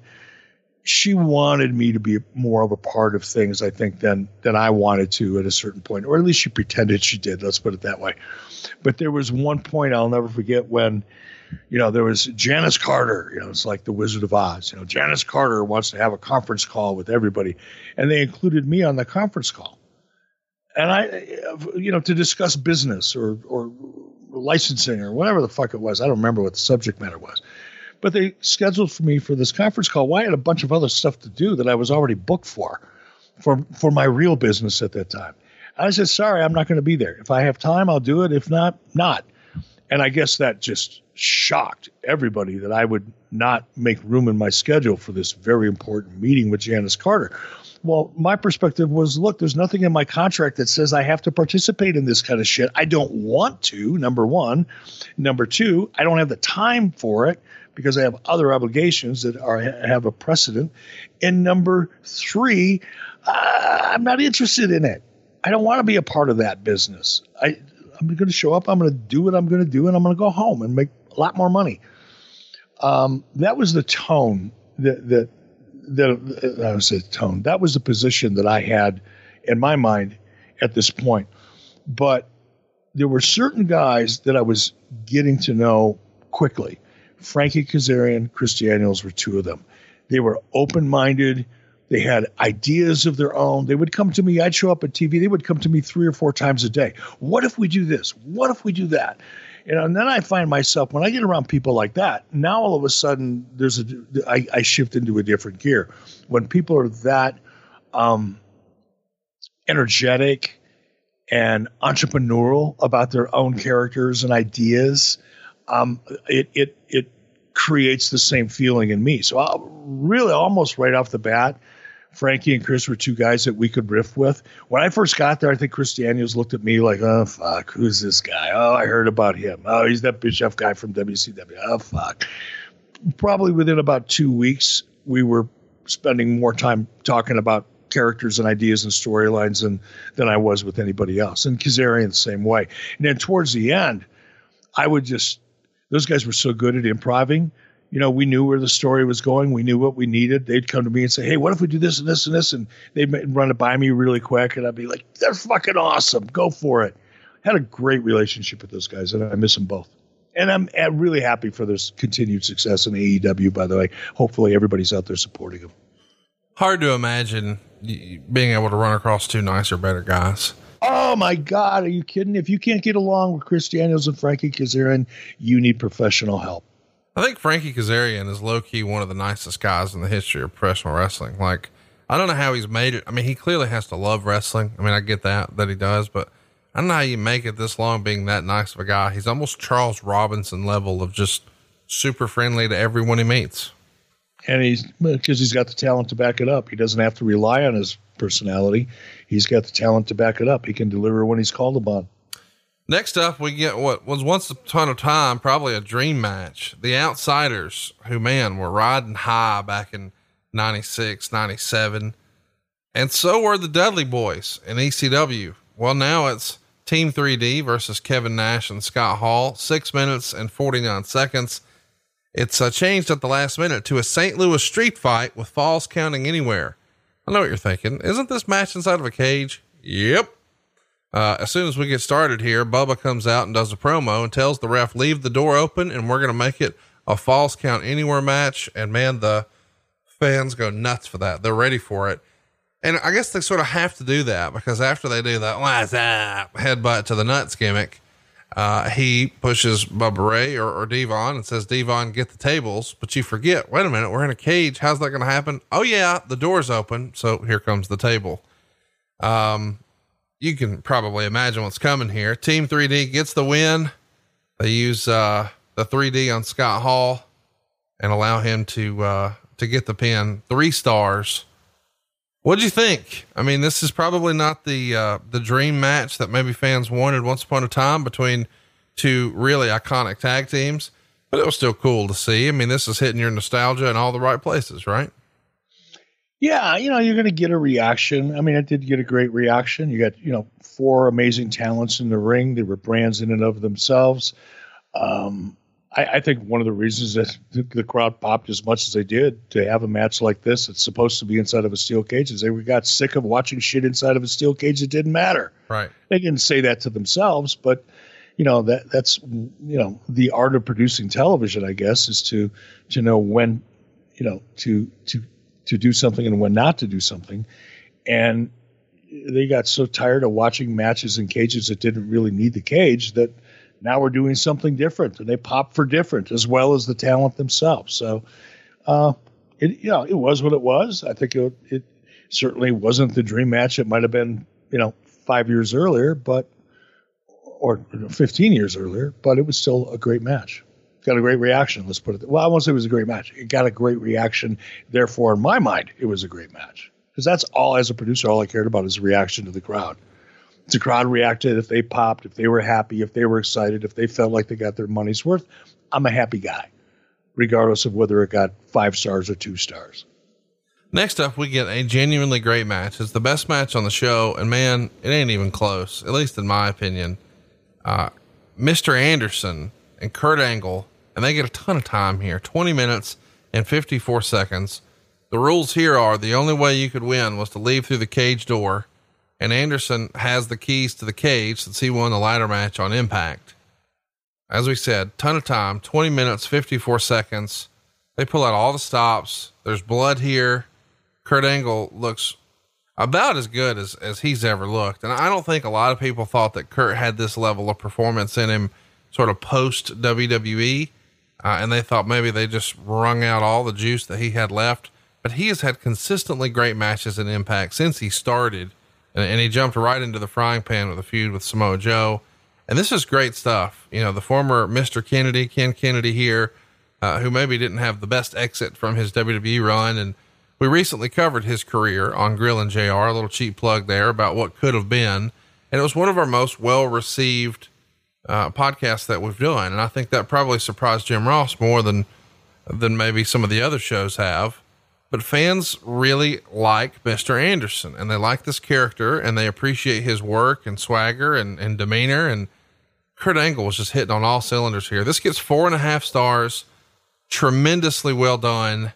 she wanted me to be more of a part of things, I think, than than I wanted to at a certain point, or at least she pretended she did. Let's put it that way. But there was one point I'll never forget when, you know, there was Janice Carter. You know, it's like the Wizard of Oz. You know, Janice Carter wants to have a conference call with everybody, and they included me on the conference call, and I, you know, to discuss business or or licensing or whatever the fuck it was. I don't remember what the subject matter was. But they scheduled for me for this conference call. Well, I had a bunch of other stuff to do that I was already booked for, for for my real business at that time. I said, sorry, I'm not going to be there. If I have time, I'll do it. If not, not. And I guess that just shocked everybody that I would not make room in my schedule for this very important meeting with Janice Carter. Well, my perspective was look, there's nothing in my contract that says I have to participate in this kind of shit. I don't want to, number one. Number two, I don't have the time for it because I have other obligations that are have a precedent. And number three, uh, I'm not interested in it. I don't want to be a part of that business. I I'm going to show up. I'm going to do what I'm going to do, and I'm going to go home and make a lot more money. Um, that was the tone that that that I was a tone. That was the position that I had in my mind at this point. But there were certain guys that I was getting to know quickly. Frankie Kazarian, Chris Daniels were two of them. They were open minded. They had ideas of their own. They would come to me. I'd show up at TV. They would come to me three or four times a day. What if we do this? What if we do that? You know, and then I find myself when I get around people like that. Now all of a sudden, there's a I, I shift into a different gear. When people are that um, energetic and entrepreneurial about their own characters and ideas, um, it it it creates the same feeling in me. So I'll really almost right off the bat, Frankie and Chris were two guys that we could riff with. When I first got there, I think Chris Daniels looked at me like, "Oh fuck, who's this guy? Oh, I heard about him. Oh, he's that Bischoff guy from WCW. Oh fuck." Probably within about two weeks, we were spending more time talking about characters and ideas and storylines than than I was with anybody else. And Kazarian the same way. And then towards the end, I would just those guys were so good at improving. You know, we knew where the story was going. We knew what we needed. They'd come to me and say, "Hey, what if we do this and this and this?" And they'd run it by me really quick, and I'd be like, "They're fucking awesome. Go for it." Had a great relationship with those guys, and I miss them both. And I'm, I'm really happy for their continued success in AEW. By the way, hopefully everybody's out there supporting them. Hard to imagine being able to run across two nicer, better guys. Oh my God, are you kidding? If you can't get along with Chris Daniels and Frankie Kazarian, you need professional help. I think Frankie Kazarian is low key one of the nicest guys in the history of professional wrestling. Like, I don't know how he's made it. I mean, he clearly has to love wrestling. I mean, I get that, that he does, but I don't know how you make it this long being that nice of a guy. He's almost Charles Robinson level of just super friendly to everyone he meets and he's because he's got the talent to back it up. He doesn't have to rely on his personality. He's got the talent to back it up. He can deliver when he's called upon. Next up, we get what was once a time probably a dream match. The Outsiders, who man were riding high back in 96, 97. And so were the Dudley Boyz in ECW. Well, now it's Team 3D versus Kevin Nash and Scott Hall, six minutes and 49 seconds. It's uh, changed at the last minute to a St. Louis street fight with falls counting anywhere. I know what you're thinking. Isn't this match inside of a cage? Yep. Uh, as soon as we get started here, Bubba comes out and does a promo and tells the ref, leave the door open and we're going to make it a falls count anywhere match. And man, the fans go nuts for that. They're ready for it. And I guess they sort of have to do that because after they do that, what's up, headbutt to the nuts gimmick, uh, he pushes Bubba Ray or, or Devon and says, Devon, get the tables. But you forget, wait a minute, we're in a cage. How's that going to happen? Oh, yeah, the door's open. So here comes the table. Um, you can probably imagine what's coming here. Team 3D gets the win. They use uh, the 3D on Scott Hall and allow him to uh, to get the pin. Three stars. What'd you think? I mean, this is probably not the uh, the dream match that maybe fans wanted once upon a time between two really iconic tag teams, but it was still cool to see. I mean, this is hitting your nostalgia in all the right places, right? Yeah, you know, you're going to get a reaction. I mean, it did get a great reaction. You got, you know, four amazing talents in the ring. They were brands in and of themselves. Um, I, I, think one of the reasons that the crowd popped as much as they did to have a match like this, it's supposed to be inside of a steel cage, is they got sick of watching shit inside of a steel cage that didn't matter. Right. They didn't say that to themselves, but you know that that's you know the art of producing television, I guess, is to to know when you know to to to do something and when not to do something, and they got so tired of watching matches in cages that didn't really need the cage that now we're doing something different and they pop for different as well as the talent themselves. So, uh, it, you know, it was what it was. I think it, it certainly wasn't the dream match. It might have been, you know, five years earlier, but, or 15 years earlier, but it was still a great match. Got a great reaction. Let's put it. Well, I won't say it was a great match. It got a great reaction. Therefore, in my mind, it was a great match because that's all as a producer, all I cared about is reaction to the crowd the crowd reacted, if they popped, if they were happy, if they were excited, if they felt like they got their money's worth, I'm a happy guy, regardless of whether it got five stars or two stars. Next up, we get a genuinely great match. It's the best match on the show, and man, it ain't even close, at least in my opinion. Uh, Mr. Anderson and Kurt Angle, and they get a ton of time here 20 minutes and 54 seconds. The rules here are the only way you could win was to leave through the cage door, and Anderson has the keys to the cage since he won the ladder match on Impact. As we said, ton of time, 20 minutes, 54 seconds. They pull out all the stops. There's blood here. Kurt Angle looks about as good as, as he's ever looked. And I don't think a lot of people thought that Kurt had this level of performance in him sort of post WWE. Uh, and they thought maybe they just wrung out all the juice that he had left. But he has had consistently great matches in Impact since he started. And, and he jumped right into the frying pan with a feud with Samoa Joe. And this is great stuff. You know, the former Mr. Kennedy, Ken Kennedy here, uh, who maybe didn't have the best exit from his WWE run. And we recently covered his career on Grilling JR, a little cheap plug there about what could have been. And it was one of our most well received uh, podcasts that we've done. And I think that probably surprised Jim Ross more than, than maybe some of the other shows have. But fans really like Mr. Anderson and they like this character and they appreciate his work and swagger and, and demeanor. And Kurt Angle was just hitting on all cylinders here. This gets four and a half stars, tremendously well done,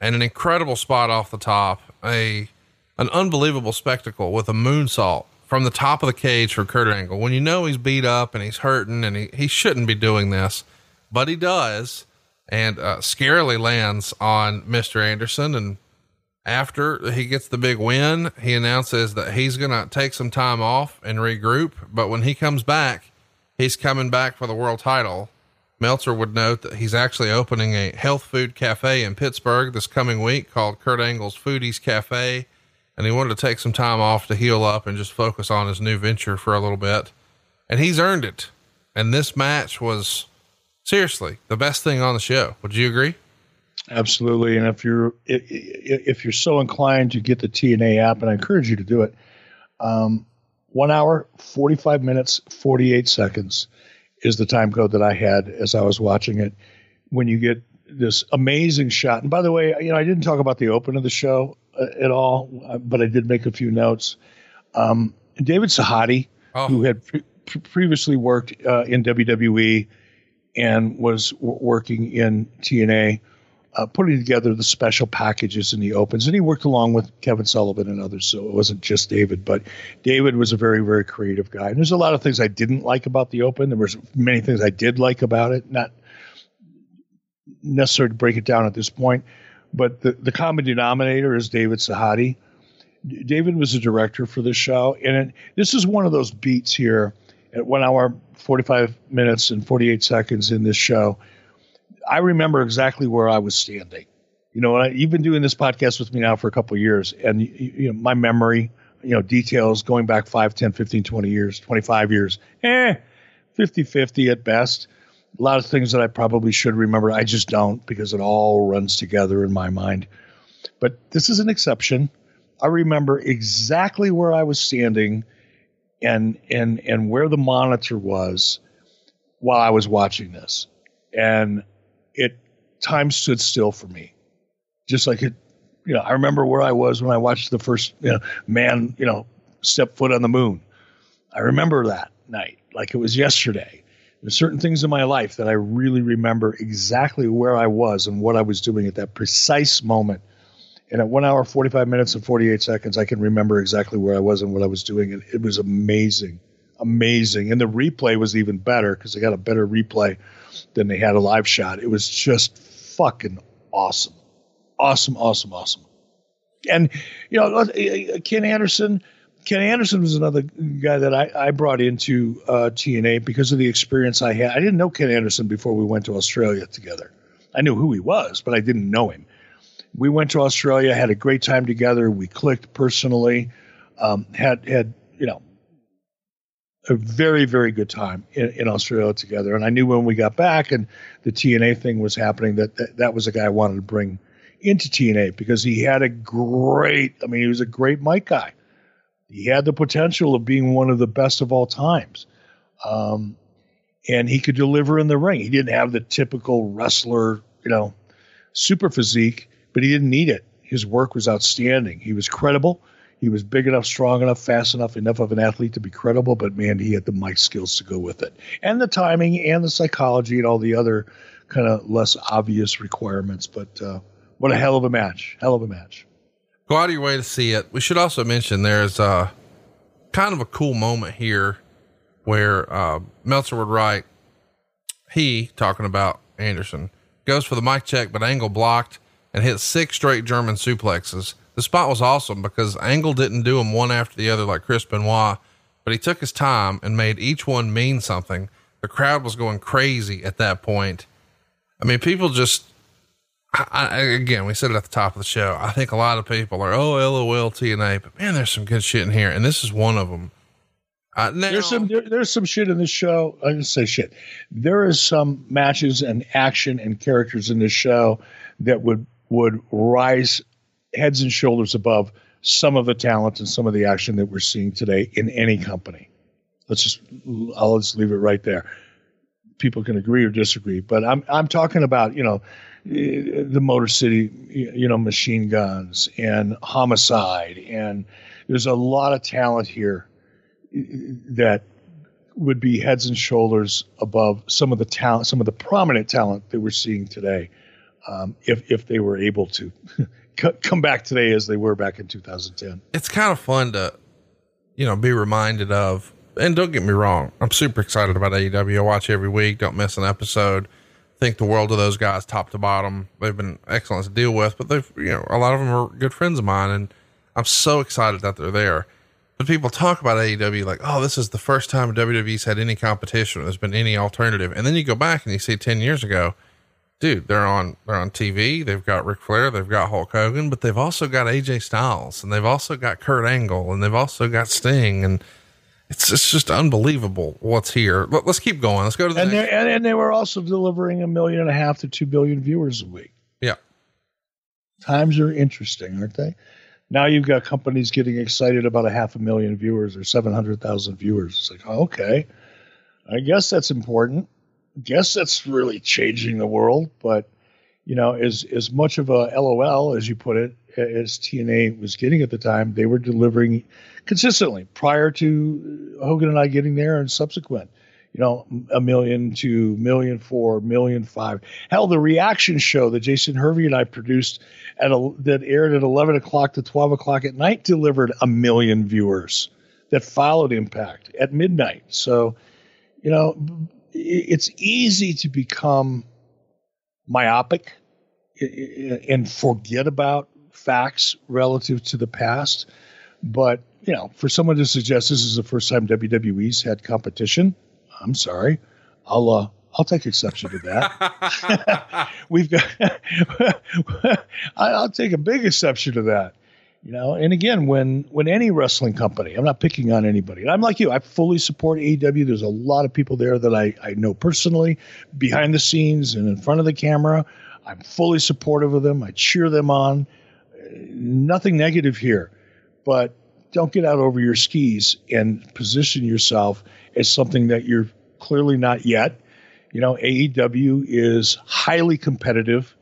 and an incredible spot off the top. A an unbelievable spectacle with a moonsault from the top of the cage for Kurt Angle. When you know he's beat up and he's hurting and he, he shouldn't be doing this, but he does, and uh, scarily lands on Mr. Anderson. And after he gets the big win, he announces that he's going to take some time off and regroup. But when he comes back, he's coming back for the world title. Meltzer would note that he's actually opening a health food cafe in Pittsburgh this coming week called Kurt Angle's Foodies Cafe. And he wanted to take some time off to heal up and just focus on his new venture for a little bit. And he's earned it. And this match was seriously the best thing on the show. Would you agree? Absolutely. And if you're if you're so inclined to get the TNA app, and I encourage you to do it, um, one hour, 45 minutes, 48 seconds is the time code that I had as I was watching it. When you get this amazing shot, and by the way, you know, I didn't talk about the open of the show uh, at all, uh, but I did make a few notes. Um, David Sahadi, oh. who had pre- previously worked uh, in WWE and was w- working in TNA, uh, putting together the special packages in the opens. And he worked along with Kevin Sullivan and others, so it wasn't just David. But David was a very, very creative guy. And there's a lot of things I didn't like about the open. There was many things I did like about it. Not necessary to break it down at this point, but the, the common denominator is David Sahadi. David was the director for this show, and it, this is one of those beats here at one hour, 45 minutes, and 48 seconds in this show I remember exactly where I was standing. You know, you've been doing this podcast with me now for a couple years, and you know my memory, you know, details going back 5, 10, 15, 20 years, 25 years, eh, 50 50 at best. A lot of things that I probably should remember, I just don't because it all runs together in my mind. But this is an exception. I remember exactly where I was standing and and and where the monitor was while I was watching this. And it time stood still for me, just like it. You know, I remember where I was when I watched the first you know, man, you know, step foot on the moon. I remember that night like it was yesterday. There's certain things in my life that I really remember exactly where I was and what I was doing at that precise moment. And at one hour, 45 minutes, and 48 seconds, I can remember exactly where I was and what I was doing. And it was amazing, amazing. And the replay was even better because they got a better replay than they had a live shot. It was just fucking awesome. Awesome, awesome, awesome. And, you know, uh, Ken Anderson, Ken Anderson was another guy that I, I brought into uh, TNA because of the experience I had. I didn't know Ken Anderson before we went to Australia together. I knew who he was, but I didn't know him. We went to Australia, had a great time together. We clicked personally, um, had had you know a very very good time in, in, Australia together. And I knew when we got back and the TNA thing was happening that, that that was a guy I wanted to bring into TNA because he had a great. I mean, he was a great mic guy. He had the potential of being one of the best of all times. Um, and he could deliver in the ring. He didn't have the typical wrestler, you know, super physique, but he didn't need it. His work was outstanding. He was credible he was big enough, strong enough, fast enough, enough of an athlete to be credible, but man, he had the mic skills to go with it. And the timing and the psychology and all the other kind of less obvious requirements. But uh, what a hell of a match. Hell of a match. Go out of your way to see it. We should also mention there's uh, kind of a cool moment here where uh, Meltzer would write, he talking about Anderson goes for the mic check, but Angle blocked and hit six straight German suplexes. The spot was awesome because Angle didn't do them one after the other like Chris Benoit, but he took his time and made each one mean something. The crowd was going crazy at that point. I mean, people just, I, I, again, we said it at the top of the show. I think a lot of people are, oh, LOL, TNA, but man, there's some good shit in here. And this is one of them. Uh, now, there's some there, there's some shit in this show. I just say shit. There is some matches and action and characters in this show that would would rise heads and shoulders above some of the talent and some of the action that we're seeing today in any company. Let's just I'll just leave it right there. People can agree or disagree, but I'm I'm talking about you know the Motor City you know machine guns and homicide and there's a lot of talent here that would be heads and shoulders above some of the talent, some of the prominent talent that we're seeing today, um, if if they were able to come back today as they were back in 2010. It's kind of fun to, you know, be reminded of. And don't get me wrong, I'm super excited about AEW. I watch every week. Don't miss an episode. Think the world of those guys, top to bottom. They've been excellent to deal with, but they've, you know, a lot of them are good friends of mine, and I'm so excited that they're there but people talk about AEW like, oh, this is the first time WWE's had any competition. There's been any alternative. And then you go back and you see 10 years ago, dude, they're on, they're on TV. They've got Ric Flair. They've got Hulk Hogan, but they've also got AJ Styles and they've also got Kurt Angle and they've also got Sting. And it's, it's just unbelievable what's here. Let, us keep going. Let's go to the and, next. and, and they were also delivering a million and a half to two billion viewers a week. Yeah. Times are interesting, aren't they? now you've got companies getting excited about a half a million viewers or 700,000 viewers. It's like, oh, okay, I guess that's important. Guess that's really changing the world. But, you know, as, as much of a LOL, as you put it, as TNA was getting at the time, they were delivering consistently prior to Hogan and I getting there and subsequent you know, a million to million four, million five. Hell, the reaction show that Jason Hervey and I produced at a, that aired at 11 o'clock to 12 o'clock at night delivered a million viewers that followed Impact at midnight. So, you know, it's easy to become myopic and forget about facts relative to the past. But, you know, for someone to suggest this is the first time WWE's had competition, I'm sorry. I'll uh, I'll take exception to that. We've got. I'll take a big exception to that. You know, and again, when when any wrestling company, I'm not picking on anybody. I'm like you. I fully support AEW. There's a lot of people there that I I know personally, behind the scenes and in front of the camera. I'm fully supportive of them. I cheer them on. Nothing negative here, but don't get out over your skis and position yourself as something that you're clearly not yet. You know, AEW is highly competitive,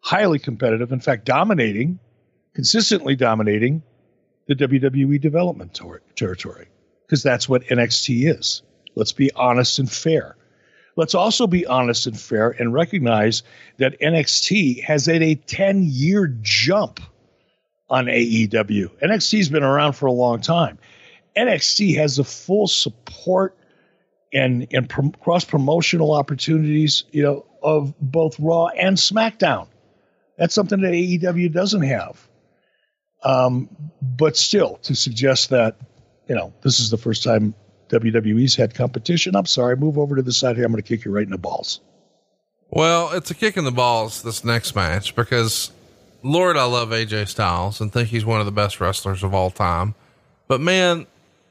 highly competitive, in fact, dominating, consistently dominating the WWE development ter- territory because that's what NXT is. Let's be honest and fair. Let's also be honest and fair and recognize that NXT has had a 10 year jump on AEW. NXT's been around for a long time. NXT has the full support and and cross promotional opportunities, you know, of both Raw and SmackDown. That's something that AEW doesn't have. Um, but still, to suggest that you know this is the first time WWE's had competition, I'm sorry. Move over to the side here. I'm going to kick you right in the balls. Well, it's a kick in the balls this next match because, Lord, I love AJ Styles and think he's one of the best wrestlers of all time. But man,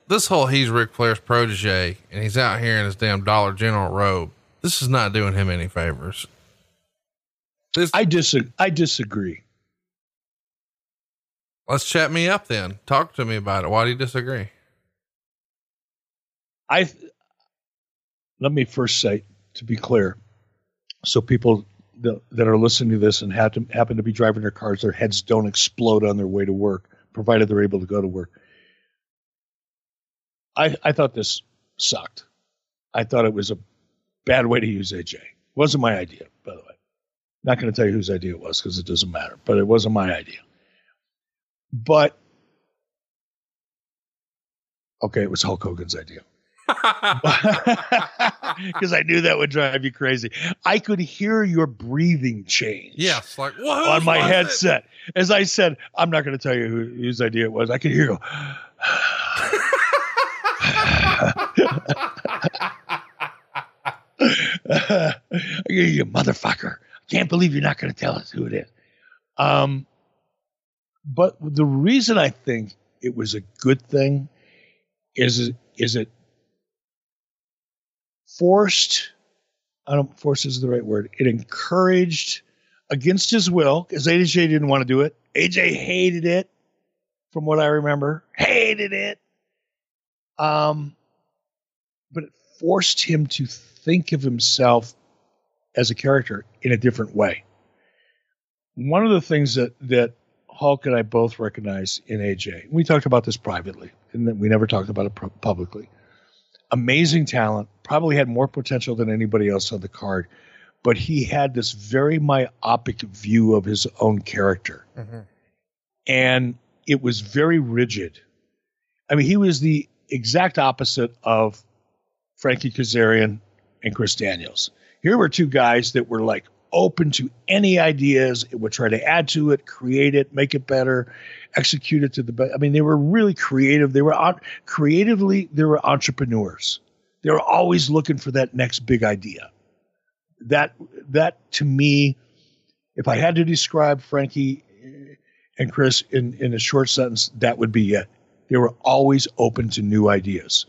this whole he's Ric Flair's protege and he's out here in his damn Dollar General robe. This is not doing him any favors. This, I disagree. I disagree. Let's chat me up then. Talk to me about it. Why do you disagree? I let me first say to be clear, so people that, that are listening to this and happen to, happen to be driving their cars, their heads don't explode on their way to work, provided they're able to go to work. I, I thought this sucked. I thought it was a bad way to use AJ. It wasn't my idea, by the way. Not going to tell you whose idea it was because it doesn't matter, but it wasn't my idea. But okay, it was Hulk Hogan's idea. Because I knew that would drive you crazy. I could hear your breathing change. Yes, like on my headset. It? As I said, I'm not going to tell you who, whose idea it was. I could hear you. you motherfucker. I can't believe you're not going to tell us who it is. Um, but the reason I think it was a good thing is is it forced I don't force is the right word. It encouraged against his will because AJ didn't want to do it. AJ hated it, from what I remember. Hated it. Um, but it forced him to think of himself as a character in a different way. One of the things that that Hulk and I both recognize in AJ, we talked about this privately, and we never talked about it publicly. Amazing talent, probably had more potential than anybody else on the card, but he had this very myopic view of his own character. Mm-hmm. And it was very rigid. I mean, he was the exact opposite of Frankie Kazarian and Chris Daniels. Here were two guys that were like open to any ideas, it would try to add to it, create it, make it better, execute it to the best. I mean, they were really creative. They were on, creatively, they were entrepreneurs. They were always looking for that next big idea. That that to me, if I had to describe Frankie and Chris in, in a short sentence, that would be it. They were always open to new ideas.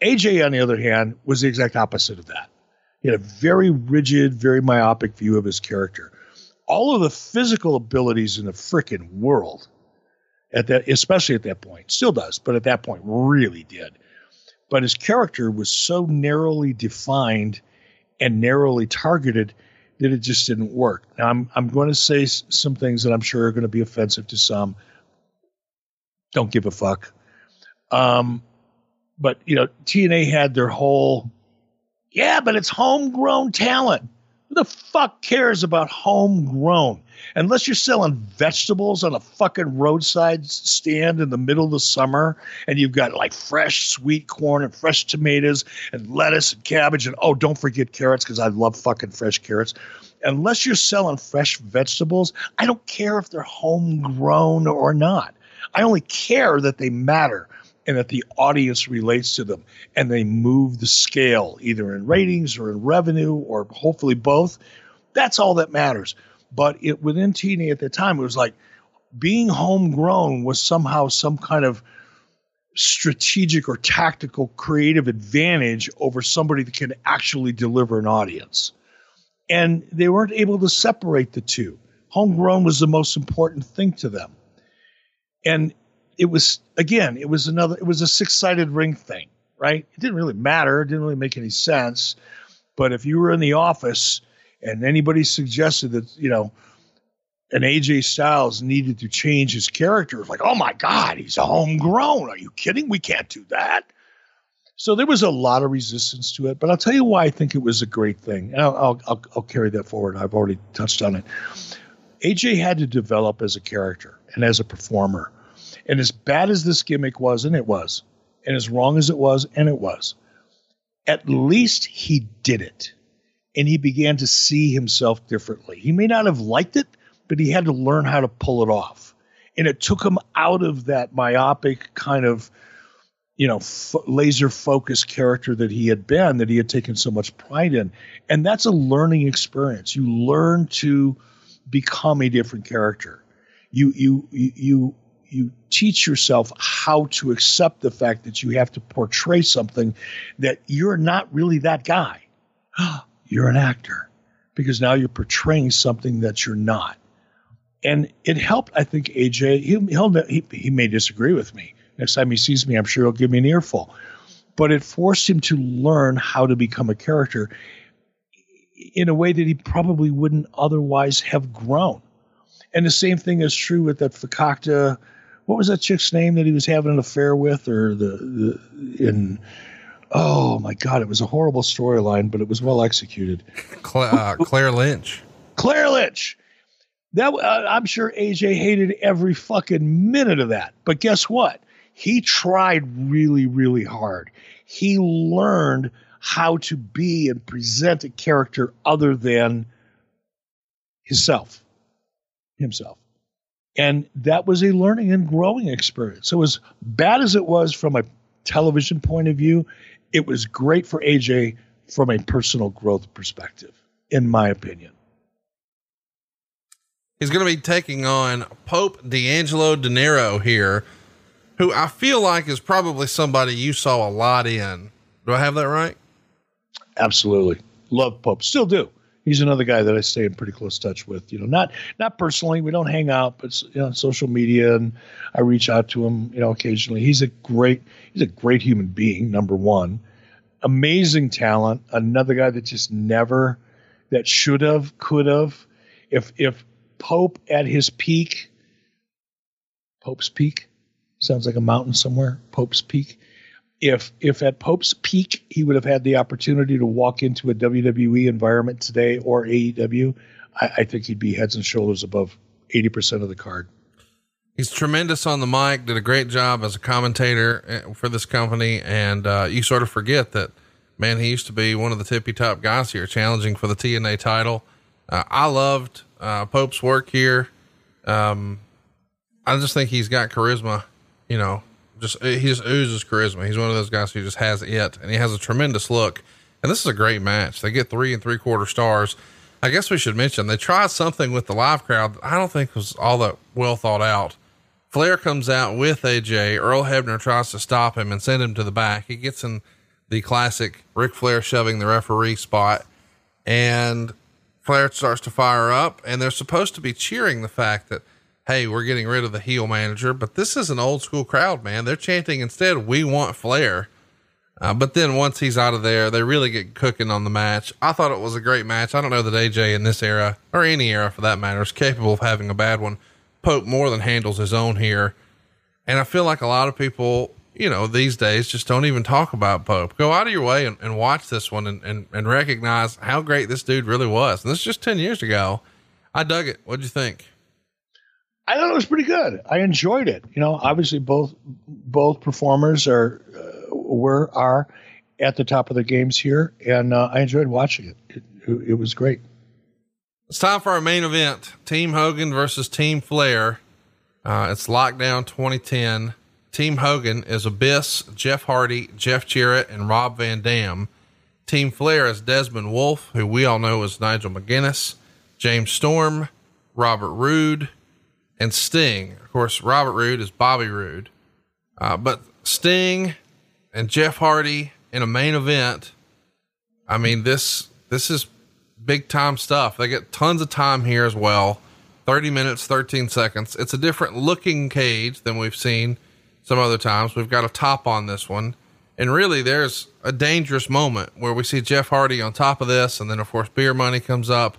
AJ, on the other hand, was the exact opposite of that. He had a very rigid, very myopic view of his character. All of the physical abilities in the freaking world, at that, especially at that point, still does, but at that point, really did. But his character was so narrowly defined and narrowly targeted that it just didn't work. Now, I'm I'm going to say some things that I'm sure are going to be offensive to some. Don't give a fuck. Um, but you know, TNA had their whole yeah, but it's homegrown talent. Who the fuck cares about homegrown? Unless you're selling vegetables on a fucking roadside stand in the middle of the summer and you've got like fresh sweet corn and fresh tomatoes and lettuce and cabbage and oh, don't forget carrots because I love fucking fresh carrots. Unless you're selling fresh vegetables, I don't care if they're homegrown or not. I only care that they matter and that the audience relates to them and they move the scale either in ratings or in revenue or hopefully both. That's all that matters. But it within TNA at the time, it was like being homegrown was somehow some kind of strategic or tactical creative advantage over somebody that can actually deliver an audience. And they weren't able to separate the two. Homegrown was the most important thing to them. And it was again, it was another, it was a six sided ring thing, right? It didn't really matter. It didn't really make any sense. But if you were in the office and anybody suggested that, you know, an AJ Styles needed to change his character, like, oh my God, he's homegrown. Are you kidding? We can't do that. So there was a lot of resistance to it, but I'll tell you why I think it was a great thing. And I'll, I'll, I'll carry that forward. I've already touched on it. AJ had to develop as a character and as a performer. And as bad as this gimmick was, and it was, and as wrong as it was, and it was, at least he did it. And he began to see himself differently. He may not have liked it, but he had to learn how to pull it off. And it took him out of that myopic kind of, you know, f- laser focused character that he had been, that he had taken so much pride in. And that's a learning experience. You learn to become a different character. You, you, you, you you teach yourself how to accept the fact that you have to portray something that you're not really that guy. you're an actor because now you're portraying something that you're not. And it helped, I think, AJ. He, he, he may disagree with me. Next time he sees me, I'm sure he'll give me an earful. But it forced him to learn how to become a character in a way that he probably wouldn't otherwise have grown. And the same thing is true with that Fakakta what was that chick's name that he was having an affair with, or the, the in oh my god, it was a horrible storyline, but it was well executed. Claire, uh, Claire Lynch. Claire Lynch. That uh, I'm sure AJ hated every fucking minute of that. But guess what? He tried really, really hard. He learned how to be and present a character other than himself. Himself. And that was a learning and growing experience. So, as bad as it was from a television point of view, it was great for AJ from a personal growth perspective, in my opinion. He's going to be taking on Pope D'Angelo Dinero here, who I feel like is probably somebody you saw a lot in. Do I have that right? Absolutely. Love Pope. Still do he's another guy that I stay in pretty close touch with. You know, not not personally, we don't hang out, but you know, on social media, and I reach out to him, you know, occasionally. He's a great he's a great human being. Number one, amazing talent. Another guy that just never that should have could have. If if Pope at his peak, Pope's Peak sounds like a mountain somewhere. Pope's Peak if if at Pope's peak he would have had the opportunity to walk into a WWE environment today or AEW, I, I think he'd be heads and shoulders above eighty percent of the card. He's tremendous on the mic. Did a great job as a commentator eh, for this company, and uh, you sort of forget that. Man, he used to be one of the tippy top guys here, challenging for the TNA title. Uh, I loved uh, Pope's work here. Um, I just think he's got charisma. You know, just he just oozes charisma. He's one of those guys who just has it, and he has a tremendous look. And this is a great match. They get three and three quarter stars. I guess we should mention they tried something with the live crowd I don't think was all that well thought out. Flair comes out with AJ. Earl Hebner tries to stop him and send him to the back. He gets in the classic Ric Flair shoving the referee spot, and Flair starts to fire up. And they're supposed to be cheering the fact that hey, we're getting rid of the heel manager, but this is an old school crowd, man. They're chanting instead, we want Flair. Uh, but then once he's out of there, they really get cooking on the match. I thought it was a great match. I don't know that AJ in this era, or any era for that matter, is capable of having a bad one. Pope more than handles his own here. And I feel like a lot of people, you know, these days just don't even talk about Pope. Go out of your way and, and watch this one and, and, and recognize how great this dude really was. And this is just 10 years ago. I dug it. What'd you think? I thought it was pretty good. I enjoyed it. You know, obviously both both performers are uh, were are at the top of their games here, and uh, I enjoyed watching it. It, it. was great. It's time for our main event: Team Hogan versus Team Flair. Uh, it's Lockdown 2010. Team Hogan is Abyss, Jeff Hardy, Jeff Jarrett, and Rob Van Dam. Team Flair is Desmond Wolfe, who we all know as Nigel McGuinness, James Storm, Robert Roode, and Sting. Of course, Robert Roode is Bobby Roode. Uh, but Sting and Jeff Hardy in a main event. I mean, this, this is big time stuff. They get tons of time here as well. 30 minutes, 13 seconds. It's a different looking cage than we've seen some other times. We've got a top on this one. And really, there's a dangerous moment where we see Jeff Hardy on top of this. And then, of course, beer money comes up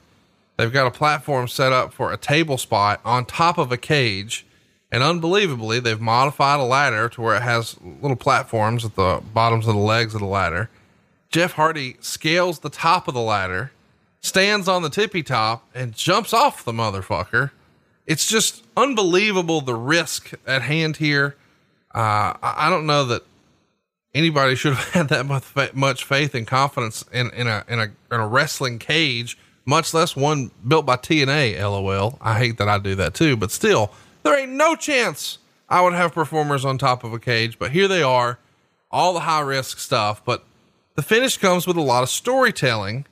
They've got a platform set up for a table spot on top of a cage. And unbelievably, they've modified a ladder to where it has little platforms at the bottoms of the legs of the ladder. Jeff Hardy scales the top of the ladder, stands on the tippy top, and jumps off the motherfucker. It's just unbelievable the risk at hand here. Uh, I don't know that anybody should have had that much faith and confidence in, in a in a in a wrestling cage much less one built by TNA. LOL. I hate that I do that too, but still, there ain't no chance I would have performers on top of a cage. But here they are, all the high risk stuff. But the finish comes with a lot of storytelling.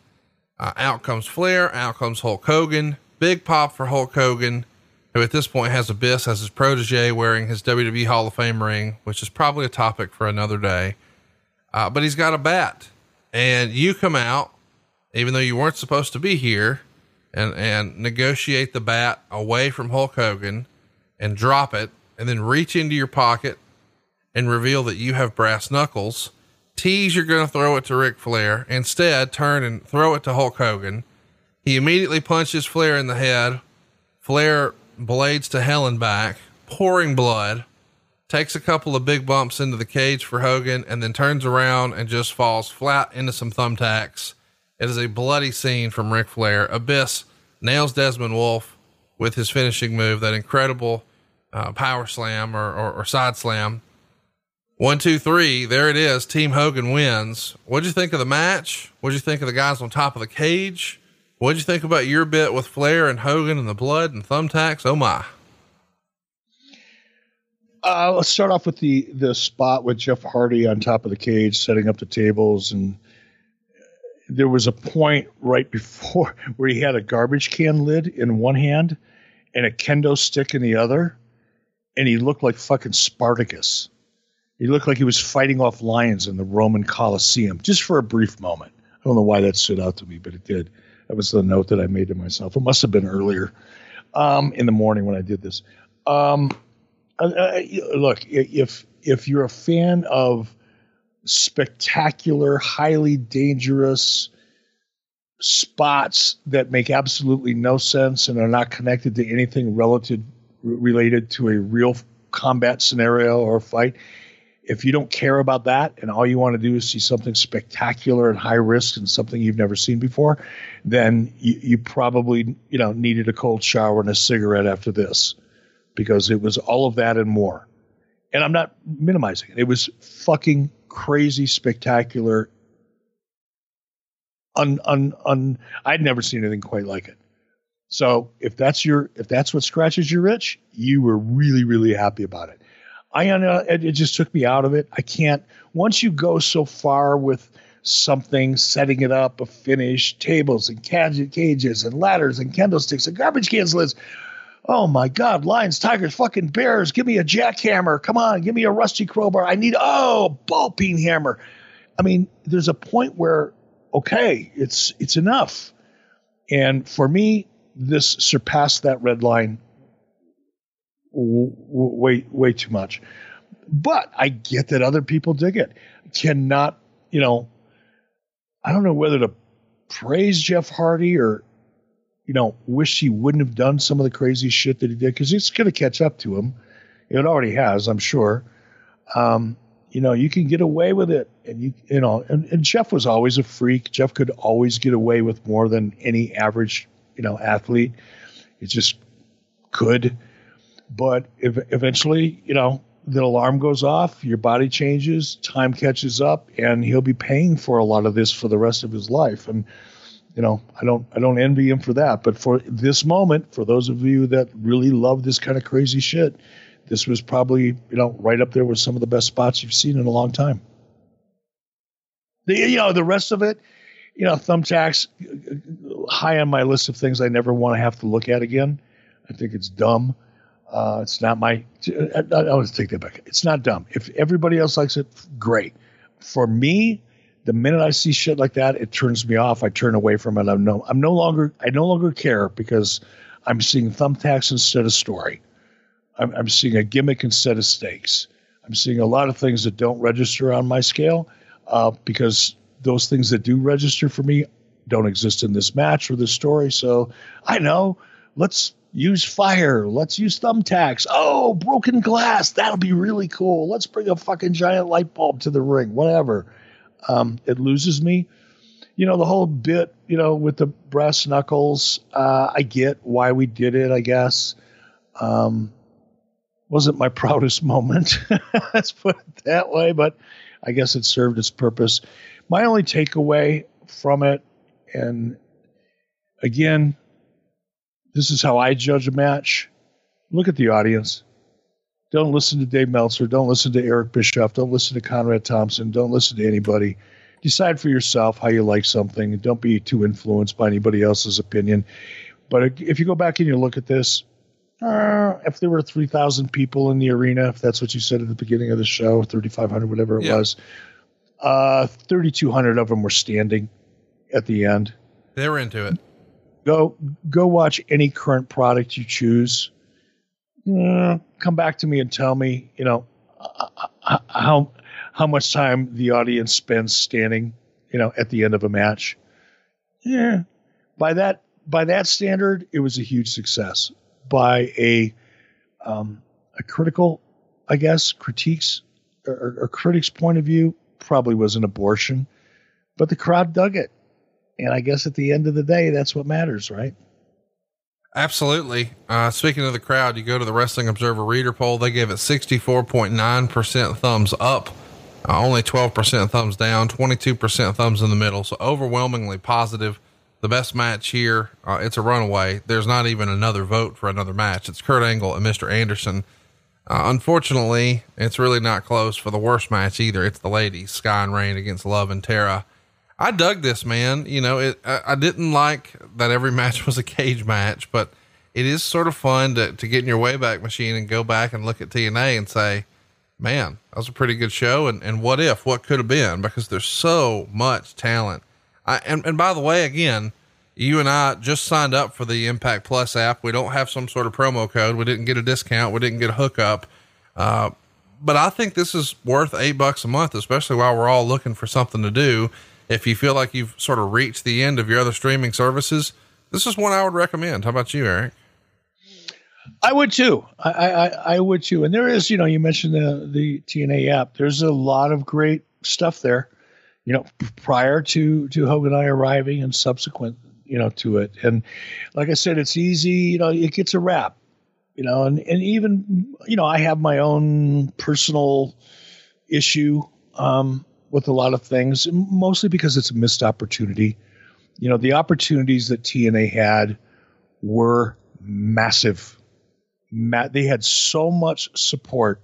Uh, out comes Flair, out comes Hulk Hogan. Big pop for Hulk Hogan, who at this point has Abyss as his protege wearing his WWE Hall of Fame ring, which is probably a topic for another day. Uh, but he's got a bat, and you come out even though you weren't supposed to be here, and and negotiate the bat away from Hulk Hogan and drop it, and then reach into your pocket and reveal that you have brass knuckles. Tease you're going to throw it to Ric Flair. Instead, turn and throw it to Hulk Hogan. He immediately punches Flair in the head. Flair blades to hell and back, pouring blood. Takes a couple of big bumps into the cage for Hogan and then turns around and just falls flat into some thumbtacks it is a bloody scene from Ric Flair. Abyss nails Desmond Wolfe with his finishing move, that incredible uh, power slam or, or, or, side slam. One, two, three. There it is. Team Hogan wins. What'd you think of the match? What'd you think of the guys on top of the cage? What'd you think about your bit with Flair and Hogan and the blood and thumbtacks? Oh my. Uh, let's start off with the the spot with Jeff Hardy on top of the cage, setting up the tables, and there was a point right before where he had a garbage can lid in one hand and a kendo stick in the other, and he looked like fucking Spartacus. He looked like he was fighting off lions in the Roman Colosseum just for a brief moment. I don't know why that stood out to me, but it did. That was the note that I made to myself. It must have been earlier um, in the morning when I did this. Um, uh, uh, look, if if you're a fan of spectacular, highly dangerous spots that make absolutely no sense and are not connected to anything relative related to a real combat scenario or fight. If you don't care about that and all you want to do is see something spectacular and high risk and something you've never seen before, then you, you probably you know needed a cold shower and a cigarette after this because it was all of that and more. And I'm not minimizing it. It was fucking crazy, spectacular. Un, un, un, I'd never seen anything quite like it. So if that's your, if that's what scratches your itch, you were really, really happy about it. I, uh, it, it just took me out of it. I can't, once you go so far with something, setting it up, a finish, tables and cages and ladders and candlesticks and garbage cans lids, Oh my God, lions, tigers, fucking bears. Give me a jackhammer. Come on, give me a rusty crowbar. I need, oh, ball peen hammer. I mean, there's a point where, okay, it's it's enough. And for me, this surpassed that red line w- w- way way too much. But I get that other people dig it. Cannot, you know, I don't know whether to praise Jeff Hardy or you know, wish he wouldn't have done some of the crazy shit that he did because it's going to catch up to him. It already has, I'm sure. Um, you know, you can get away with it, and you, you know, and, and Jeff was always a freak. Jeff could always get away with more than any average, you know, athlete. It just could, but if, eventually, you know, the alarm goes off, your body changes, time catches up, and he'll be paying for a lot of this for the rest of his life. And you know, I don't I don't envy him for that. But for this moment, for those of you that really love this kind of crazy shit, this was probably you know right up there with some of the best spots you've seen in a long time. The you know the rest of it, you know, thumbtacks high on my list of things I never want to have to look at again. I think it's dumb. Uh, it's not my. I, I to take that back. It's not dumb. If everybody else likes it, great. For me, the minute I see shit like that, it turns me off. I turn away from it. I'm no, I'm no longer, I no longer care because I'm seeing thumbtacks instead of story. I'm, I'm seeing a gimmick instead of stakes. I'm seeing a lot of things that don't register on my scale uh, because those things that do register for me don't exist in this match or this story. So I know. Let's use fire. Let's use thumbtacks. Oh, broken glass. That'll be really cool. Let's bring a fucking giant light bulb to the ring. Whatever um, it loses me. You know, the whole bit, you know, with the brass knuckles, uh, I get why we did it, I guess. Um, wasn't my proudest moment, let's put it that way, but I guess it served its purpose. My only takeaway from it, and again, this is how I judge a match. Look at the audience. Don't listen to Dave Meltzer. Don't listen to Eric Bischoff. Don't listen to Conrad Thompson. Don't listen to anybody. Decide for yourself how you like something. Don't be too influenced by anybody else's opinion. But if you go back and you look at this, uh, if there were 3,000 people in the arena, if that's what you said at the beginning of the show, 3,500, whatever it yeah. was, uh, 3,200 of them were standing at the end. They were into it. Go go watch any current product you choose mm, come back to me and tell me, you know, how how much time the audience spends standing, you know, at the end of a match. Yeah, by that by that standard, it was a huge success. By a um, a critical, I guess, critiques or, or critics' point of view, probably was an abortion, but the crowd dug it, and I guess at the end of the day, that's what matters, right? Absolutely. Uh, speaking of the crowd, you go to the Wrestling Observer Reader poll, they gave it 64.9% thumbs up, uh, only 12% thumbs down, 22% thumbs in the middle. So overwhelmingly positive. The best match here, uh, it's a runaway. There's not even another vote for another match. It's Kurt Angle and Mr. Anderson. Uh, unfortunately, it's really not close for the worst match either. It's the ladies, Sky and Rain against Love and Tara. I dug this, man. You know, it, I, I, didn't like that every match was a cage match, but it is sort of fun to, to get in your Wayback Machine and go back and look at TNA and say, man, that was a pretty good show. And, and what if, what could have been? Because there's so much talent. I, and, and by the way, again, you and I just signed up for the Impact Plus app. We don't have some sort of promo code. We didn't get a discount. We didn't get a hookup. Uh, but I think this is worth eight bucks a month, especially while we're all looking for something to do if you feel like you've sort of reached the end of your other streaming services, this is one I would recommend. How about you, Eric? I would too. I, I, I would too. And there is, you know, you mentioned the the TNA app. There's a lot of great stuff there. You know, prior to to Hogan and I arriving and subsequent, you know, to it. And like I said, it's easy. You know, it gets a rap. You know, and and even you know, I have my own personal issue um, with a lot of things, mostly because it's a missed opportunity. You know, the opportunities that TNA had were massive. Ma- they had so much support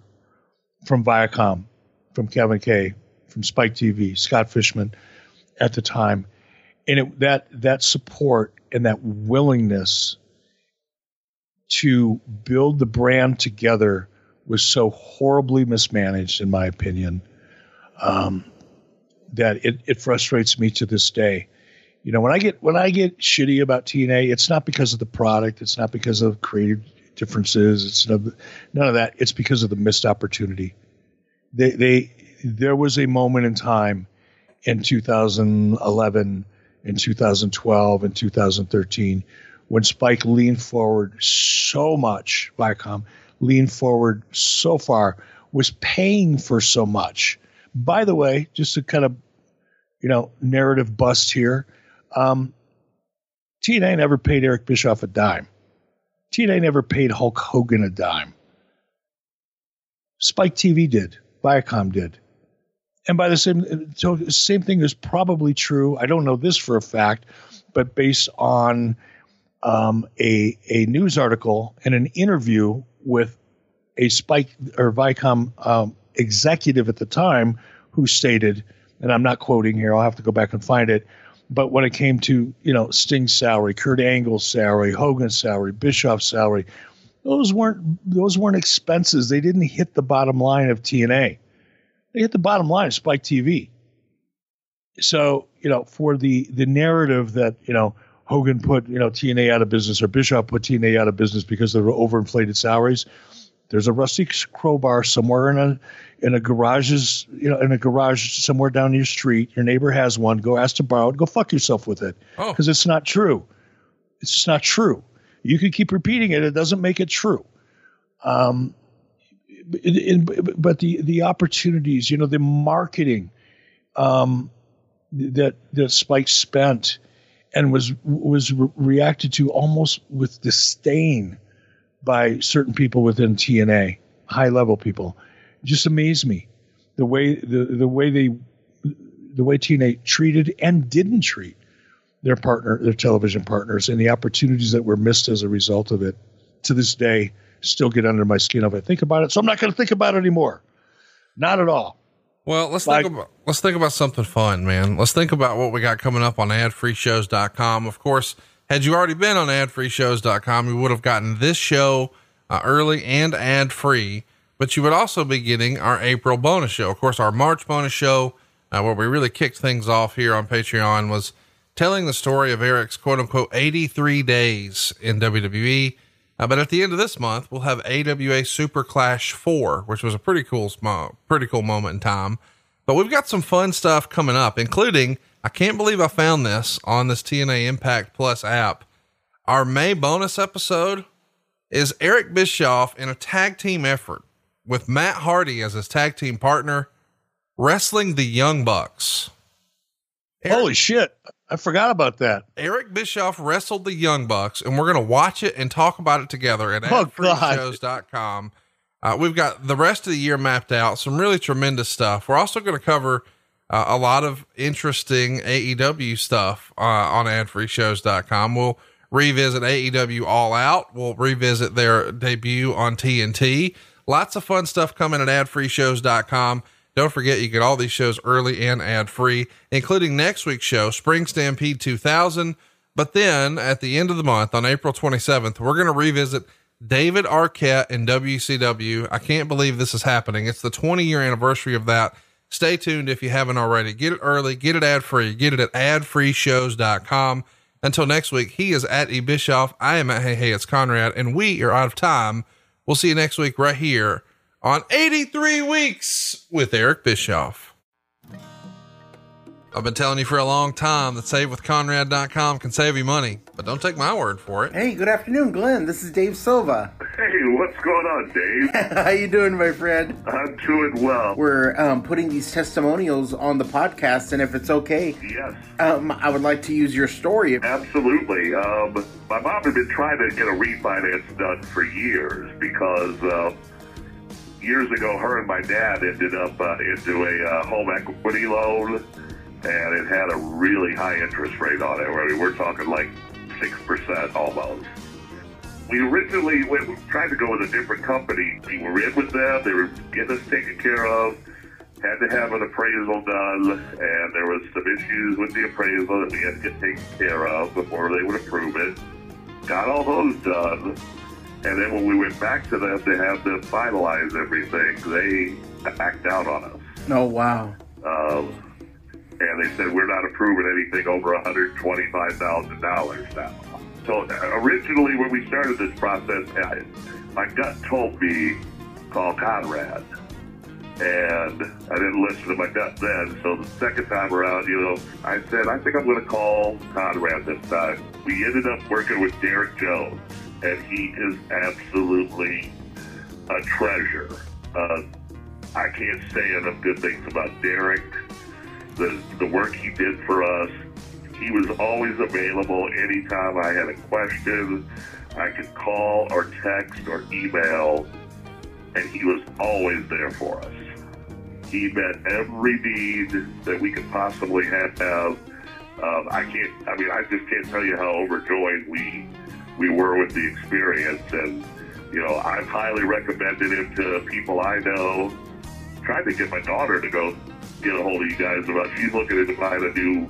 from Viacom, from Kevin Kay, from Spike TV, Scott Fishman at the time. And it, that that support and that willingness to build the brand together was so horribly mismanaged, in my opinion. Um, that it, it frustrates me to this day. You know, when I get when I get shitty about TNA, it's not because of the product, it's not because of creative differences, it's none of that. It's because of the missed opportunity. They they there was a moment in time in 2011 in 2012 and 2013 when Spike leaned forward so much, Viacom leaned forward so far, was paying for so much. By the way, just to kind of you know, narrative bust here. Um, TNA never paid Eric Bischoff a dime. TNA never paid Hulk Hogan a dime. Spike TV did. Viacom did. And by the same so same thing is probably true. I don't know this for a fact, but based on um, a a news article and an interview with a Spike or Viacom um, executive at the time who stated and I'm not quoting here. I'll have to go back and find it. But when it came to you know Sting's salary, Kurt Angle's salary, Hogan's salary, Bischoff's salary, those weren't those weren't expenses. They didn't hit the bottom line of TNA. They hit the bottom line of Spike TV. So you know, for the the narrative that you know Hogan put you know TNA out of business or Bischoff put TNA out of business because of the overinflated salaries, there's a rusty crowbar somewhere in a in a garage's you know in a garage somewhere down your street. Your neighbor has one. Go ask to borrow it. Go fuck yourself with it because oh. it's not true. It's just not true. You can keep repeating it. It doesn't make it true. Um, in, but the the opportunities, you know, the marketing um, that that Spike spent and was was re- reacted to almost with disdain by certain people within TNA, high level people. It just amazed me the way the the way they the way TNA treated and didn't treat their partner, their television partners, and the opportunities that were missed as a result of it. To this day, still get under my skin if I think about it. So I'm not going to think about it anymore. Not at all. Well, let's like, think about let's think about something fun, man. Let's think about what we got coming up on adfreeshows.com. Of course, had you already been on adfreeshows.com, you would have gotten this show uh, early and ad free, but you would also be getting our April bonus show. Of course, our March bonus show, uh, where we really kicked things off here on Patreon, was telling the story of Eric's quote unquote 83 days in WWE. Uh, but at the end of this month, we'll have AWA Super Clash 4, which was a pretty cool, pretty cool moment in time. But we've got some fun stuff coming up, including I can't believe I found this on this TNA Impact Plus app. Our May bonus episode is Eric Bischoff in a tag team effort with Matt Hardy as his tag team partner, wrestling the Young Bucks. Eric, Holy shit! I forgot about that. Eric Bischoff wrestled the Young Bucks, and we're going to watch it and talk about it together at Oh, adfreeshows.com. Uh, we've got the rest of the year mapped out, some really tremendous stuff. We're also going to cover uh, a lot of interesting AEW stuff uh, on adfreeshows.com. We'll revisit AEW All Out. We'll revisit their debut on TNT. Lots of fun stuff coming at adfreeshows.com. Don't forget, you get all these shows early and ad free, including next week's show, Spring Stampede 2000. But then at the end of the month, on April 27th, we're going to revisit David Arquette in WCW. I can't believe this is happening. It's the 20 year anniversary of that. Stay tuned if you haven't already. Get it early, get it ad free, get it at adfreeshows.com. Until next week, he is at E Bischoff. I am at Hey Hey, it's Conrad, and we are out of time. We'll see you next week right here on 83 Weeks with Eric Bischoff. I've been telling you for a long time that savewithconrad.com can save you money, but don't take my word for it. Hey, good afternoon, Glenn. This is Dave Silva. Hey, what's going on, Dave? How you doing, my friend? I'm doing well. We're um, putting these testimonials on the podcast, and if it's okay, Yes, um, I would like to use your story. absolutely. Um, my mom had been trying to get a refinance done for years because uh, years ago, her and my dad ended up uh, into a uh, home equity loan, and it had a really high interest rate on it. I mean, we're talking like six percent almost. We originally went, we tried to go with a different company. We were in with them; they were getting us taken care of. Had to have an appraisal done, and there was some issues with the appraisal that we had to get taken care of before they would approve it. Got all those done, and then when we went back to them to have them finalize everything, they backed out on us. Oh, wow. Um, and they said we're not approving anything over $125,000 now. So originally, when we started this process, I, my gut told me call Conrad, and I didn't listen to my gut then. So the second time around, you know, I said I think I'm going to call Conrad this time. We ended up working with Derek Jones, and he is absolutely a treasure. Uh, I can't say enough good things about Derek the the work he did for us. He was always available anytime I had a question. I could call or text or email, and he was always there for us. He met every need that we could possibly have. Um, I can't. I mean, I just can't tell you how overjoyed we we were with the experience, and you know, I've highly recommended him to people I know. Tried to get my daughter to go get a hold of you guys about. She's looking into buying a new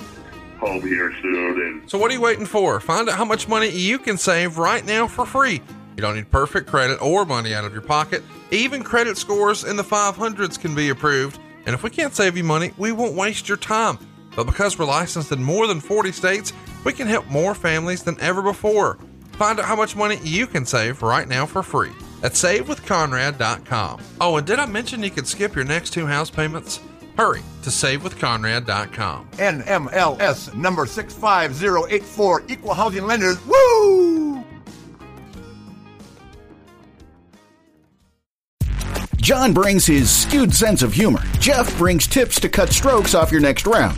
home here soon, and So what are you waiting for? Find out how much money you can save right now for free. You don't need perfect credit or money out of your pocket. Even credit scores in the 500s can be approved. And if we can't save you money, we won't waste your time. But because we're licensed in more than 40 states, we can help more families than ever before. Find out how much money you can save right now for free at savewithconrad.com. Oh, and did I mention you could skip your next two house payments? Hurry to savewithconrad.com. NMLS number 65084, Equal Housing Lenders. Woo! John brings his skewed sense of humor. Jeff brings tips to cut strokes off your next round.